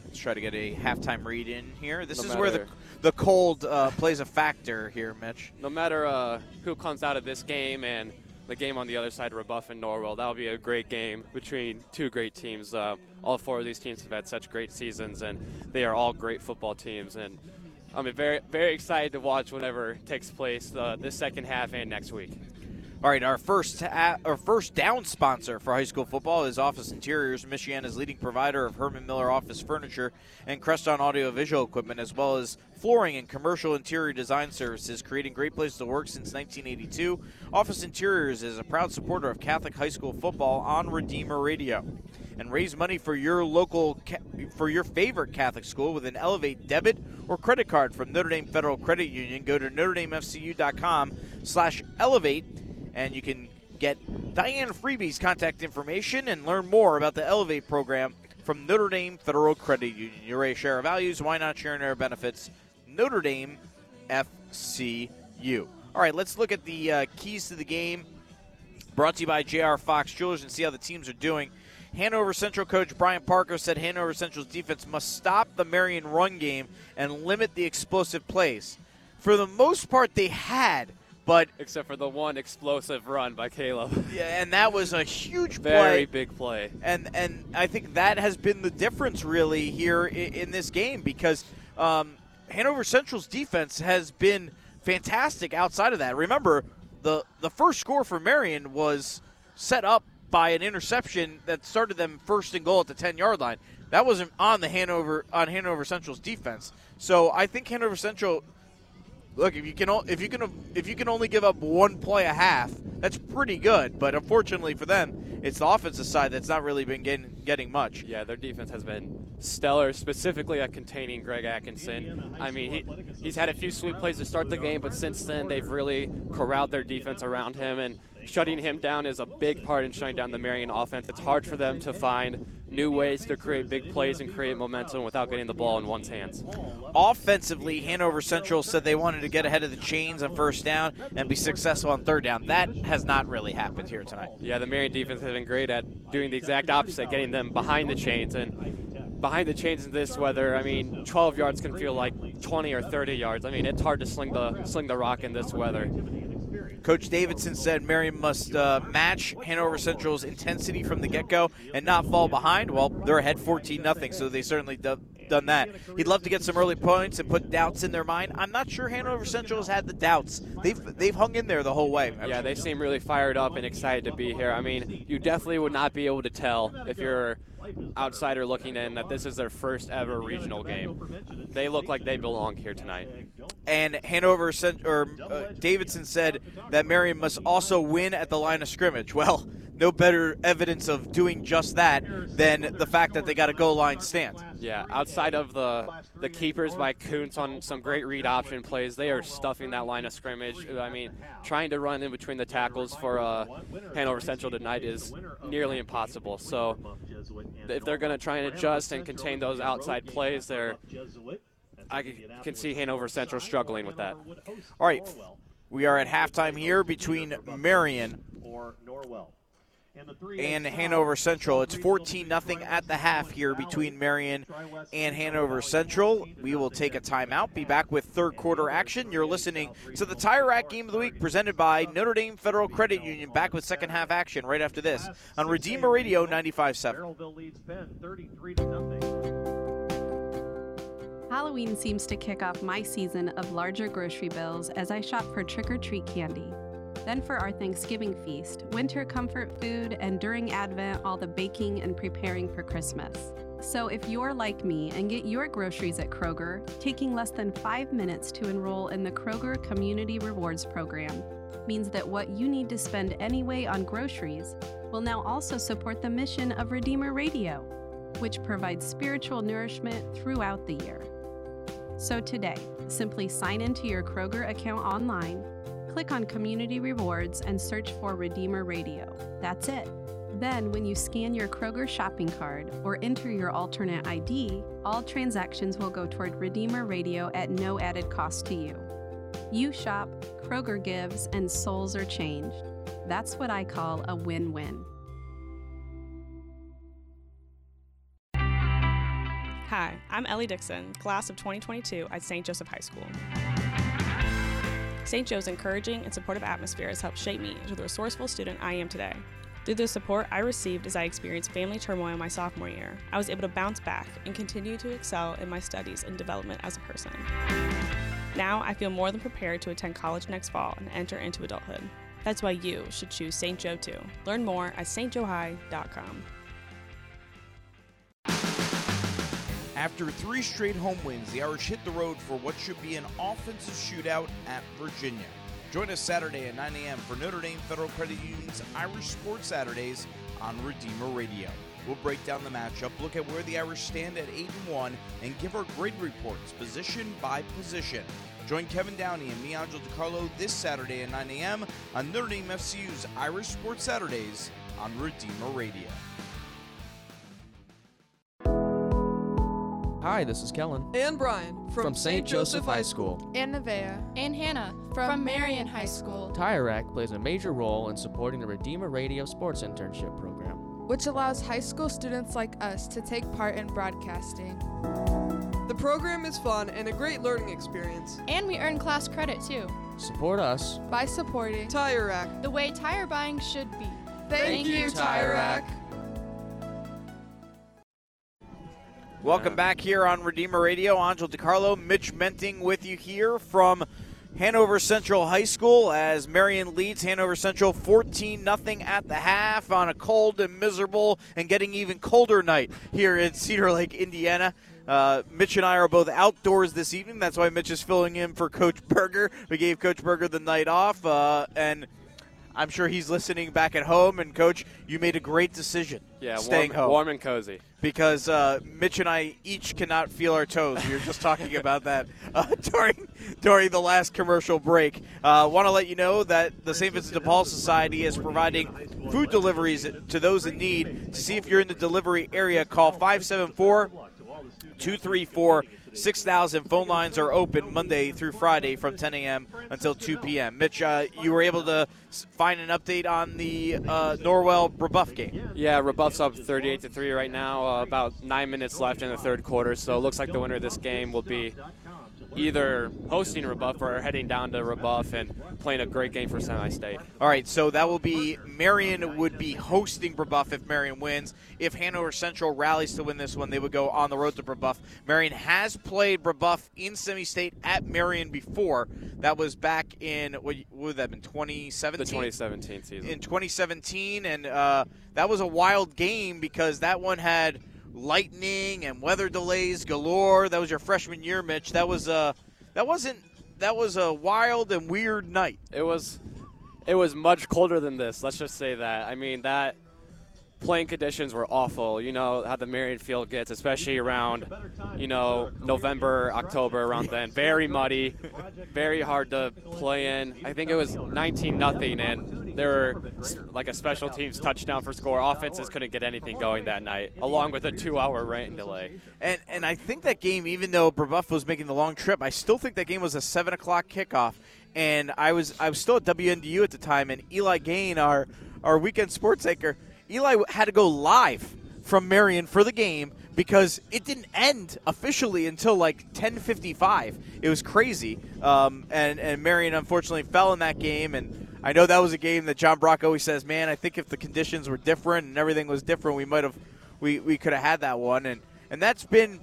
Let's try to get a halftime read in here. This No is where the matter- the cold uh, plays a factor here, Mitch. No matter uh, who comes out of this game and the game on the other side, Brebeuf and Norwell, that'll be a great game between two great teams. Uh, all four of these teams have had such great seasons, and they are all great football teams. And I'm very, very excited to watch whatever takes place uh, this second half and next week. All right, our first our first down sponsor for high school football is Office Interiors, Michiana's leading provider of Herman Miller office furniture and Crestron audio visual equipment, as well as flooring and commercial interior design services, creating great places to work since 1982. Office Interiors is a proud supporter of Catholic high school football on Redeemer Radio. and raise money for your local for your favorite Catholic school with an Elevate debit or credit card from Notre Dame Federal Credit Union. Go to NotreDameFCU.com/elevate, and you can get Diane Freeby's contact information and learn more about the Elevate program from Notre Dame Federal Credit Union. You're a share of values. Why not share in our benefits? Notre Dame FCU. All right, let's look at the uh, keys to the game. Brought to you by JR Fox Jewelers and see how the teams are doing. Hanover Central coach Brian Parker said Hanover Central's defense must stop the Marian run game and limit the explosive plays. For the most part, they had, but except for the one explosive run by Caleb. Yeah, and that was a huge play. Very big play. And and I think that has been the difference really here in, in this game because um, Hanover Central's defense has been fantastic outside of that. Remember, the the first score for Marian was set up by an interception that started them first and goal at the 10 yard line. That wasn't on the Hanover on Hanover Central's defense. So I think Hanover Central look if you can if you can if you can only give up one play a half, that's pretty good. But unfortunately for them, it's the offensive side that's not really been getting getting much. Yeah, their defense has been stellar, specifically at containing Greg Atkinson. I mean, he, he's had a few sweet plays to start the game, but since then they've really corralled their defense around him and shutting him down is a big part in shutting down the Marian offense. It's hard for them to find new ways to create big plays and create momentum without getting the ball in one's hands. Offensively, Hanover Central said they wanted to get ahead of the chains on first down and be successful on third down. That has not really happened here tonight. Yeah, the Marian defense has been great at doing the exact opposite, getting them behind the chains and behind the chains in this weather, I mean, 12 yards can feel like 20 or 30 yards. I mean, it's hard to sling the sling the rock in this weather. Coach Davidson said Marian must uh, match Hanover Central's intensity from the get-go and not fall behind. Well, they're ahead 14 nothing, so they certainly do, done that. He'd love to get some early points and put doubts in their mind. I'm not sure Hanover Central has had the doubts. They've they've hung in there the whole way. Yeah, they seem really fired up and excited to be here. I mean, you definitely would not be able to tell if you're outsider looking in that this is their first ever regional game. They look like they belong here tonight. And Hanover sent, or uh, Davidson said that Marian must also win at the line of scrimmage. Well, no better evidence of doing just that than the fact that they got a goal line stand. Yeah, outside of the the keepers by Kuntz on some great read option plays, they are stuffing that line of scrimmage. I mean, trying to run in between the tackles for uh, Hanover Central tonight is nearly impossible. So if they're going to try and adjust and contain those outside plays, they're I can see Hanover Central struggling with that. All right, we are at halftime here between Marian and Hanover Central. It's 14 nothing at the half here between Marian and Hanover Central. We will take a timeout, be back with third quarter action. You're listening to the Tire Rack Game of the Week presented by Notre Dame Federal Credit Union. Back with second half action right after this on Redeemer Radio 95.7. Halloween seems to kick off my season of larger grocery bills as I shop for trick or treat candy. Then for our Thanksgiving feast, winter comfort food, and during Advent, all the baking and preparing for Christmas. So if you're like me and get your groceries at Kroger, taking less than five minutes to enroll in the Kroger Community Rewards Program means that what you need to spend anyway on groceries will now also support the mission of Redeemer Radio, which provides spiritual nourishment throughout the year. So today, simply sign into your Kroger account online click on Community Rewards and search for Redeemer Radio. That's it. Then, when you scan your Kroger shopping card or enter your alternate ID, all transactions will go toward Redeemer Radio at no added cost to you. You shop, Kroger gives, and souls are changed. That's what I call a win win. Hi, I'm Ellie Dixon, class of 2022 at St. Joseph High School. St. Joe's encouraging and supportive atmosphere has helped shape me into the resourceful student I am today. Through the support I received as I experienced family turmoil my sophomore year, I was able to bounce back and continue to excel in my studies and development as a person. Now I feel more than prepared to attend college next fall and enter into adulthood. That's why you should choose St. Joe too. Learn more at stjoehigh.com. After three straight home wins, the Irish hit the road for what should be an offensive shootout at Virginia. Join us Saturday at 9 a.m. for Notre Dame Federal Credit Union's Irish Sports Saturdays on Redeemer Radio. We'll break down the matchup, look at where the Irish stand at 8 and 1, and give our grade reports position by position. Join Kevin Downey and me, Angel DiCarlo, this Saturday at 9 a.m. on Notre Dame FCU's Irish Sports Saturdays on Redeemer Radio. Hi, this is Kellen. And Brian from, St. Joseph High School. And Nevaeh. And Hannah From Marian High School. Tire Rack plays a major role in supporting the Redeemer Radio Sports Internship Program. which allows high school students like us to take part in broadcasting. The program is fun and a great learning experience. And we earn class credit too. Support us. By supporting Tire Rack. The way tire buying should be. Thank, you, Tire Rack. Welcome back here on Redeemer Radio. Angel DiCarlo, Mitch Menting with you here from Hanover Central High School as Marian leads Hanover Central 14 0 at the half on a cold and miserable and getting even colder night here in Cedar Lake, Indiana. Uh, Mitch and I are both outdoors this evening. That's why Mitch is filling in for Coach Berger. We gave Coach Berger the night off, uh, and I'm sure he's listening back at home. And Coach, you made a great decision. Yeah, staying warm, home warm and cozy. because uh, Mitch and I each cannot feel our toes. We were just talking about that uh, during during the last commercial break. Uh, Want to let you know that the St. Vincent de Paul Society is providing food deliveries to those in need. To see if you're in the delivery area, call 574 234 6000. Phone lines are open Monday through Friday from 10 a.m. until 2 p.m. Mitch, uh, you were able to find an update on the uh, Norwell Brebeuf game. Yeah, Brebeuf's up 38 to three right now. Uh, about nine minutes left in the third quarter, so it looks like the winner of this game will be either hosting Brebeuf or heading down to Brebeuf and playing a great game for semi-state. All right, so that will be Marian would be hosting Brebeuf if Marian wins. If Hanover Central rallies to win this one, they would go on the road to Brebeuf. Marian has played Brebeuf in semi-state at Marian before. That was back in what what would that have been 2017? The 2017 season. in 2017, and uh, that was a wild game because that one had lightning and weather delays galore. That was your freshman year, Mitch. That was uh, that wasn't that was a wild and weird night. It was it was much colder than this. Let's just say that. I mean that playing conditions were awful. You know how the Marian field gets, especially around you know November, October, around then. Very muddy, very hard to play in. I think it was 19 nothing, and there were like a special teams touchdown for score. Offenses couldn't get anything going that night, along with a two-hour rain delay. And and I think that game, even though Brebeuf was making the long trip, I still think that game was a seven o'clock kickoff. And I was I was still at WNDU at the time, and Eli Gain, our our weekend sports anchor, Eli had to go live from Marian for the game because it didn't end officially until like 10:55. It was crazy, um, and and Marian unfortunately fell in that game. And I know that was a game that John Brock always says, "Man, I think if the conditions were different and everything was different, we might have we we could have had that one." And and that's been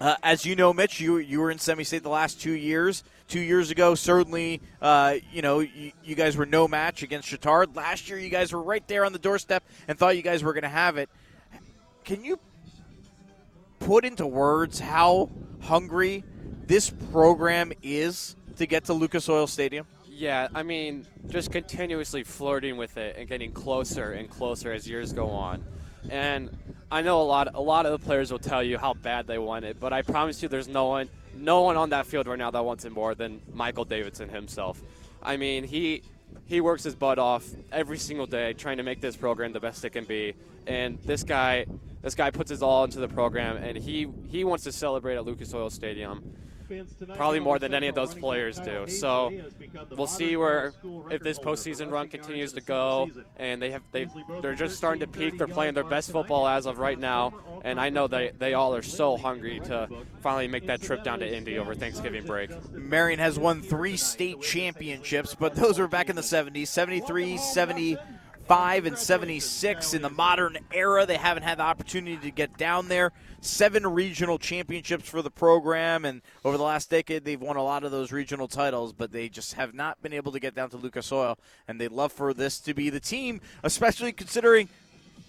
uh, as you know, Mitch, you you were in semi-state the last two years. Two years ago, certainly, uh, you know, you, you guys were no match against Chatard. Last year, you guys were right there on the doorstep and thought you guys were going to have it. Can you put into words how hungry this program is to get to Lucas Oil Stadium? Yeah, I mean, just continuously flirting with it and getting closer and closer as years go on. And I know a lot a lot of the players will tell you how bad they want it, but I promise you there's no one no one on that field right now that wants it more than Michael Davidson himself. I mean, he he works his butt off every single day trying to make this program the best it can be. And this guy this guy puts his all into the program and he he wants to celebrate at Lucas Oil Stadium probably more than any of those players do. So we'll see where if this postseason run continues to go, and they have they they're just starting to peak. They're playing their best football as of right now, and I know they they all are so hungry to finally make that trip down to Indy over Thanksgiving break. Marian has won three state championships, but those were back in the 70s 73, 75, and 76. In the modern era, they haven't had the opportunity to get down there. Seven regional championships for the program, and over the last decade, they've won a lot of those regional titles, but they just have not been able to get down to Lucas Oil. And they'd love for this to be the team, especially considering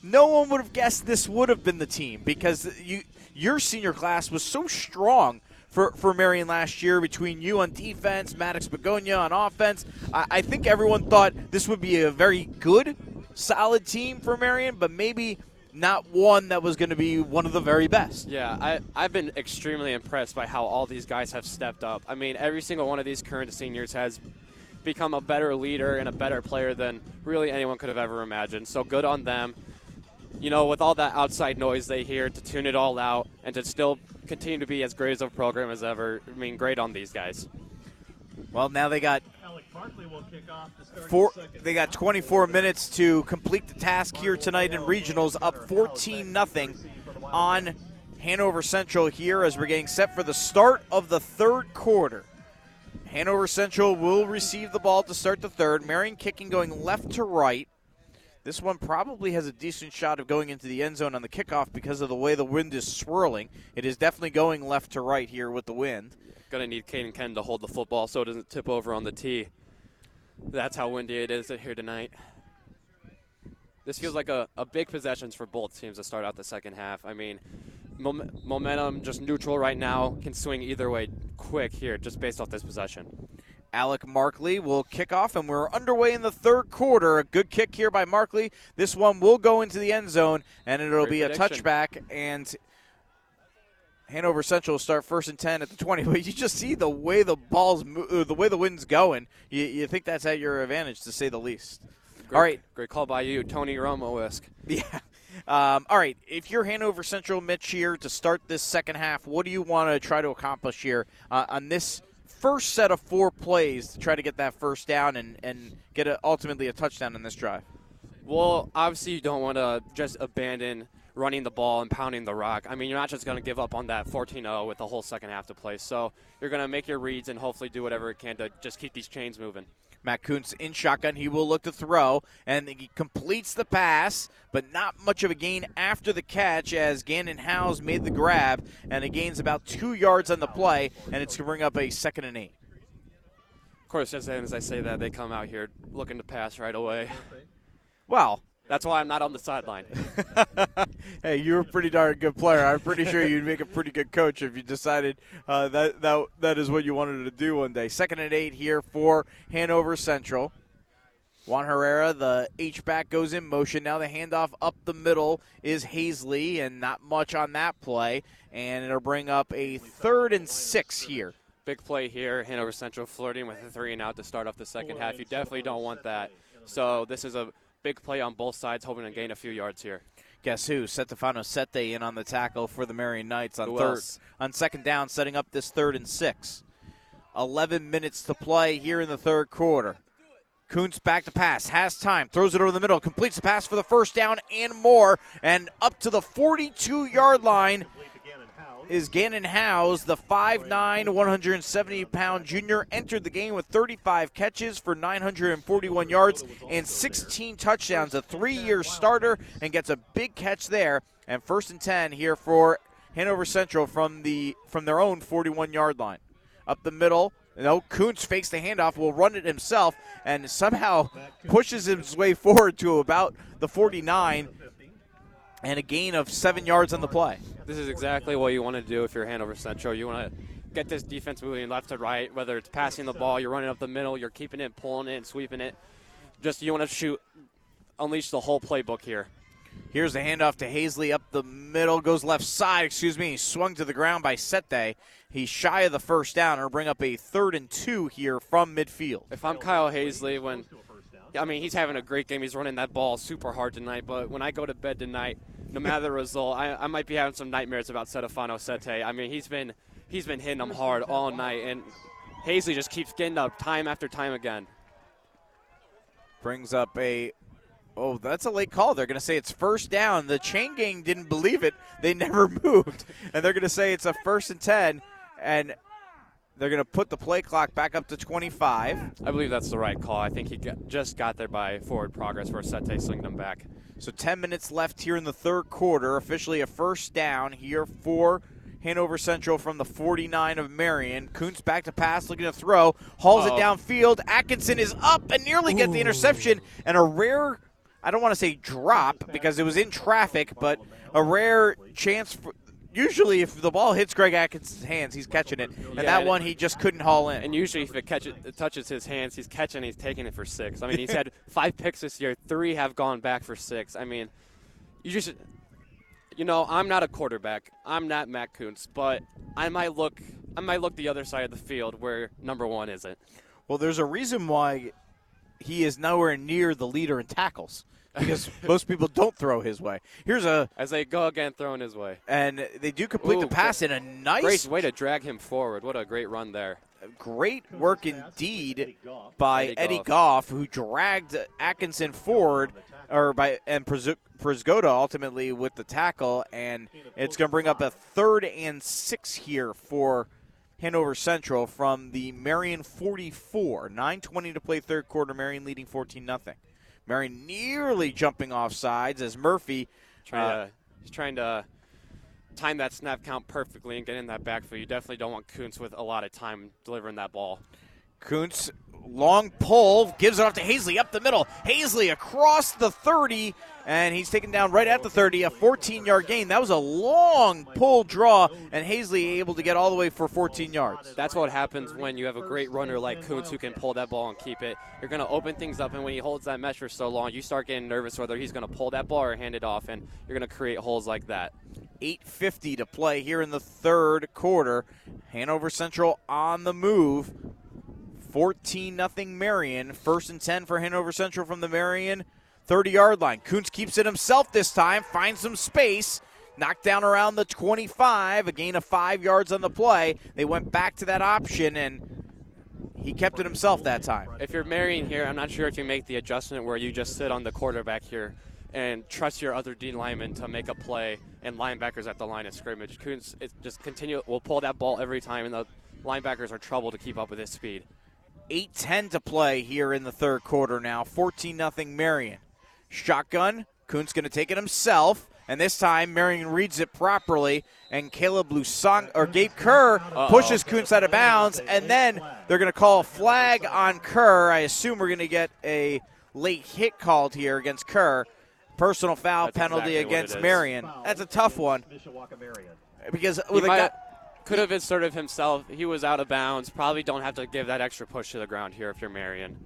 no one would have guessed this would have been the team because you your senior class was so strong for, for Marian last year between you on defense, Maddox Begonia on offense. I, I think everyone thought this would be a very good, solid team for Marian, but maybe not one that was going to be one of the very best. Yeah, I, I've been extremely impressed by how all these guys have stepped up. I mean, every single one of these current seniors has become a better leader and a better player than really anyone could have ever imagined. So good on them. You know, with all that outside noise they hear, to tune it all out and to still continue to be as great as a program as ever. I mean, great on these guys. Well, now they got four. They got 24 minutes to complete the task here tonight in regionals, up 14 nothing on Hanover Central here as we're getting set for the start of the third quarter. Hanover Central will receive the ball to start the third. Marian kicking going left to right. This one probably has a decent shot of going into the end zone on the kickoff because of the way the wind is swirling. It is definitely going left to right here with the wind. Going to need Caden Ken to hold the football so it doesn't tip over on the tee. That's how windy it is here tonight. This feels like a, a big possessions for both teams to start out the second half. I mean, mom- momentum just neutral right now can swing either way quick here just based off this possession. Alec Markley will kick off, and we're underway in the third quarter. A good kick here by Markley. This one will go into the end zone, and it'll Great be prediction. a touchback. And Hanover Central will start first and ten at the twenty. But you just see the way the ball's, mo- uh, the way the wind's going. You, you think that's at your advantage, to say the least. Great, All right, Great call by you, Tony Romo-esque. Yeah. Um, all right. If you're Hanover Central, Mitch, here to start this second half, what do you want to try to accomplish here uh, on this first set of four plays to try to get that first down and, and get a, ultimately a touchdown in this drive? Well, obviously you don't want to just abandon running the ball and pounding the rock. I mean, you're not just going to give up on that 14-0 with the whole second half to play. So you're going to make your reads and hopefully do whatever it can to just keep these chains moving. Matt Kuntz in shotgun. He will look to throw, and he completes the pass, but not much of a gain after the catch as Gannon House made the grab, and it gains about two yards on the play, and it's going to bring up a second and eight. Of course, as as I say that, they come out here looking to pass right away. Well, that's why I'm not on the sideline. hey, you're a pretty darn good player. I'm pretty sure you'd make a pretty good coach if you decided uh, that, that that is what you wanted to do one day. Second and eight here for Hanover Central. Juan Herrera, the H back goes in motion. Now the handoff up the middle is Hazley, and not much on that play. And it'll bring up a third and six here. Big play here. Hanover Central flirting with a three and out to start off the second half. You definitely don't want that. So this is a big play on both sides, hoping to gain a few yards here. Guess who? Setefano Sete in on the tackle for the Marian Knights on Who third else? on second down, setting up this third and six. Eleven minutes to play here in the third quarter. Kuntz back to pass, has time, throws it over the middle, completes the pass for the first down and more, and up to the 42 yard line is Gannon House, the 5'9", 170 pound junior, entered the game with 35 catches for 941 yards and 16 touchdowns. A three year starter and gets a big catch there. And first and 10 here for Hanover Central from the from their own 41 yard line. Up the middle, no, Kuntz fakes the handoff, will run it himself, and somehow pushes his way forward to about the 49 and a gain of seven yards on the play. This is exactly what you want to do if you're Hanover Central. You want to get this defense moving left to right, whether it's passing the ball, you're running up the middle, you're keeping it, pulling it, and sweeping it. Just you want to shoot, unleash the whole playbook here. Here's the handoff to Hazley up the middle, goes left side, excuse me. He's swung to the ground by Sete. He's shy of the first down. It'll bring up a third and two here from midfield. If I'm Kyle Hazley, when I mean he's having a great game, he's running that ball super hard tonight. But when I go to bed tonight, no matter the result, I, I might be having some nightmares about Setefano Sete. I mean he's been he's been hitting them hard all night, and Hazley just keeps getting up time after time again. Brings up a. Oh, that's a late call. They're going to say it's first down. The chain gang didn't believe it. They never moved. And they're going to say it's a first and 10. And they're going to put the play clock back up to 25. I believe that's the right call. I think he got, just got there by forward progress where Sete slinged him back. So 10 minutes left here in the third quarter. Officially a first down here for Hanover Central from the 49 of Marian. Kuntz back to pass, looking to throw. Hauls Uh-oh. it downfield. Atkinson is up and nearly get the interception. And a rare, I don't want to say drop because it was in traffic, but a rare chance for. Usually, if the ball hits Greg Atkinson's hands, he's catching it, and Yeah, that and- one he just couldn't haul in. And usually, if it, catches, it touches his hands, he's catching. He's taking it for six. I mean, he's had five picks this year. Three have gone back for six. I mean, you just You know, I'm not a quarterback. I'm not Matt Kuntz, but I might look I might look the other side of the field where number one isn't. Well, there's a reason why he is nowhere near the leader in tackles because most people don't throw his way. Here's a as they go again throwing his way, and they do complete Ooh, the pass great, in a nice great way to drag him forward. What a great run there! Great work indeed by Eddie, Goff, who dragged Atkinson forward, or by and Prisgoda ultimately with the tackle, and it's going to bring up a third and six here for. Hanover Central from the Marian 44. 9.20 to play third quarter. Marion leading 14 0. Mary nearly jumping off sides as Murphy trying uh, to, he's trying to time that snap count perfectly and get in that backfield. You definitely don't want Kuntz with a lot of time delivering that ball. Kuntz, long pull, gives it off to Hazley up the middle. Hazley across the 30, and he's taken down right at the 30, a 14 yard gain. That was a long pull draw, and Hazley able to get all the way for 14 yards. That's what happens when you have a great runner like Kuntz who can pull that ball and keep it. You're going to open things up, and when he holds that mesh for so long, you start getting nervous whether he's going to pull that ball or hand it off, and you're going to create holes like that. 8.50 to play here in the third quarter. Hanover Central on the move. 14 nothing Marian. First and 10 for Hanover Central from the Marian 30 yard line. Kuntz keeps it himself this time, finds some space. Knocked down around the 25, a gain of five yards on the play. They went back to that option, and he kept it himself that time. If you're Marian here, I'm not sure if you make the adjustment where you just sit on the quarterback here and trust your other D linemen to make a play and linebackers at the line of scrimmage. It just continue will pull that ball every time, and the linebackers are trouble to keep up with his speed. 8-10 to play here in the third quarter now. 14 nothing Marian. Shotgun. Kuntz going to take it himself. And this time, Marian reads it properly, and Caleb Lusanga or Gabe Kerr pushes Kuntz out of bounds, and then they're going to call a flag on Kerr. I assume we're going to get a late hit called here against Kerr. Personal foul That's penalty exactly against. Marian. That's a tough one because He with a might- guy, could have inserted himself. He was out of bounds. Probably don't have to give that extra push to the ground here if you're Marian.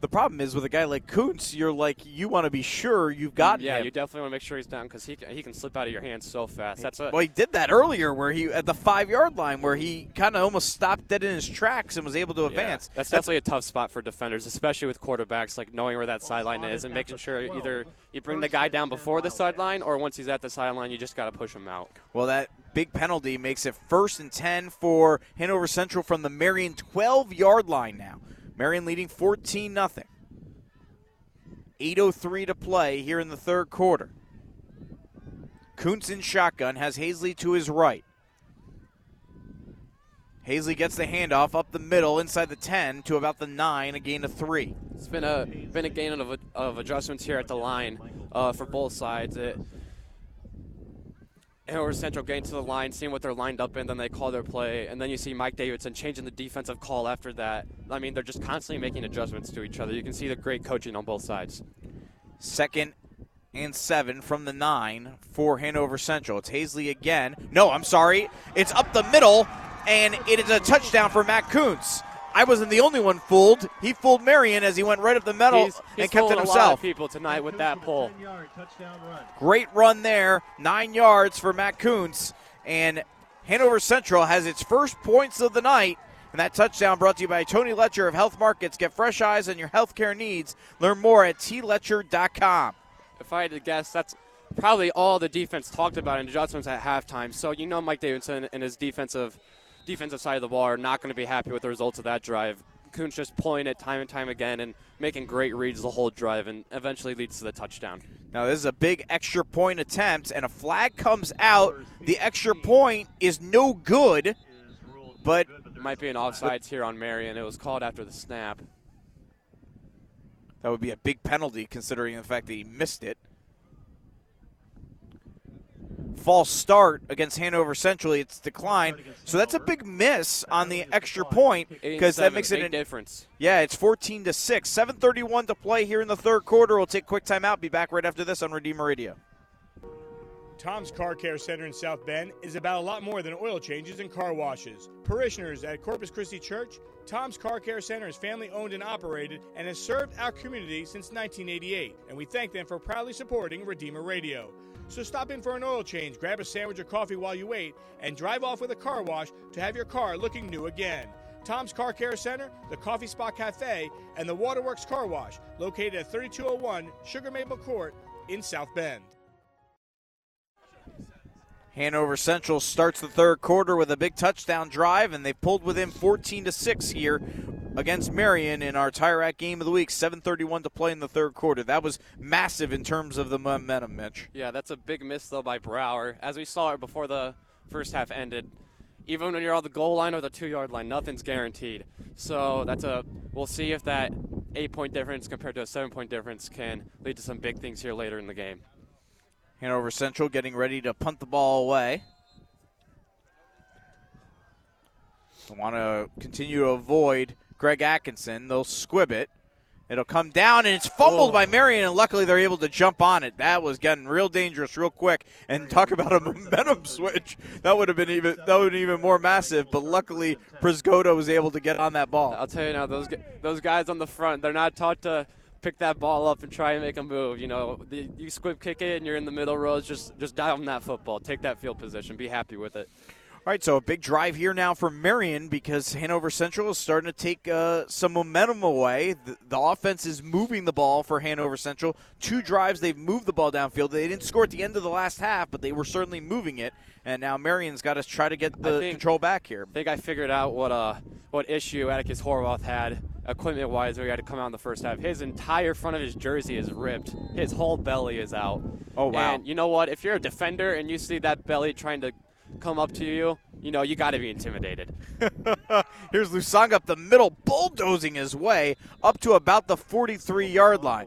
the problem is with a guy like Kuntz, you're like you want to be sure you've got yeah, him. you definitely want to make sure he's down because he can, he can slip out of your hands so fast. That's a Well, he did that earlier, where he at the five yard line, where he kind of almost stopped dead in his tracks and was able to Yeah, advance. that's definitely a tough spot for defenders, especially with quarterbacks, like knowing where that sideline is and making sure either you bring the guy down before the sideline or once he's at the sideline, you just got to push him out. Well, that big penalty makes it first and ten for Hanover Central from the Marian twelve yard line. Now, Marian leading 14 0. 8.03 to play here in the third quarter. Kuntz in shotgun has Hazley to his right. Hazley gets the handoff up the middle inside the 10 to about the 9, a gain of 3. It's been a been a gain of, of adjustments here at the line uh, for both sides. It, Hanover Central getting to the line, seeing what they're lined up in, then they call their play, and then you see Mike Davidson changing the defensive call after that. I mean, they're just constantly making adjustments to each other. You can see the great coaching on both sides. Second and seven from the nine for Hanover Central. It's Hazley again. No, I'm sorry. It's up the middle, and it is a touchdown for Matt Kuntz. I wasn't the only one fooled. He fooled Marian as he went right up the middle He's, he's and kept it fooling a lot himself. of people tonight with that pull. Great run there. Nine yards for Matt Kuntz. And Hanover Central has its first points of the night. And that touchdown brought to you by Tony Letcher of Health Markets. Get fresh eyes on your healthcare needs. Learn more at tletcher.com. If I had to guess, that's probably all the defense talked about in adjustments at halftime. So you know Mike Davidson and his defensive defensive side of the ball are not going to be happy with the results of that drive. Kuntz just pulling it time and time again and making great reads the whole drive and eventually leads to the touchdown. Now, this is a big extra point attempt, and a flag comes out. The extra point is no good, but Might be an offsides here on Marian. It was called after the snap. that would be a big penalty considering the fact that he missed it. False start against Hanover Central. It's declined. So that's a big miss on the extra point because that makes it a difference. Yeah, it's 14 to 6. 7:31 to play here in the third quarter. We'll take a quick timeout. Be back right after this on Redeemer Radio. Tom's Car Care Center in South Bend is about a lot more than oil changes and car washes. Parishioners at Corpus Christi Church, Tom's Car Care Center is family owned and operated and has served our community since 1988, and we thank them for proudly supporting Redeemer Radio. So stop in for an oil change, grab a sandwich or coffee while you wait, and drive off with a car wash to have your car looking new again. Tom's Car Care Center, the Coffee Spot Cafe, and the Waterworks Car Wash, located at 3201 Sugar Maple Court in South Bend. Hanover Central starts the third quarter with a big touchdown drive, and they pulled within 14 to six here against Marian in our Tire Rack game of the week. 7:31 to play in the third quarter. That was massive in terms of the momentum, Mitch. Yeah, that's a big miss though by Brower. As we saw it before the first half ended, even when you're on the goal line or the two yard line, nothing's guaranteed. So that's a we'll see if that eight point difference compared to a seven point difference can lead to some big things here later in the game. Hanover Central getting ready to punt the ball away. Want to continue to avoid Greg Atkinson. They'll squib it. It'll come down and it's fumbled Oh. by Marian, and luckily they're able to jump on it. That was getting real dangerous real quick. And talk about a momentum switch. That would have been even that would have been even more massive. But luckily Prisgoda was able to get on that ball. I'll tell you now, those those guys on the front, they're not taught to pick that ball up and try and make a move. You know, the, you squib kick it and you're in the middle rows. Just just dive on that football, take that field position, be happy with it. All right, so a big drive here now for Marian because Hanover Central is starting to take uh, some momentum away. The, the offense is moving the ball for Hanover Central. Two drives, they've moved the ball downfield. They didn't score at the end of the last half, but they were certainly moving it. And now Marian's got to try to get the think- control back here. I think I figured out what uh what issue Atticus Horvath had equipment wise where he had to come out in the first half. His entire front of his jersey is ripped. His whole belly is out. Oh, wow. And you know what? If you're a defender and you see that belly trying to come up to you, you know you got to be intimidated. Here's Lusanga up the middle, bulldozing his way up to about the 43 yard line.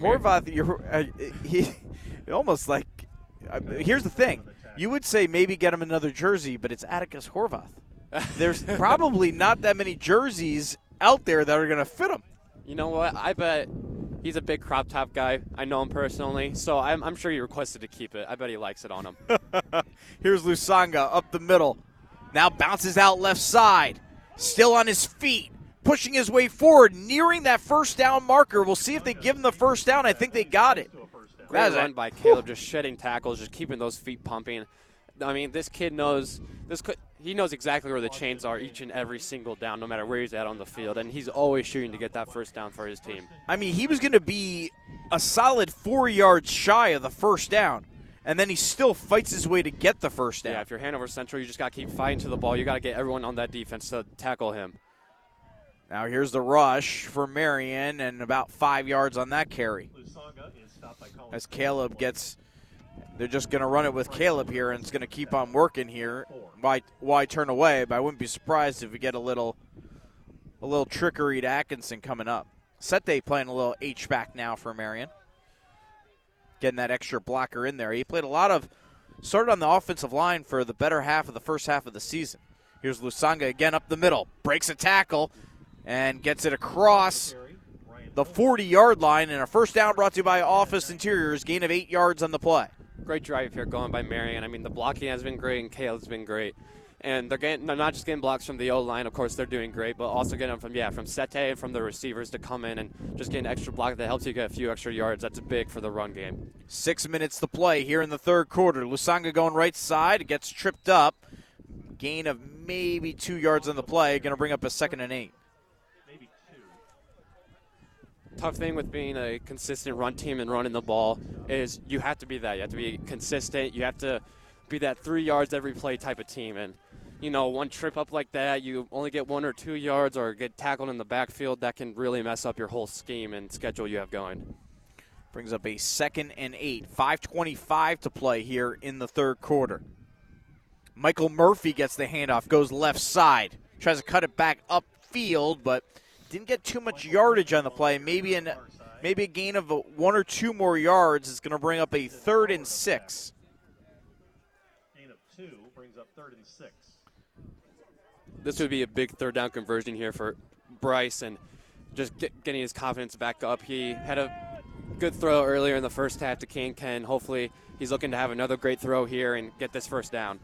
Horvath, you're, uh, he almost like. Uh, here's the thing: you would say maybe get him another jersey, but it's Atticus Horvath. There's probably not that many jerseys out there that are going to fit him. You know what? I bet he's a big crop top guy. I know him personally, so I'm, I'm sure he requested to keep it. I bet he likes it on him. Here's Lusanga up the middle. Now bounces out left side. Still on his feet. Pushing his way forward, nearing that first down marker. We'll see if they give him the first down. I think they got it. Great That is a- run by Caleb, just shedding tackles, just keeping those feet pumping. I mean, this kid knows this. He knows exactly where the chains are each and every single down, no matter where he's at on the field, and he's always shooting to get that first down for his team. I mean, he was going to be a solid four yards shy of the first down, and then he still fights his way to get the first down. Yeah, if you're Hanover Central, you just got to keep fighting to the ball. You got to get everyone on that defense to tackle him. Now here's the rush for Marian, and about five yards on that carry. As Caleb gets, they're just going to run it with Caleb here, and it's going to keep on working here. Why, why turn away? But I wouldn't be surprised if we get a little, a little trickery to Atkinson coming up. Sete playing a little H back now for Marian, getting that extra blocker in there. He played a lot of, started on the offensive line for the better half of the first half of the season. Here's Lusanga again up the middle, breaks a tackle, and gets it across the 40 yard line. And a first down brought to you by Office Interiors, gain of eight yards on the play. Great drive here going by Marian. I mean, the blocking has been great, and Caleb's been great. And they're getting they're not just getting blocks from the O line, of course they're doing great, but also getting them from yeah from Sete and from the receivers to come in and just get an extra block that helps you get a few extra yards. That's big for the run game. Six minutes to play here in the third quarter. Lusanga going right side, gets tripped up. Gain of maybe two yards on the play, going to bring up a second and eight. Tough thing with being a consistent run team and running the ball is you have to be that. You have to be consistent. You have to be that three yards every play type of team. And, you know, one trip up like that, you only get one or two yards or get tackled in the backfield. That can really mess up your whole scheme and schedule you have going. Brings up a second and eight. 5.25 to play here in the third quarter. Michael Murphy gets the handoff, goes left side, tries to cut it back upfield, but didn't get too much yardage on the play. Maybe an maybe a gain of a, one or two more yards is going to bring up a third and six. Gain of two brings up third and six. This would be a big third down conversion here for Bryce and just get, getting his confidence back up. He had a good throw earlier in the first half to Kane Ken. Hopefully, he's looking to have another great throw here and get this first down.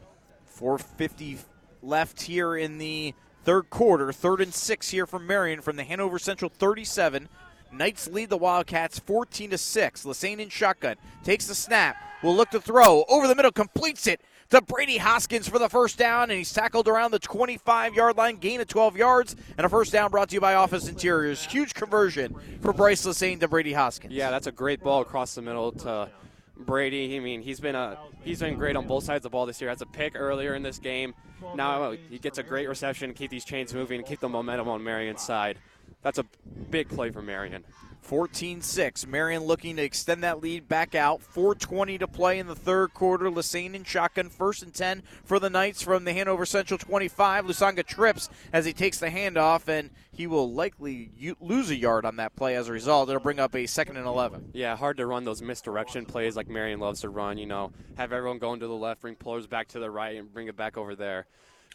450 left here in the third quarter. Third and six here from Marian from the Hanover Central 37. Knights lead the Wildcats 14 to 6. Lassane in shotgun takes the snap. Will look to throw over the middle, completes it to Brady Hoskins for the first down, and he's tackled around the 25 yard line, gain of 12 yards, and a first down brought to you by Office Interiors. Huge conversion for Bryce Lassane to Brady Hoskins. Yeah, that's a great ball across the middle to Brady. I mean, he's been a he's been great on both sides of the ball this year. Has a pick earlier in this game. Now he gets a great reception keep these chains moving keep the momentum on Marian's side. That's a big play for Marian. 14 6. Marian looking to extend that lead back out. 4.20 to play in the third quarter. Lassane in shotgun, first and 10 for the Knights from the Hanover Central 25. Lusanga trips as he takes the handoff, and he will likely lose a yard on that play as a result. It'll bring up a second and 11. Yeah, hard to run those misdirection plays like Marian loves to run. You know, have everyone going to the left, bring pullers back to the right, and bring it back over there.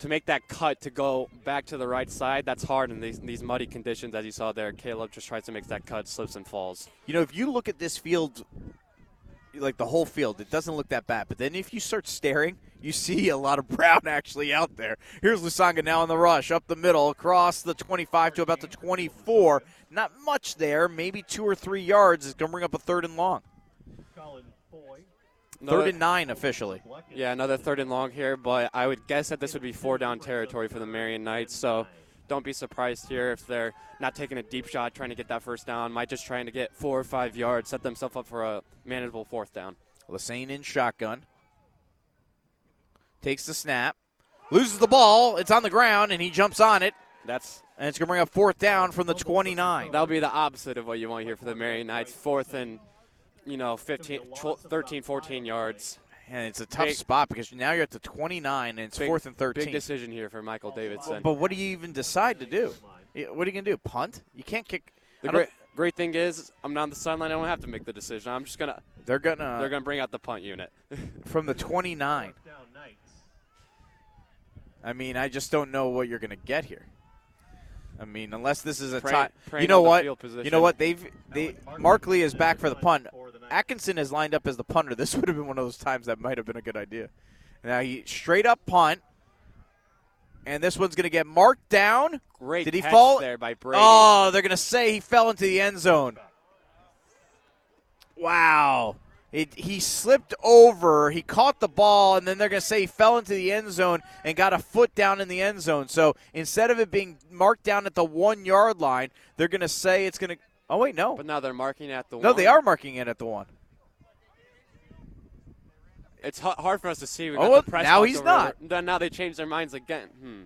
To make that cut to go back to the right side, that's hard in these, these muddy conditions, as you saw there. Caleb just tries to make that cut, slips and falls. You know, if you look at this field, like the whole field, it doesn't look that bad. But then if you start staring, you see a lot of brown actually out there. Here's Lusanga now in the rush, up the middle, across the 25 to about the 24. Not much there, maybe two or three yards. Is going to bring up a third and long. Third and nine officially. Yeah, another third and long here, but I would guess that this would be four down territory for the Marian Knights. So don't be surprised here if they're not taking a deep shot trying to get that first down. Might just trying to get four or five yards, set themselves up for a manageable fourth down. Lassane in shotgun. Takes the snap. Loses the ball. It's on the ground, and he jumps on it. That's and it's going to bring up fourth down from the 29. That'll be the opposite of what you want here for the Marian Knights. Fourth and, you know, 15, 12, 13, 14 yards. And it's a tough Big- spot because now you're at the 29 and it's Big- fourth and 13. Big decision here for Michael Davidson. But what do you even decide to do? What are you going to do? Punt? You can't kick. The great, great thing is, I'm not on the sideline. I don't have to make the decision. I'm just gonna. They're gonna. They're gonna bring out the punt unit. from the 29. I mean, I just don't know what you're going to get here. I mean, unless this is a Pray- tie. You know what? You know what? They've they Markley is back for the punt. Atkinson is lined up as the punter. This would have been one of those times that might have been a good idea. Now he straight up punt, and this one's going to get marked down. Great Did he catch fall there by Brady. Oh, they're going to say he fell into the end zone. Wow. It, he slipped over, he caught the ball, and then they're going to say he fell into the end zone and got a foot down in the end zone. So instead of it being marked down at the one yard line, they're going to say it's going to. Oh, wait, no. But now they're marking at the No, one. No, they are marking it at the one. It's hard for us to see. We Oh, got well, the press now he's not. there. Then now they changed their minds again. Hmm.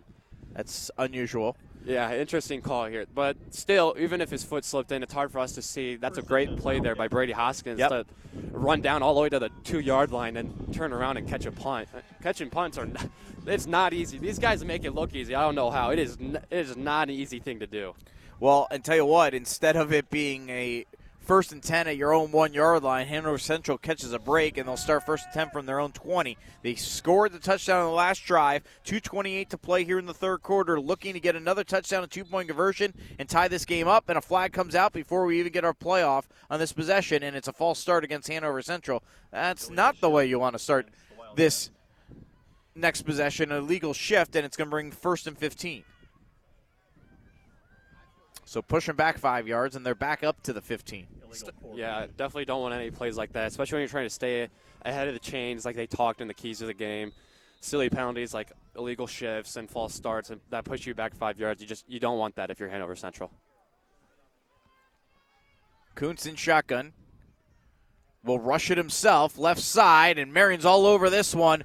That's unusual. Yeah, interesting call here. But still, even if his foot slipped in, it's hard for us to see. That's a great play there by Brady Hoskins Yep. to run down all the way to the two yard line and turn around and catch a punt. Uh, Catching punts are not, it's not easy. These guys make it look easy. I don't know how. It is n- it is not an easy thing to do. Well, and tell you what, instead of it being a first and 10 at your own one yard line, Hanover Central catches a break and they'll start first and 10 from their own 20. They scored the touchdown on the last drive, 2.28 to play here in the third quarter, looking to get another touchdown, a two point conversion, and tie this game up. And a flag comes out before we even get our playoff on this possession, and it's a false start against Hanover Central. That's not the way you want to start this next possession, a legal shift, and it's going to bring first and 15. So pushing back five yards, and they're back up to the 15. Yeah, definitely don't want any plays like that, especially when you're trying to stay ahead of the chains, like they talked in the keys of the game. Silly penalties like illegal shifts and false starts, and that push you back five yards. You just you don't want that if you're Hanover Central. Kuntz in shotgun. Will rush it himself, left side, and Marian's all over this one.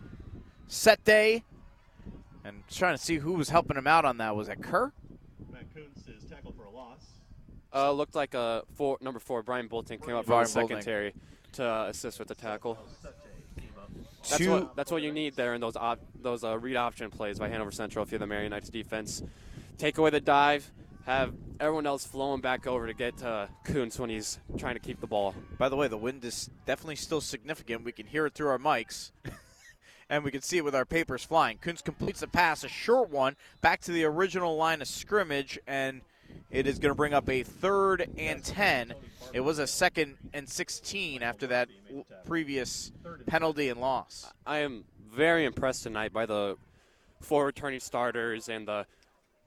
Sete. And trying to see who was helping him out on that. Was it Kerr? Matt Kuntz is tackled for a loss. Uh, looked like uh, four, number four, Brian Bolton came up from Brian the Bolton. secondary to uh, assist with the tackle. That's Two- what, that's what you need there in those op- those uh, read option plays by Hanover Central if you're the Marian Knights defense. Take away the dive, have everyone else flowing back over to get to Kuntz when he's trying to keep the ball. By the way, the wind is definitely still significant. We can hear it through our mics. and we can see it with our papers flying. Kuntz completes the pass, a short one, back to the original line of scrimmage, and it is going to bring up a third and 10. It was a second and 16 after that previous penalty and loss. I am very impressed tonight by the four returning starters and the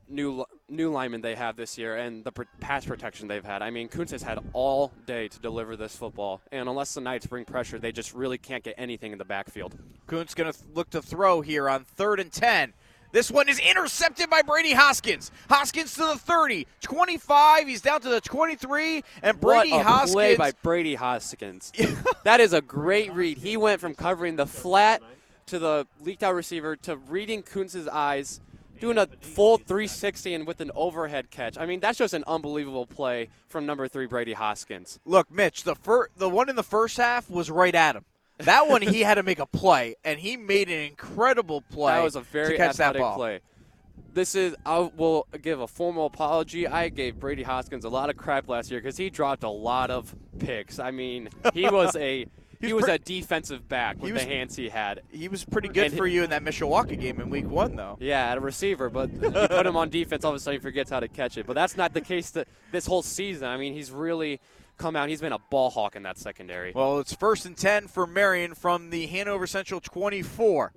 new li- new linemen they have this year and the pr- pass protection they've had. I mean, Kuntz has had all day to deliver this football, and unless the Knights bring pressure, they just really can't get anything in the backfield. Kuntz going to look to throw here on third and 10. This one is intercepted by Brady Hoskins. Hoskins to the 30, 25. He's down to the 23, and Brady what a Hoskins. play by Brady Hoskins. that is a great read. He went from covering the flat to the leaked out receiver to reading Kuntz's eyes, doing a full 360 and with an overhead catch. I mean, that's just an unbelievable play from number three Brady Hoskins. Look, Mitch, the fir- the one in the first half was right at him. That one he had to make a play, and he made an incredible play. That was a very to catch that athletic ball. play. This is I will give a formal apology. I gave Brady Hoskins a lot of crap last year because he dropped a lot of picks. I mean, he was a he was was a defensive back with was- the hands he had. He was pretty good And for you in that Mishawaka game in Week One, though. Yeah, at a receiver, but you put him on defense, all of a sudden he forgets how to catch it. But that's not the case that this whole season. I mean, he's really come out. He's been a ball hawk in that secondary. Well, it's first and 10 for Marian from the Hanover Central 24.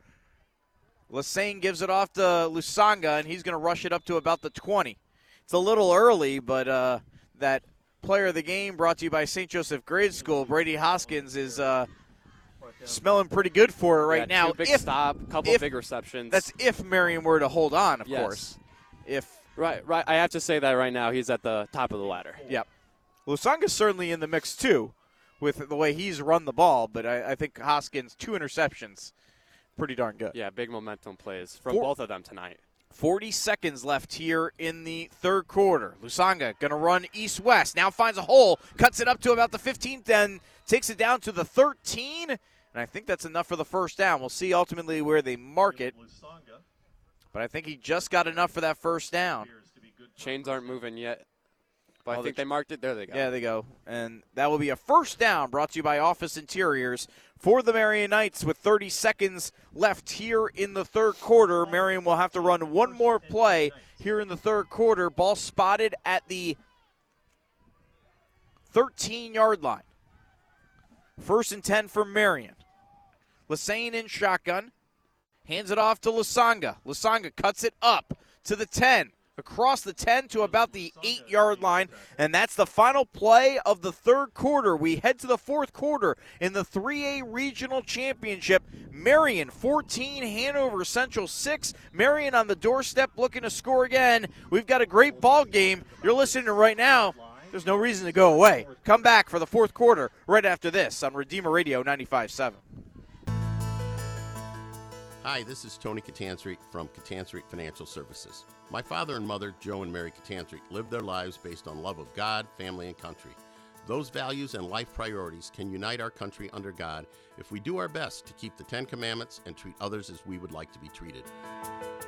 Lassane gives it off to Lusanga, and he's going to rush it up to about the 20. It's a little early, but uh, that player of the game brought to you by St. Joseph Grade School, Brady Hoskins, is uh, smelling pretty good for it right Yeah, now. big if, stop, couple if- big receptions. That's if Marian were to hold on, of Yes. course. If right, right. I have to say that right now he's at the top of the ladder. Yep. Lusanga's certainly in the mix too, with the way he's run the ball. But I, I think Hoskins two interceptions, pretty darn good. Yeah, big momentum plays from Four- both of them tonight. 40 seconds left here in the third quarter. Lusanga going to run east west. Now finds a hole, cuts it up to about the 15th, then takes it down to the 13. And I think that's enough for the first down. We'll see ultimately where they mark it. But I think he just got enough for that first down. Chains aren't moving yet, but Oh, I think they marked it. There they go. Yeah, they go. And that will be a first down brought to you by Office Interiors for the Marian Knights with 30 seconds left here in the third quarter. Marian will have to run one more play here in the third quarter. Ball spotted at the 13 yard line. First and 10 for Marian. Lassane in shotgun. Hands it off to Lusanga. Lusanga cuts it up to the 10, across the 10 to about the 8 yard line. And that's the final play of the third quarter. We head to the fourth quarter in the 3A Regional Championship. Marian 14, Hanover Central 6. Marian on the doorstep looking to score again. We've got a great ball game. You're listening right now. There's no reason to go away. Come back for the fourth quarter right after this on Redeemer Radio 95.7. Hi, this is Tony Katanzrik from Katanzrik Financial Services. My father and mother, Joe and Mary Katanzrik, lived their lives based on love of God, family, and country. Those values and life priorities can unite our country under God if we do our best to keep the Ten Commandments and treat others as we would like to be treated.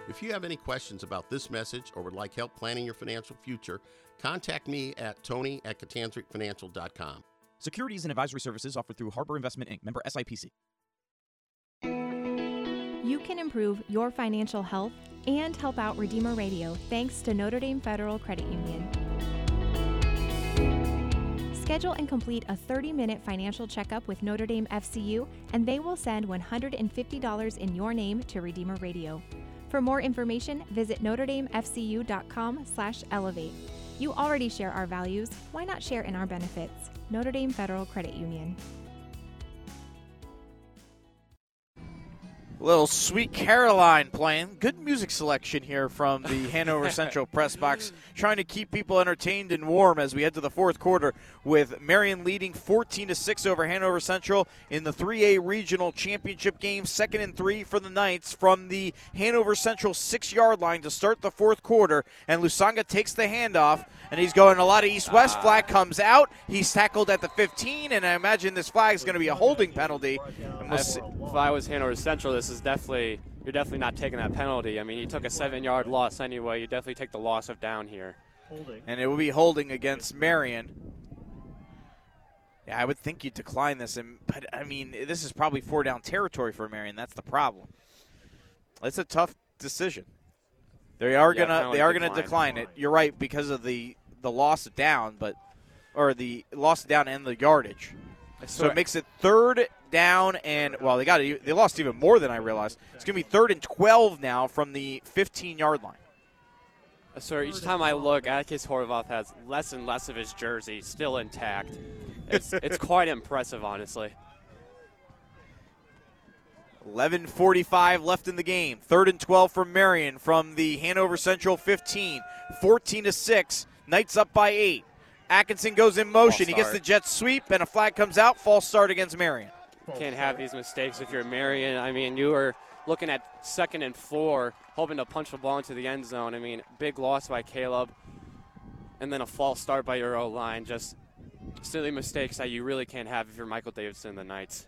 If you have any questions about this message or would like help planning your financial future, contact me at tony at katanzrikfinancial.com. Securities and advisory services offered through Harbor Investment Inc., member SIPC. You can improve your financial health and help out Redeemer Radio thanks to Notre Dame Federal Credit Union. Schedule and complete a 30 minute financial checkup with Notre Dame FCU, and they will send $150 in your name to Redeemer Radio. For more information, visit NotreDameFCU.com slash elevate. You already share our values. Why not share in our benefits? Notre Dame Federal Credit Union. Little Sweet Caroline playing. Good music selection here from the Hanover Central press box, trying to keep people entertained and warm as we head to the fourth quarter with Marian leading 14 to 6 over Hanover Central in the 3A regional championship game. Second and three for the Knights from the Hanover Central six yard line to start the fourth quarter. And Lusanga takes the handoff and he's going a lot of east west. Flag ah. comes out. He's tackled at the 15, and I imagine this flag is going to be a holding penalty. If, see- if I was Hanover Central, this is definitely you're definitely not taking that penalty. I mean, you took a seven-yard loss anyway. You definitely take the loss of down here. and it will be holding against Marian. Yeah, I would think you'd decline this, and but I mean, this is probably four down territory for Marian. That's the problem. It's a tough decision. They are Yeah, gonna they are gonna decline. decline it. You're right because of the the loss of down, but or the loss of down and the yardage. So it makes it third down and well, they got it. They lost even more than I realized. It's gonna be third and twelve now from the 15 yard line. Uh, so each time I look, Atticus Horvath has less and less of his jersey still intact. It's, it's quite impressive, honestly. 11:45 left in the game. Third and 12 for Marian from the Hanover Central 15. 14 to six. Knights up by eight. Atkinson goes in motion. He gets the jet sweep, and a flag comes out. False start against Marian. Can't have these mistakes if you're Marion. I mean, you were looking at second and four, hoping to punch the ball into the end zone. I mean, big loss by Caleb, and then a false start by your O line. Just silly mistakes that you really can't have if you're Michael Davidson and the Knights.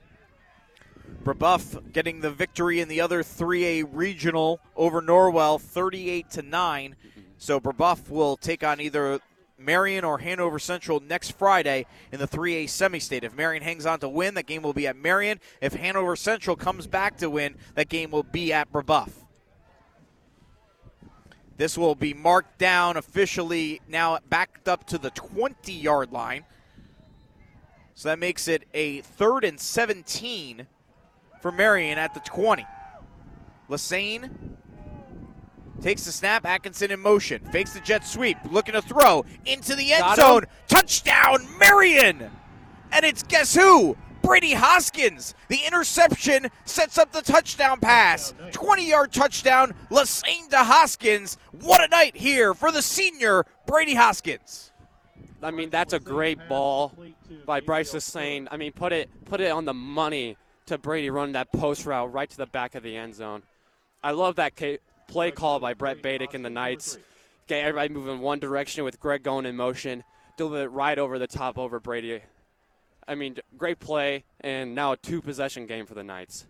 Brebeuf getting the victory in the other 3A regional over Norwell, 38 to nine. So Brebeuf will take on either Marian or Hanover Central next Friday in the 3A semi-state. If Marian hangs on to win, that game will be at Marian. If Hanover Central comes back to win, that game will be at Brebeuf. This will be marked down officially now backed up to the 20 yard line. So that makes it a third and 17 for Marian at the 20. Lassane takes the snap. Atkinson in motion. Fakes the jet sweep. Looking to throw into the end Got zone. him. Touchdown, Marian! And it's guess who? Brady Hoskins. The interception sets up the touchdown pass. 20 yard touchdown. Lassane to Hoskins. What a night here for the senior Brady Hoskins. I mean, that's a great ball by Bryce Lassane. I mean, put it put it on the money to Brady running that post route right to the back of the end zone. I love that ca- play call by Brett Badick and the Knights. Get everybody moving one direction with Greg going in motion, deliver it right over the top over Brady. I mean, great play, and now a two possession game for the Knights.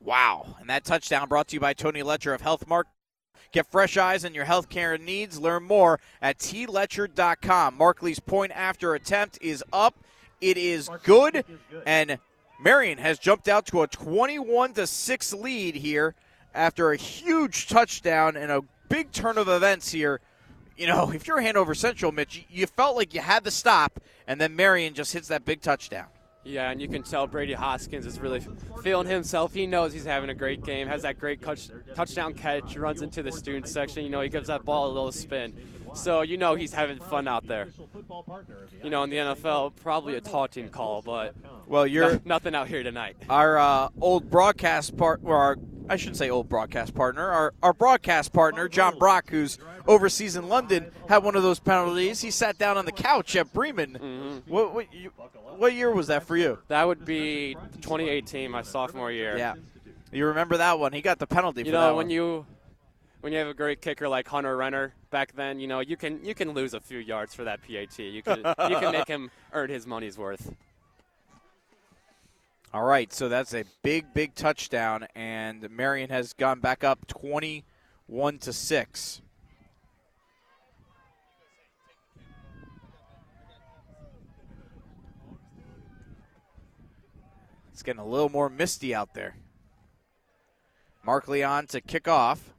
Wow. And that touchdown brought to you by Tony Letcher of HealthMark. Get fresh eyes on your healthcare needs. Learn more at tletcher.com. Markley's point after attempt is up. It is good. And Marian has jumped out to a 21 to 6 lead here after a huge touchdown and a big turn of events here. You know, if you're Hanover Central, Mitch, you- felt like you had to stop, and then Marian just hits that big touchdown. Yeah, and you can tell Brady Hoskins is really feeling himself. He knows he's having a great game, has that great touch, touchdown catch, runs into the student section. You know, he gives that ball a little spin. So you know he's having fun out there. You know, in the NFL, probably a taunting call, but Well, you're no- nothing out here tonight. our uh, old broadcast part, or our, I shouldn't say old broadcast partner, our, our broadcast partner, John Brock, who's overseas in London, had one of those penalties. He sat down on the couch at Bremen. Mm-hmm. What, what, you, what year was that for you? That would be 2018, my sophomore year. Yeah. You remember that one? He got the penalty You for know, that when one. you when you have a great kicker like Hunter Renner back then, you know you can you can lose a few yards for that PAT. You can you can make him earn his money's worth. All right, so that's a big, big touchdown, and Marian has gone back up 21 to 6. It's getting a little more misty out there. Mark Leon to kick off.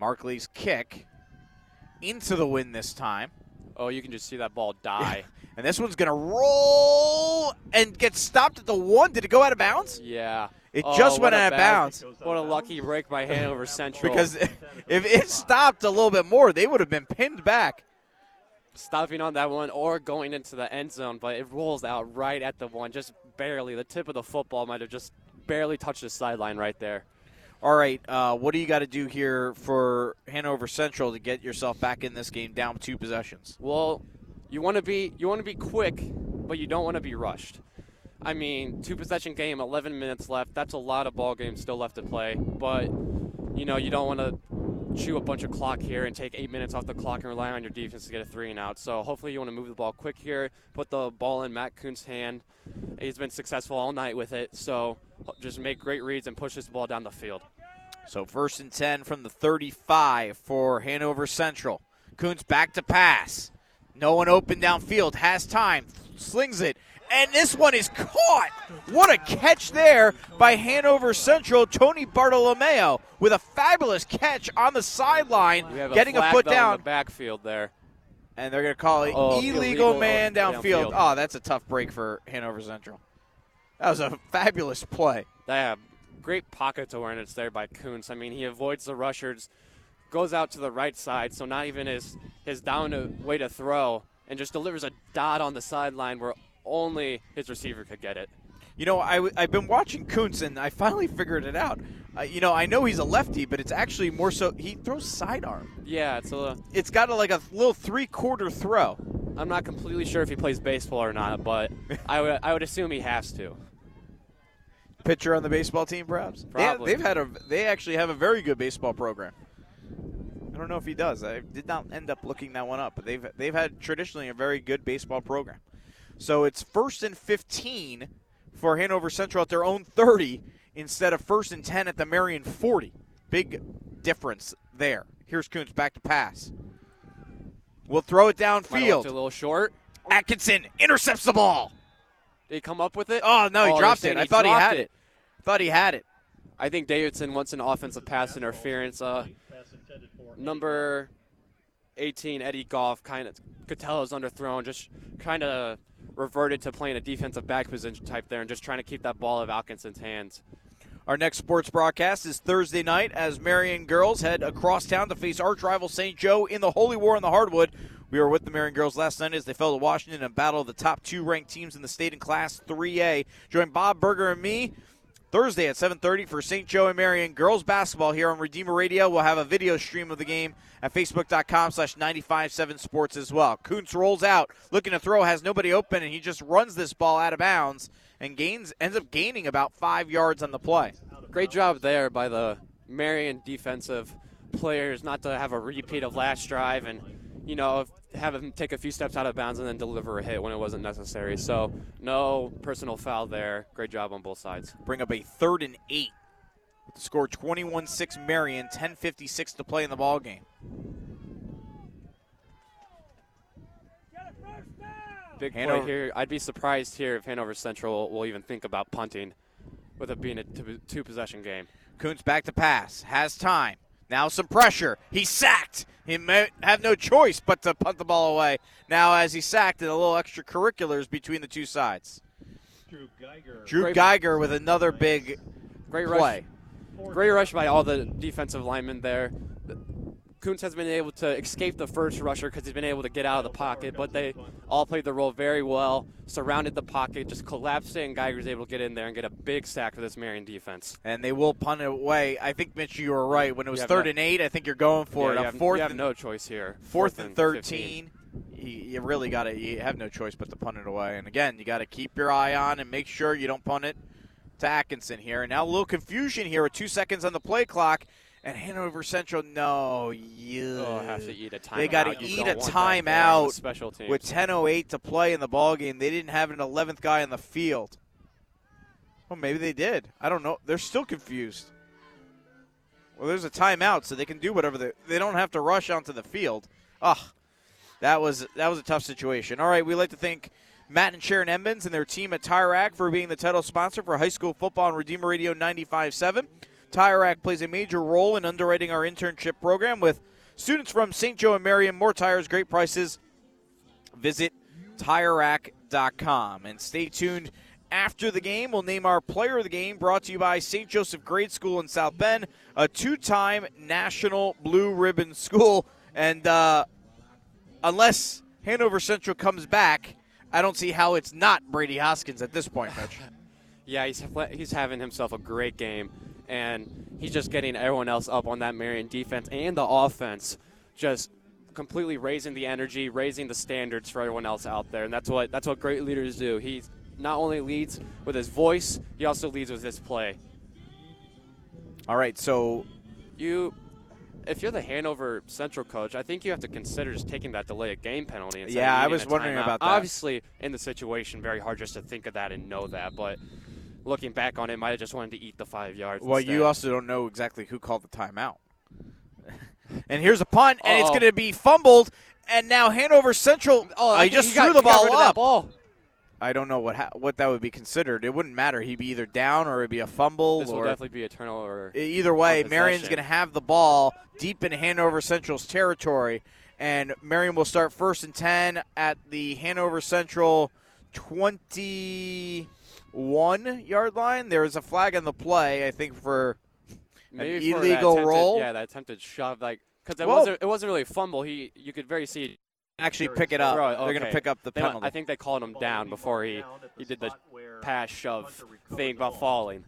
Markley's kick into the wind this time. Oh, you can just see that ball die. And this one's going to roll and get stopped at the one. Did it go out of bounds? Yeah. It Oh, just went out of bounds. What a lucky break by Hanover Central. Because if it stopped a little bit more, they would have been pinned back. stopping on that one or going into the end zone, but it rolls out right at the one, just barely. The tip of the football might have just barely touched the sideline right there. All right, uh, what do you got to do here for Hanover Central to get yourself back in this game down two possessions? Well, you want to be you want to be quick, but you don't want to be rushed. I mean, two possession game, 11 minutes left. That's a lot of ball games still left to play, but you know you don't want to chew a bunch of clock here and take eight minutes off the clock and rely on your defense to get a three and out. So hopefully you want to move the ball quick here, put the ball in Matt Kuntz's hand. He's been successful all night with it, so just make great reads and push this ball down the field. So first and 10 from the 35 for Hanover Central. Kuntz back to pass. No one open downfield. Has time. Slings it. And this one is caught. What a catch there by Hanover Central. Tony Bartolomeo with a fabulous catch on the sideline, getting a, a, foot down. the backfield there. And they're going to call it Oh, illegal, illegal man downfield. downfield. Oh, that's a tough break for Hanover Central. That was a fabulous play. Yeah, great pocket awareness there by Kuntz. I mean, he avoids the rushers, goes out to the right side, so not even his his down to, way to throw, and just delivers a dot on the sideline where only his receiver could get it. You know, I, w- I've been watching Kuntz, and I finally figured it out. Uh, you know, I know he's a lefty, but it's actually more so he throws sidearm. Yeah, it's a. It's got a, like a little three-quarter throw. I'm not completely sure if he plays baseball or not, but I would I would assume he has to. Pitcher on the baseball team, perhaps. Probably. They, have had a. They actually have a very good baseball program. I don't know if he does. I did not end up looking that one up, but they've they've had traditionally a very good baseball program. So it's first and 15 for Hanover Central at their own 30 instead of first and 10 at the Marian 40. Big difference there. Here's Kuntz back to pass. We'll throw it downfield. a little short. Atkinson intercepts the ball. Did he come up with it? Oh no, he oh, they're dropped it. I thought he had it. Thought he had it. I think Davidson wants an offensive pass interference. Uh, number 18, Eddie Goff, kind of could tell it was underthrown, just kind of reverted to playing a defensive back position type there and just trying to keep that ball out of Atkinson's hands. Our next sports broadcast is Thursday night as Marian girls head across town to face arch rival St. Joe in the Holy War in the Hardwood. We were with the Marian girls last night as they fell to Washington in a battle of the top two ranked teams in the state in Class 3A. Join Bob Berger and me Thursday at 7:30 for St. Joe and Marian girls basketball here on Redeemer Radio. We'll have a video stream of the game at facebook.com slash 957 sports as well. Kuntz rolls out, looking to throw, has nobody open, and he just runs this ball out of bounds and gains ends up gaining about five yards on the play. Great job there by the Marian defensive players not to have a repeat of last drive and, you know, have him take a few steps out of bounds and then deliver a hit when it wasn't necessary. So, no personal foul there. Great job on both sides. Bring up a third and eight. With the score 21 6 Marian, 10.56 to play in the ball game. Big Hanover- play here. I'd be surprised here if Hanover Central will even think about punting with it being a two- two possession game. Kuntz back to pass, has time. Now some pressure. He's sacked. He may have no choice but to punt the ball away. Now, as he's sacked, and a little extracurriculars between the two sides. Drew Geiger. Drew Great- Geiger with another big Great play. rush. Great rush by all the defensive linemen there. Kuntz has been able to escape the first rusher because he's been able to get out of the pocket, but they all played the role very well, surrounded the pocket, just collapsed it, and Geiger's able to get in there and get a big sack for this Marian defense. And they will punt it away. I think, Mitch, you were right. When it was third no- and eight, I think you're going for Yeah, it. you have, fourth you have and no choice here. fourth and 15. 13, you, you really got to you have no choice but to punt it away. And again, you got to keep your eye on and make sure you don't punt it to Atkinson here. And now a little confusion here with two seconds on the play clock. And Hanover Central, no, you Oh, have to eat a timeout. They got to eat a want that there on the timeout special teams. with 10:08 to play in the ball game. They didn't have an 11th guy on the field. Well, maybe they did. I don't know. They're still confused. Well, there's a timeout, so they can do whatever they. They don't have to rush onto the field. Ugh, that was that was a tough situation. All right, we'd like to thank Matt and Sharon Embens and their team at Tire Rack for being the title sponsor for high school football on Redeemer Radio 95.7. Tire Rack plays a major role in underwriting our internship program with students from St. Joe and Marian. More tires, great prices. Visit TireRack.com and stay tuned. After the game, we'll name our player of the game. Brought to you by St. Joseph Grade School in South Bend, a two-time national blue ribbon school. And uh, unless Hanover Central comes back, I don't see how it's not Brady Hoskins at this point, Mitch. Yeah, he's he's having himself a great game, and he's just getting everyone else up on that Marian defense and the offense, just completely raising the energy, raising the standards for everyone else out there, and that's what that's what great leaders do. He not only leads with his voice, he also leads with his play. All right, so you. If you're the Hanover Central coach, I think you have to consider just taking that delay of game penalty. Yeah, I was wondering about that. Obviously, in the situation, very hard just to think of that and know that. But looking back on it, might have just wanted to eat the five yards. Well, instead. you also don't know exactly who called the timeout. and here's a punt, and it's Uh-oh. going to be fumbled. And now Hanover Central. Oh, I just he got- threw the ball rid of that up. ball. I don't know what ha- what that would be considered. It wouldn't matter. He'd be either down or it'd be a fumble. This will or definitely be a turnover. Either way, Marian's going to have the ball deep in Hanover Central's territory, and Marian will start first and ten at the Hanover Central one yard line. There was a flag on the play, I think, for Maybe an for illegal attempted- roll. Yeah, that attempted shove, like because it Whoa. wasn't it wasn't really a fumble. He you could very see Actually pick it up. Throw it, They're going to pick up the They penalty. I think they called him down before he he did the pass shove thing about falling.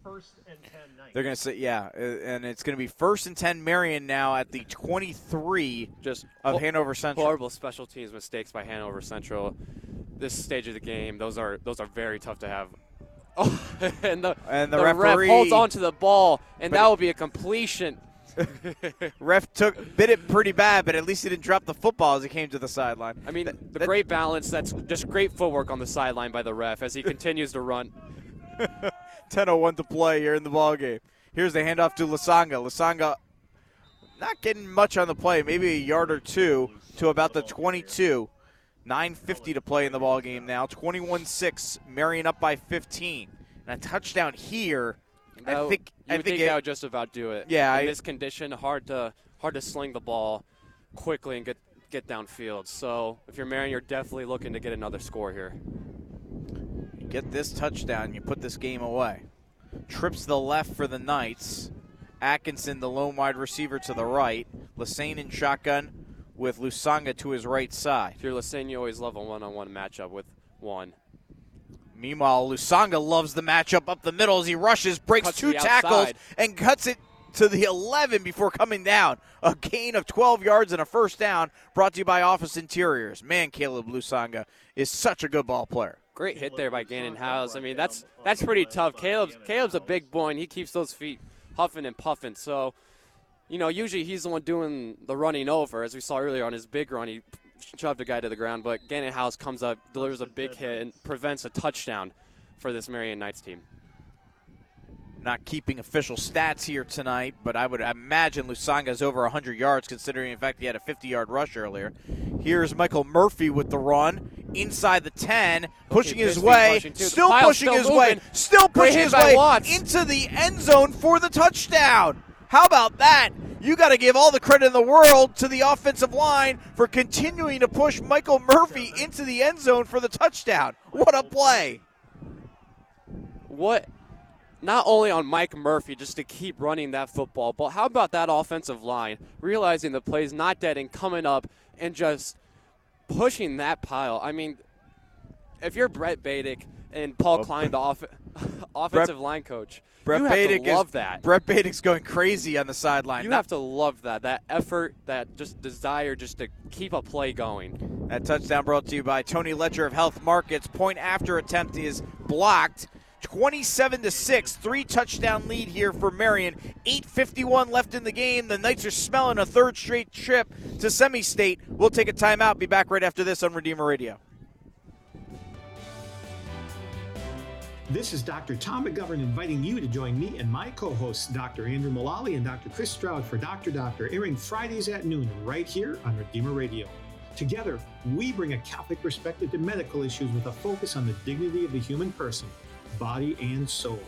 They're going to say, yeah, uh, and it's going to be first and 10 Marian now at the 23 Just of hor- Hanover Central. Horrible special teams mistakes by Hanover Central. This stage of the game, those are those are very tough to have. Oh, and the And the ref referee- holds on to the ball, and that will be a completion. Ref took bit it pretty bad, but at least he didn't drop the football as he came to the sideline. I mean, Th- the that- great balance. That's just great footwork on the sideline by the ref as he continues to run. 10:01 to play here in the ball game. Here's the handoff to Lusanga. Lusanga not getting much on the play, maybe a yard or two to about the 22. 9:50 to play in the ball game now. 21-6, Marian up by 15. And a touchdown here. I That- think I think, think it- that would just about do it. Yeah, in I- this condition, hard to hard to sling the ball quickly and get get downfield. So if you're Marian, you're definitely looking to get another score here. you get this touchdown, you put this game away. Trips the left for the Knights. Atkinson, the lone wide receiver to the right. Lassane in shotgun with Lusanga to his right side. If you're Lassane, you always love a one-on-one matchup with one. Meanwhile, Lusanga loves the matchup up the middle as he rushes, breaks Cuts two tackles, outside. and cuts it to the 11 before coming down. A gain of 12 yards and a first down brought to you by Office Interiors. Man, Caleb Lusanga is such a good ball player. Great hit there by Gannon House. I mean, that's that's pretty tough. Caleb's Caleb's a big boy, and he keeps those feet huffing and puffing. So, you know, usually he's the one doing the running over, as we saw earlier on his big run. He shoved a guy to the ground, but Gannon House comes up, delivers a big hit, and prevents a touchdown for this Marian Knights team. Not keeping official stats here tonight, but I would imagine Lusanga's over 100 yards considering, in fact, he had a 50 yard rush earlier. Here's Michael Murphy with the run inside the 10, pushing his way, pushing still pushing still his way, still pushing his way Watts. into the end zone for the touchdown. How about that? You got to give all the credit in the world to the offensive line for continuing to push Michael Murphy into the end zone for the touchdown. What a play! What? Not only on Mike Murphy just to keep running that football, but how about that offensive line realizing the play's not dead and coming up and just pushing that pile? I mean, if you're Brett Badick and Paul Klein, the off- offensive line coach, Brett you to love is that. Brett Badick's going crazy on the sideline. You have to love that. That effort, that just desire just to keep a play going. That touchdown brought to you by Tony Letcher of Health Markets. Point after attempt is blocked. 27 to 6, three touchdown lead here for Marian. 8:51 left in the game. The Knights are smelling a third straight trip to semi-state. We'll take a timeout. Be back right after this on Redeemer Radio. This is Dr. Tom McGovern inviting you to join me and my co hosts, Dr. Andrew Mullally and Dr. Chris Stroud, for Dr. Doctor, airing Fridays at noon right here on Redeemer Radio. Together, we bring a Catholic perspective to medical issues with a focus on the dignity of the human person, body, and soul.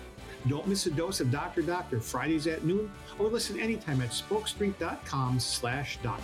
Don't miss a dose of Dr. Doctor Fridays at noon or listen anytime at spokestreet.com slash doctor.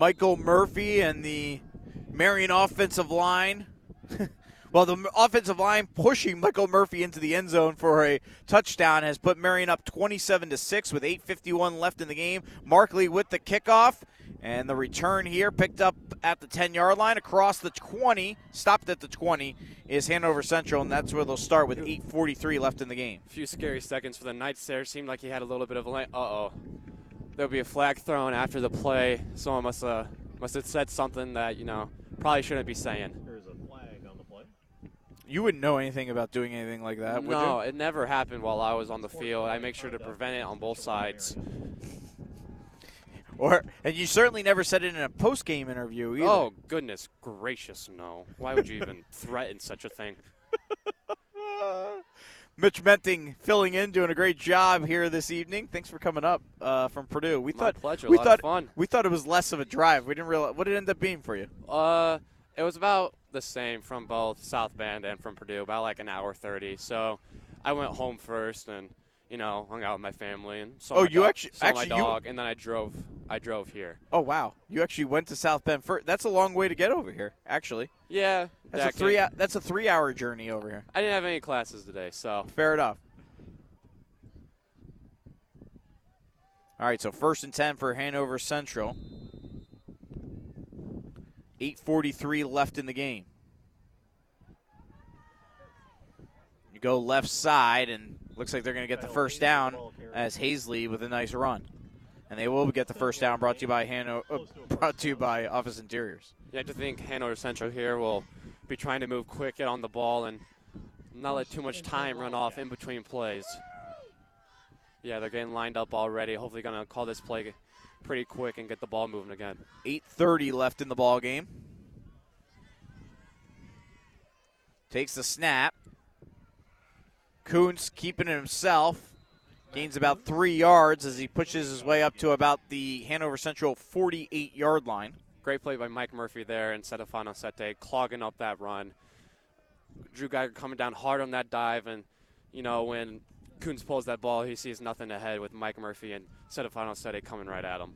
Michael Murphy and the Marian offensive line. well, the offensive line pushing Michael Murphy into the end zone for a touchdown has put Marian up 27 to 6 with 8:51 left in the game. Markley with the kickoff and the return here picked up at the 10-yard line across the 20, stopped at the 20 is Hanover Central and that's where they'll start with 8:43 left in the game. A few scary seconds for the Knights there. Seemed like he had a little bit of a. Uh oh. There'll be a flag thrown after the play. Someone must have must have said something that you know probably shouldn't be saying. There's a flag on the play. You wouldn't know anything about doing anything like that, would no, you? it never happened while I was on the field. I make sure to prevent it on both sides. Or and you certainly never said it in a post game interview either. Oh goodness gracious, no! Why would you even threaten such a thing? Mitch Menting filling in, doing a great job here this evening. Thanks for coming up uh, from Purdue. We My thought pleasure. we A lot thought of fun. we thought it was less of a drive. We didn't realize what did it end up being for you. Uh, it was about the same from both South Bend and from Purdue, about like an hour thirty. So, I went home first and you know hung out with my family and saw Oh, my you dog, actu- saw actually, my you- dog, and then I drove. I drove here. Oh wow, you actually went to South Bend first. That's a long way to get over here. Actually, Yeah, that's that a three. can- That's a three-hour journey over here. I didn't have any classes today, so Fair enough. All right, so first and 10 for Hanover Central. 8.43 left in the game. You go left side, and looks like they're going to get the first down as Hazley with a nice run. And they will get the first down brought to you by Hanover, uh, brought to you by Office Interiors. you have to think Hanover Central here will be trying to move quick, get on the ball, and not let too much time run off in between plays. Yeah, they're getting lined up already. Hopefully, going to call this play pretty quick and get the ball moving again. 8.30 left in the ball game. Takes the snap. Kuntz keeping it himself. Gains about three yards as he pushes his way up to about the Hanover Central 48 yard line. Great play by Mike Murphy there and Stefano Sete clogging up that run. Drew Geiger coming down hard on that dive, and you know when Kuntz pulls that ball, he sees nothing ahead with Mike Murphy and Stefano Sete coming right at him.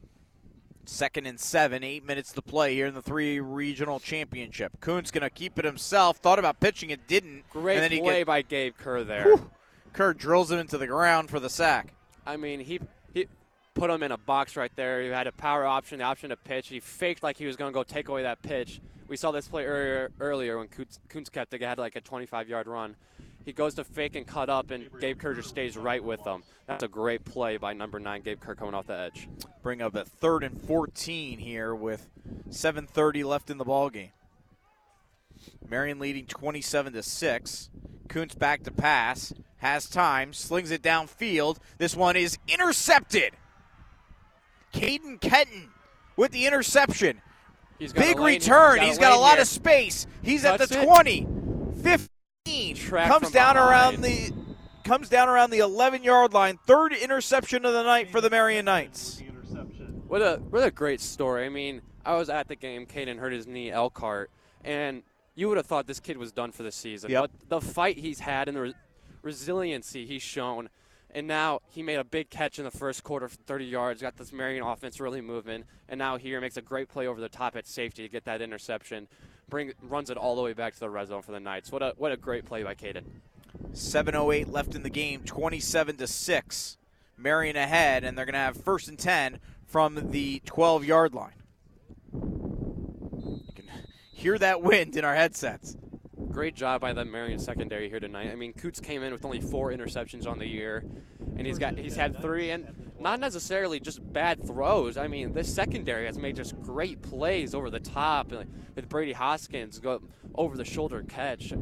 Second and seven, eight minutes to play here in the three regional championship. Kuntz going to keep it himself. Thought about pitching it, didn't. Great and then he play get- by Gabe Kerr there. Whew. Kerr drills him into the ground for the sack. I mean, he he put him in a box right there. He had a power option, the option to pitch. He faked like he was going to go take away that pitch. We saw this play earlier, earlier when Kuntz kept it, had like a 25-yard run. He goes to fake and cut up, and Gabe Kerr just stays right with him. That's a great play by number nine, Gabe Kerr, coming off the edge. Bring up a third and 14 here with 7:30 left in the ball game. Marian leading 27 to six. Kuntz back to pass, has time, slings it downfield. This one is intercepted. Caden Kenton with the interception. He's got Big return. he's He's got got a lot here. of space. He's at the it. 20, 15. Comes down around the comes down around the 11 yard line. Third interception of the night for the Marian Knights. What a what a great story. I mean, I was at the game. Caden hurt his knee, Elkhart, and you would have thought this kid was done for the season. Yep. But the fight he's had and the re- resiliency he's shown, and now he made a big catch in the first quarter 30 yards. Got this Marian offense really moving, and now here makes a great play over the top at safety to get that interception. Bring runs it all the way back to the red zone for the Knights. What a what a great play by Caden. 7:08 left in the game, 27 to six. Marian ahead, and they're going to have first and 10 from the 12 yard line. You can hear that wind in our headsets. Great job by the Marian secondary here tonight. I mean, Kuntz came in with only four interceptions on the year, and he's got he's had three, and not necessarily just bad throws. I mean, this secondary has made just great plays over the top, like with Brady Hoskins go over the shoulder catch.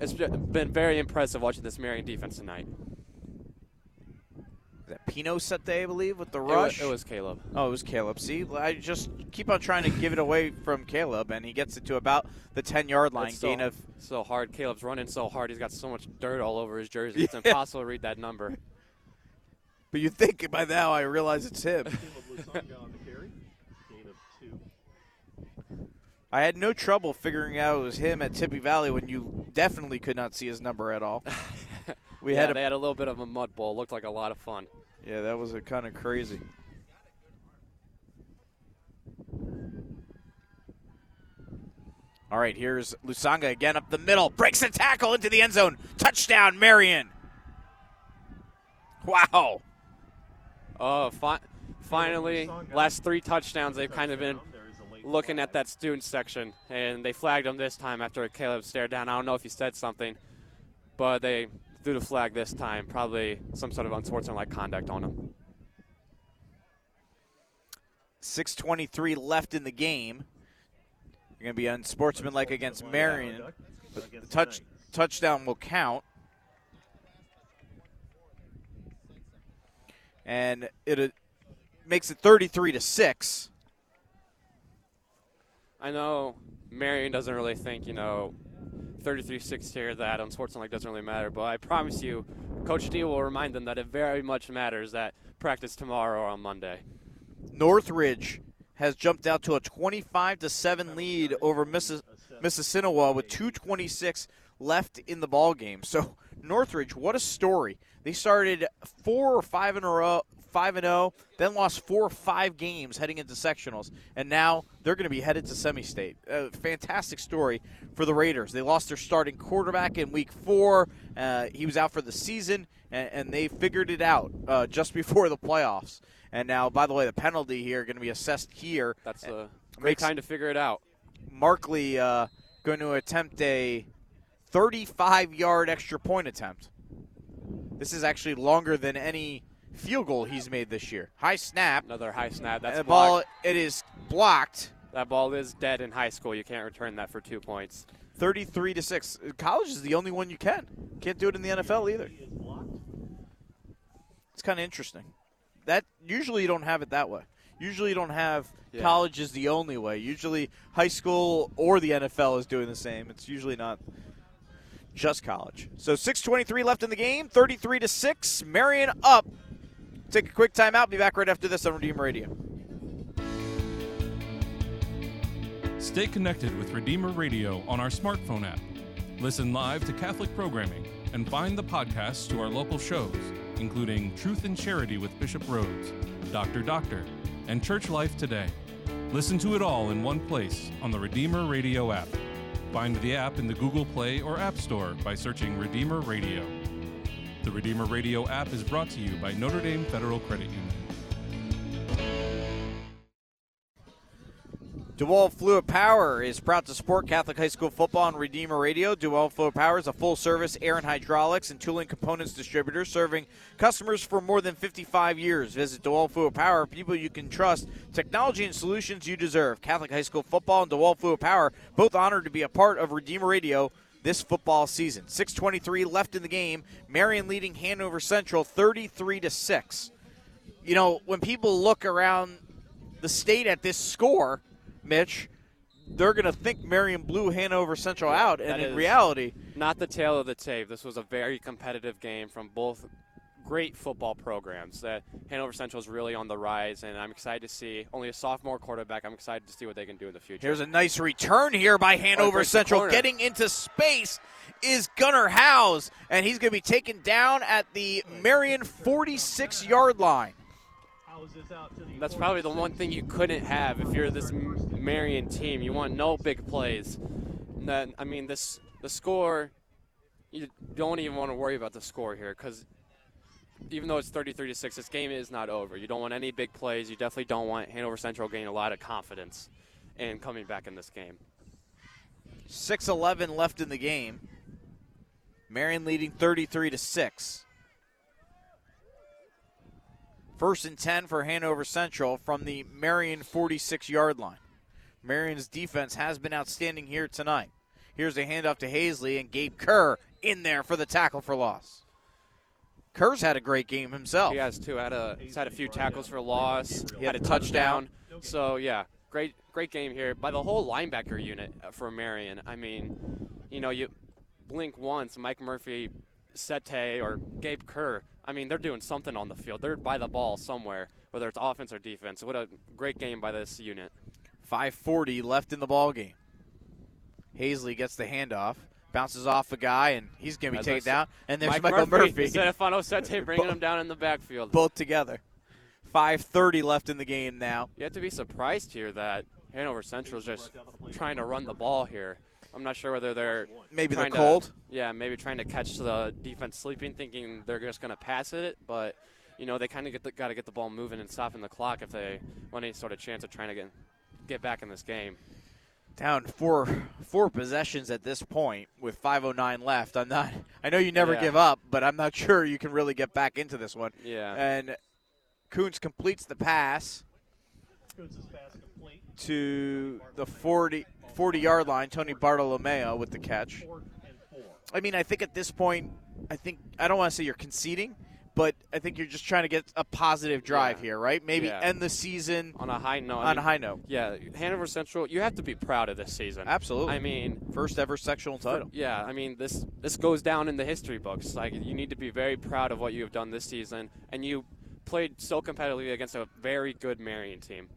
It's been very impressive watching this Marian defense tonight. Is that Pino Sete, I believe, with the It wa- rush? it was Caleb. Oh, it was Caleb. See, I just keep on trying to give it away from Caleb, and he gets it to about the 10 yard line. It's so, Gain of so hard. Caleb's running so hard. He's got so much dirt all over his jersey. It's Yeah. impossible to read that number. But you think by now I realize it's him. I had no trouble figuring out it was him at Tippy Valley when you definitely could not see his number at all. We yeah, had a, they had a little bit of a mud bowl. Looked like a lot of fun. yeah, that was a kind of crazy. All right, here's Lusanga again up the middle, breaks a tackle into the end zone, touchdown, Marian. Wow. Oh, fi- finally, last three touchdowns, they've kind of been looking at that student section, and they flagged him this time after Caleb stared down. I don't know if he said something, but they threw the flag this time. Probably some sort of unsportsmanlike conduct on him. 6.23 left in the game. You're going to be unsportsmanlike against Marian. But the touch, touchdown will count. And it makes it 33 to 6. I know Marian doesn't really think, you know, 33-6 here that unsportsmanlike doesn't really matter, but I promise you, Coach D will remind them that it very much matters that practice tomorrow or on Monday. Northridge has jumped out to a 25 to 7 lead over Missis- Mississinewa with 226 left in the ball game. So Northridge, what a story. They started 4 or 5 in a row, 5 and 0, then lost 4 or 5 games heading into sectionals, and now they're going to be headed to semi-state. A fantastic story for the Raiders. They lost their starting quarterback in week 4. Uh, he was out for the season and, and they figured it out uh, just before the playoffs. And now, by the way, the penalty here going to be assessed here. That's a great time to figure it out. Markley uh, going to attempt a 35-yard extra point attempt. This is actually longer than any field goal he's made this year. High snap. Another high snap. That's and the ball. It is blocked. That ball is dead in high school. You can't return that for two points. 33 to six. College is the only one you can. Can't do it in the NFL either. It's kind of interesting. That usually you don't have it that way. Usually you don't have Yeah. college is the only way. Usually high school or the NFL is doing the same. It's usually not just college. So 6:23 left in the game. 33 to six. Marian up. Take a quick timeout. Be back right after this on Redeem Radio. Stay connected with Redeemer Radio on our smartphone app. Listen live to Catholic programming and find the podcasts to our local shows, including Truth and Charity with Bishop Rhoades, Doctor Doctor, and Church Life Today. Listen to it all in one place on the Redeemer Radio app. Find the app in the Google Play or App Store by searching Redeemer Radio. The Redeemer Radio app is brought to you by Notre Dame Federal Credit Union. DeWalt Fluid Power is proud to support Catholic High School football on Redeemer Radio. DeWalt Fluid Power is a full service air and hydraulics and tooling components distributor serving customers for more than 55 years. Visit DeWalt Fluid Power, people you can trust, technology and solutions you deserve. Catholic High School football and DeWalt Fluid Power, both honored to be a part of Redeemer Radio this football season. 623 left in the game. Marian leading Hanover Central 33 to 6. You know, when people look around the state at this score, Mitch, they're going to think Marian blew Hanover Central out, and That in reality, not the tail of the tape. This was a very competitive game from both great football programs. That Hanover Central is really on the rise, and I'm excited to see only a sophomore quarterback. I'm excited to see what they can do in the future. here's a nice return here by Hanover the Central. Getting into space is Gunnar Howes, and he's going to be taken down at the Marian 46 yard line. That's probably the one thing you couldn't have if you're this Marian team. You want no big plays. And Then I mean this the score. You don't even want to worry about the score here because even though it's 33 to six, this game is not over. You don't want any big plays. You definitely don't want Hanover Central gaining a lot of confidence in coming back in this game. 6-11 left in the game. Marian leading 33 to 6. First and 10 for Hanover Central from the Marian 46 yard line. Marian's defense has been outstanding here tonight. Here's a handoff to Hazley and Gabe Kerr in there for the tackle for loss. Kerr's had a great game himself. He has too. Had a he's had a few tackles for loss. He had a touchdown. So yeah, great great game here by the whole linebacker unit uh, for Marian. I mean, you know, you blink once, Mike Murphy, Sete, or Gabe Kerr. I mean, they're doing something on the field. They're by the ball somewhere, whether it's offense or defense. What a great game by this unit. 540 left in the ball game. Hazley gets the handoff, bounces off a guy, and he's going to be As taken down. And there's Mike Michael Murphy. Stefano Sete bringing him down in the backfield. both together. 5:30 left in the game now. You have to be surprised here that Hanover Central is just trying to run the ball here. I'm not sure whether they're Maybe they're trying to- cold? yeah, maybe trying to catch the defense sleeping, thinking they're just going to pass it. But you know they kind of the, got to get the ball moving and stopping the clock if they want any sort of chance of trying to get get back in this game. Down four four possessions at this point with 5:09 left. I'm not. I know you never Yeah. give up, but I'm not sure you can really get back into this one. Yeah. And Kuntz completes the pass to the 40 40 yard line. Tony Bartolomeo with the catch. I mean, I think at this point, I think I don't want to say you're conceding, but I think you're just trying to get a positive drive Yeah. here, right? Maybe Yeah. end the season on a high note. I On mean, a high note. Yeah, Hanover Central. You have to be proud of this season. Absolutely. I mean, first ever sectional title. yeah, I mean this this goes down in the history books. Like you need to be very proud of what you have done this season, and you played so competitively against a very good Marian team.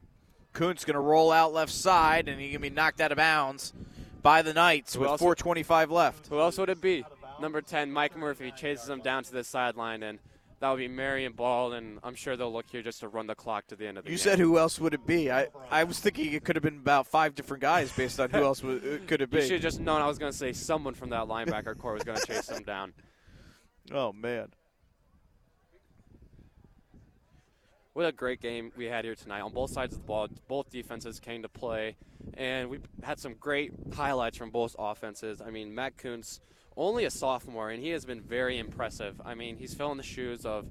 Kuntz going to roll out left side, and he's going to be knocked out of bounds by the Knights Who with else- 4:25 left. Who else would it be? Number 10, Mike Murphy, chases him down to the sideline, and that would be Marian Ball, and I'm sure they'll look here just to run the clock to the end of the You game. You said who else would it be? I, I was thinking it could have been about five different guys based on who else would, it could it You should have just known I was going to say someone from that linebacker core was going to chase him down. Oh man. What a great game we had here tonight on both sides of the ball. Both defenses came to play, and we had some great highlights from both offenses. I mean, Matt Kuntz, only a sophomore, and he has been very impressive. I mean, he's filling the shoes of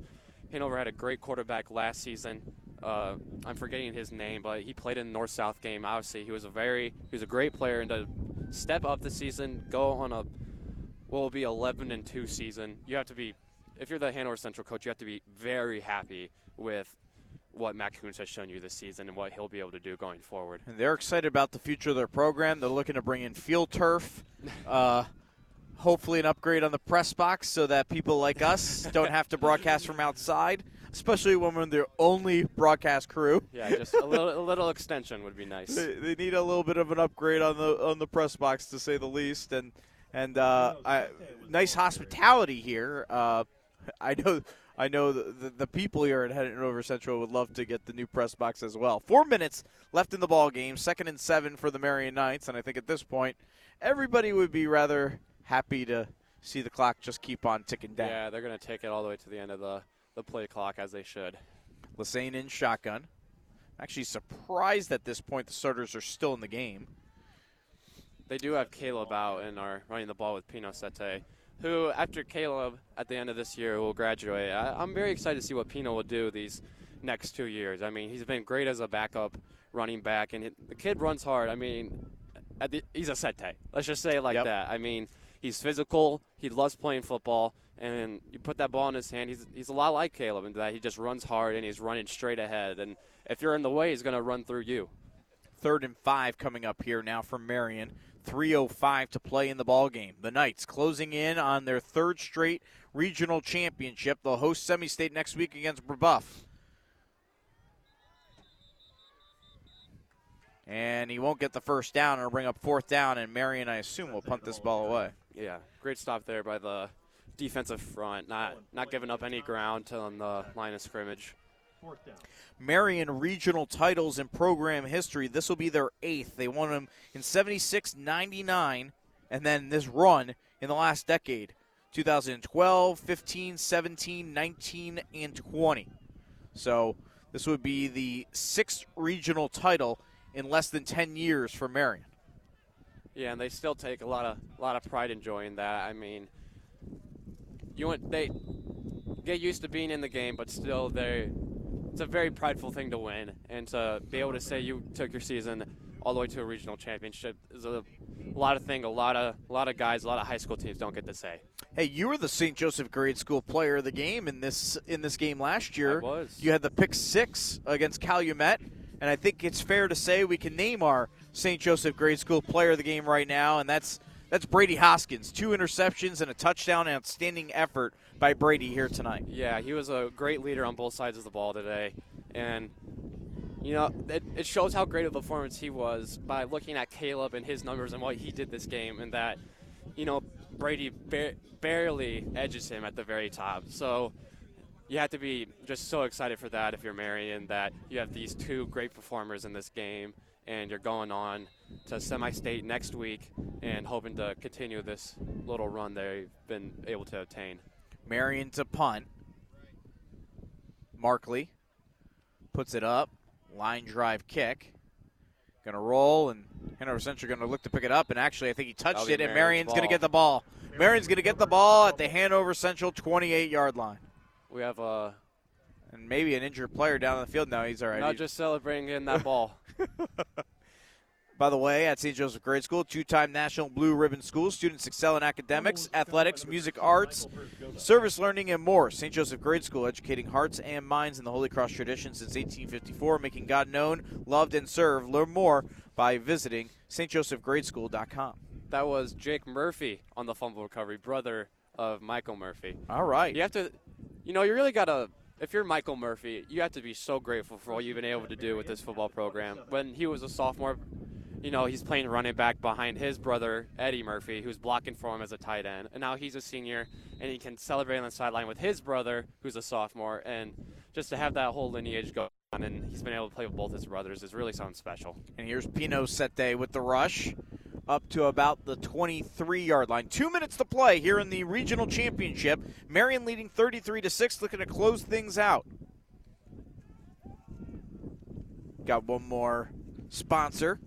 Hanover had a great quarterback last season. Uh, I'm forgetting his name, but he played in the North-South game. Obviously, he was a very he was a great player, and to step up the season, go on a what will be 11 and 2 season. You have to be, if you're the Hanover Central coach, you have to be very happy with what Matt Kuntz has shown you this season and what he'll be able to do going forward. And they're excited about the future of their program. They're looking to bring in field turf, uh, hopefully an upgrade on the press box so that people like us don't have to broadcast from outside, especially when we're the only broadcast crew. Yeah, just a little, a little extension would be nice. They, they need a little bit of an upgrade on the on the press box to say the least, and and uh, I, nice hospitality here. Uh, I know. I know the, the, the people here at Hanover Central would love to get the new press box as well. Four minutes left in the ball game, second and seven for the Marian Knights, and I think at this point, everybody would be rather happy to see the clock just keep on ticking down. Yeah, they're going to take it all the way to the end of the, the play clock as they should. Lassane in shotgun. Actually, surprised at this point the starters are still in the game. They do have Caleb out and are running the ball with Pino Sete, who, after Caleb at the end of this year, will graduate. I, I'm very excited to see what Pino will do these next two years. I mean, he's been great as a backup running back, and the kid runs hard. I mean, at the, he's a Sete. Let's just say it like Yep. that. I mean, he's physical. He loves playing football, and you put that ball in his hand. He's he's a lot like Caleb in that he just runs hard and he's running straight ahead. And if you're in the way, he's going to run through you. Third and five coming up here now from Marian. 3.05 to play in the ball game. The Knights closing in on their third straight regional championship. They'll host Semi State next week against Brebeuf. And he won't get the first down. It'll bring up fourth down, and Marian, I assume, will punt this ball away. Yeah, great stop there by the defensive front, not not giving up any ground on the line of scrimmage. Marian regional titles in program history. This will be their eighth. They won them in 76, 99, and then this run in the last decade 2012, 15, 17, 19, and 20. So this would be the sixth regional title in less than 10 years for Marian. Yeah, and they still take a lot of a lot of pride enjoying that. I mean, you want they get used to being in the game, but still they it's a very prideful thing to win and to be able to say you took your season all the way to a regional championship is a lot of thing. A lot of a lot of guys, a lot of high school teams don't get to say. Hey, you were the St. Joseph Grade School Player of the Game in this in this game last year. I was. You had the pick six against Calumet, and I think it's fair to say we can name our St. Joseph Grade School Player of the Game right now, and that's that's Brady Hoskins. Two interceptions and a touchdown. Outstanding effort by Brady here tonight. Yeah, he was a great leader on both sides of the ball today, and you know it, it shows how great of a performance he was by looking at Caleb and his numbers and what he did this game, and that you know Brady ba- barely edges him at the very top. So you have to be just so excited for that if you're Marian that you have these two great performers in this game, and you're going on to semi-state next week and hoping to continue this little run they've been able to obtain. Marian to punt. Markley puts it up. Line drive kick. Going to roll, and Hanover Central going to look to pick it up. And actually, I think he touched it, and Marian's Marian's going to get the ball. Marian's going to get the ball at the Hanover Central 28 yard line. We have a And maybe an injured player down on the field. now. he's all right. not He- just celebrating getting that ball. By the way, at St. Joseph Grade School, two time National Blue Ribbon School, students excel in academics, athletics, music, arts, service learning, and more. St. Joseph Grade School, educating hearts and minds in the Holy Cross tradition since 1854, making God known, loved, and served. Learn more by visiting stjosephgradeschool.com. That was Jake Murphy on the fumble recovery, brother of Michael Murphy. All right. You have to, you know, you really got to, if you're Michael Murphy, you have to be so grateful for what you've been able to do with this football program. When he was a sophomore, you know, he's playing running back behind his brother, Eddie Murphy, who's blocking for him as a tight end. And now he's a senior, and he can celebrate on the sideline with his brother, who's a sophomore. And just to have that whole lineage go on, and he's been able to play with both his brothers, is really something special. And here's Pino Sete with the rush up to about the 23 yard line. Two minutes to play here in the regional championship. Marian leading 33 to 6, looking to close things out. Got one more sponsor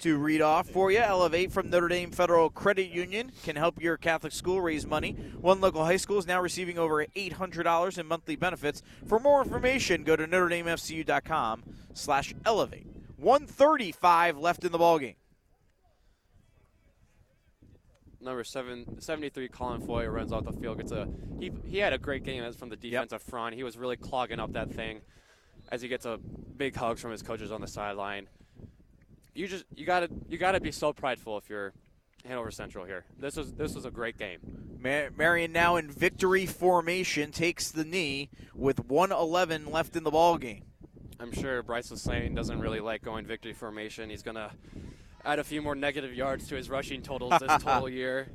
to read off for you. Elevate from Notre Dame Federal Credit Union can help your Catholic school raise money. One local high school is now receiving over $800 in monthly benefits. For more information, go to NotreDameFCU.com slash elevate. 135 left in the ballgame. Number seven, 73, Colin Foy runs off the field. Gets a he, he had a great game as from the defensive front. He was really clogging up that thing as he gets a big hugs from his coaches on the sideline you just you gotta you gotta be so prideful if you're Hanover Central here. This was this was a great game. Mar- Marian now in victory formation takes the knee with 111 left in the ball game. I'm sure Bryce Lane doesn't really like going victory formation. He's gonna add a few more negative yards to his rushing totals this total year.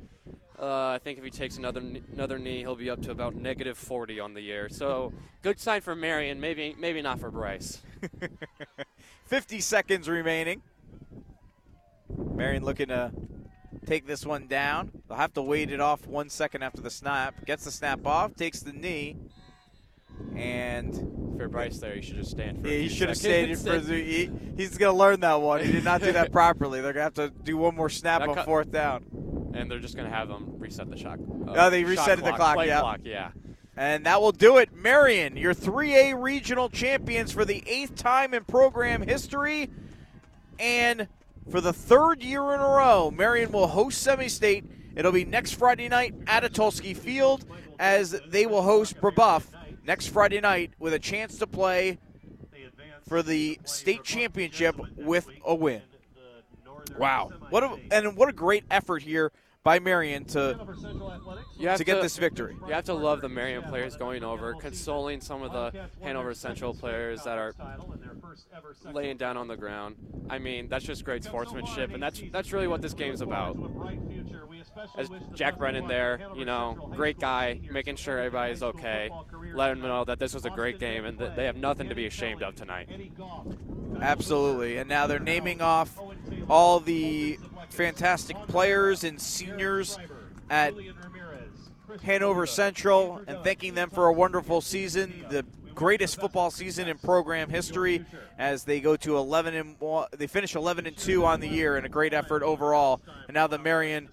Uh, I think if he takes another another knee, he'll be up to about negative 40 on the year. So good sign for Marian. Maybe maybe not for Bryce. 50 seconds remaining. Marian looking to take this one down. They'll have to wait it off one second after the snap. Gets the snap off, takes the knee, and for Bryce there, he should just stand for. Yeah, he should have stayed for. He, he's gonna learn that one. He did not do that properly. They're gonna have to do one more snap that on cut, fourth down. And they're just gonna have them reset the shot. Uh, oh, they reset the clock. Play yeah. clock. Yeah. And that will do it. Marian, your 3A regional champions for the eighth time in program history. And for the third year in a row, Marian will host Semi State. It'll be next Friday night at Atolsky Field as they will host Brebeuf next Friday night with a chance to play for the state championship with a win. Wow. What a, and what a great effort here by Marian to to get to, this victory. You have to love the Marian players going over, consoling some of the Hanover Central players that are laying down on the ground. I mean, that's just great sportsmanship, and that's that's really what this game's about. As Jack Brennan there, you know, great guy, making sure everybody's okay, letting them know that this was a great game and that they have nothing to be ashamed of tonight. Absolutely, and now they're naming off all the fantastic players and seniors at Hanover Central and thanking them for a wonderful season, the greatest football season in program history as they go to 11 and they finish 11 and 2 on the year and a great effort overall. And now the Marian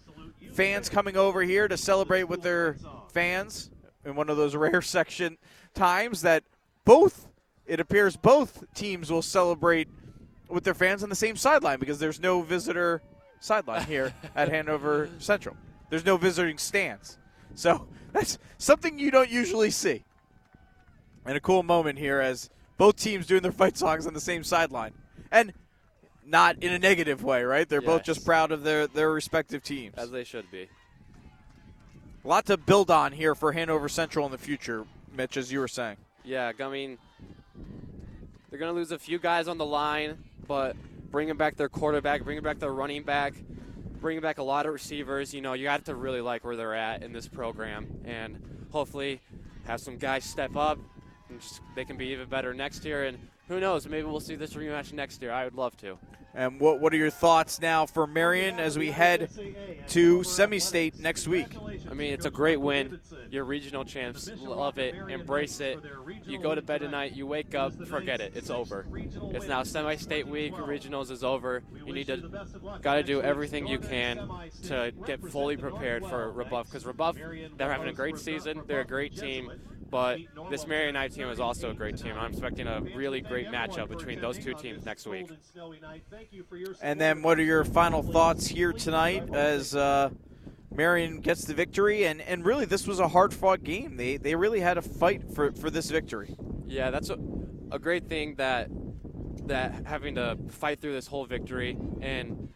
fans coming over here to celebrate with their fans in one of those rare section times that both it appears both teams will celebrate with their fans on the same sideline because there's no visitor sideline here at Hanover Central. There's no visiting stands. So that's something you don't usually see. And a cool moment here as both teams doing their fight songs on the same sideline. And not in a negative way, right? They're yes. both just proud of their, their respective teams. As they should be. A lot to build on here for Hanover Central in the future, Mitch, as you were saying. Yeah, I mean, they're going to lose a few guys on the line, but bringing back their quarterback, bringing back their running back, bringing back a lot of receivers. You know, you have to really like where they're at in this program, and hopefully have some guys step up, and just, they can be even better next year. And who knows, maybe we'll see this rematch next year. I would love to. And what what are your thoughts now for Marian as we head to semi-state next week? I mean, it's a great win. You're regional champs. Love it. Embrace it. You go to bed tonight. You wake up. Forget it. It's over. It's now semi-state week. Regionals is over. You need to got to do everything you can to get fully prepared for Brebeuf because Brebeuf, they're having a great season. They're a great team But this Marian team is also a great team. I'm expecting a really great matchup between those two teams next week. And then, what are your final thoughts here tonight as uh, Marian gets the victory? And, and really, this was a hard fought game. They, they really had a fight for, for this victory. Yeah, that's a, a great thing that that having to fight through this whole victory and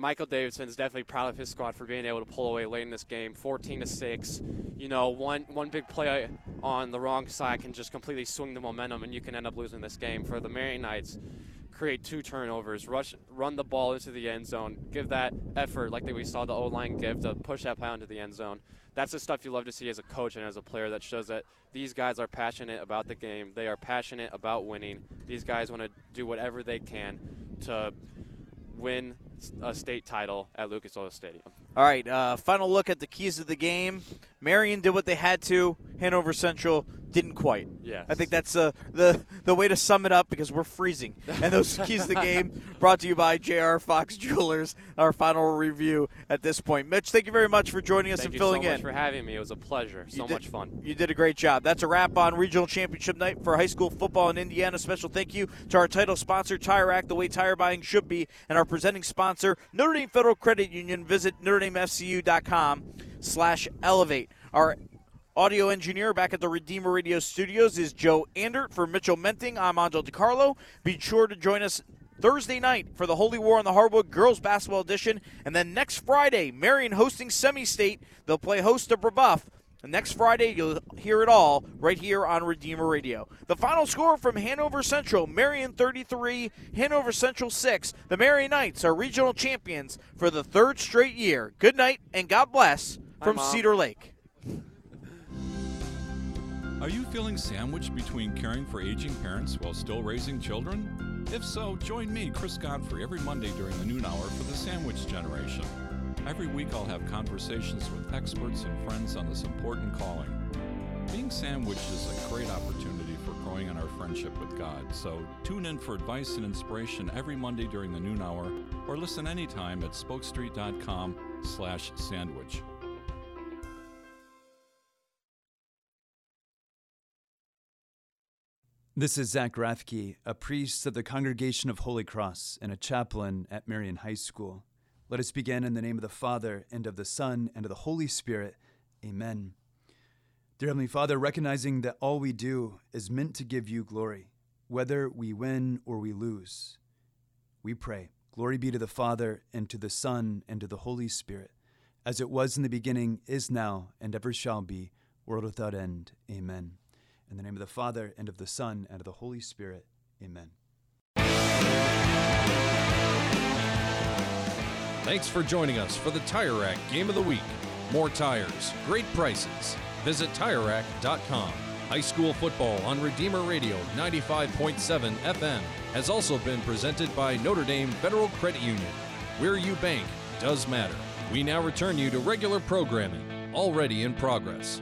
Michael Davidson is definitely proud of his squad for being able to pull away late in this game, 14 to six. You know, one one big play on the wrong side can just completely swing the momentum, and you can end up losing this game. For the Marian Knights, create two turnovers, rush, run the ball into the end zone, give that effort like that we saw the O line give to push that play into the end zone. That's the stuff you love to see as a coach and as a player. That shows that these guys are passionate about the game. They are passionate about winning. These guys want to do whatever they can to win a state title at Lucas Oil Stadium. All right, uh, final look at the keys of the game. Marian did what they had to. Hanover Central didn't quite. Yes. I think that's uh, the the way to sum it up because we're freezing. And those keys of the game brought to you by J.R. Fox Jewelers. Our final review at this point. Mitch, thank you very much for joining us thank and filling so in. Thank you so much for having me. It was a pleasure. So did, much fun. You did a great job. That's a wrap on regional championship night for high school football in Indiana. Special thank you to our title sponsor, Tire Rack, the way tire buying should be, and our presenting sponsor, Notre Dame Federal Credit Union. Visit NotreDameFCU.com slash elevate. Our audio engineer back at the Redeemer Radio Studios is Joe Andert. For Mitchell Menting, I'm Angel DiCarlo. Be sure to join us Thursday night for the Holy War on the Hardwood Girls Basketball Edition. And then next Friday, Marian hosting Semi State. They'll play host to Brebeuf. And next Friday, you'll hear it all right here on Redeemer Radio. The final score from Hanover Central Marian 33, Hanover Central 6. The Marian Knights are regional champions for the third straight year. Good night and God bless from Mom. Cedar Lake. Are you feeling sandwiched between caring for aging parents while still raising children? If so, join me, Chris Godfrey, every Monday during the noon hour for the Sandwich Generation. Every week I'll have conversations with experts and friends on this important calling. Being sandwiched is a great opportunity for growing in our friendship with God, so tune in for advice and inspiration every Monday during the noon hour or listen anytime at spokestreet.com slash sandwich. This is Zach Rathke, a priest of the Congregation of Holy Cross and a chaplain at Marian High School. Let us begin in the name of the Father, and of the Son, and of the Holy Spirit. Amen. Dear Heavenly Father, recognizing that all we do is meant to give you glory, whether we win or we lose, we pray, Glory be to the Father, and to the Son, and to the Holy Spirit, as it was in the beginning, is now, and ever shall be, world without end. Amen. In the name of the Father, and of the Son, and of the Holy Spirit. Amen. Thanks for joining us for the Tire Rack Game of the Week. More tires, great prices. Visit TireRack.com. High school football on Redeemer Radio 95.7 FM has also been presented by Notre Dame Federal Credit Union. Where you bank does matter. We now return you to regular programming, already in progress.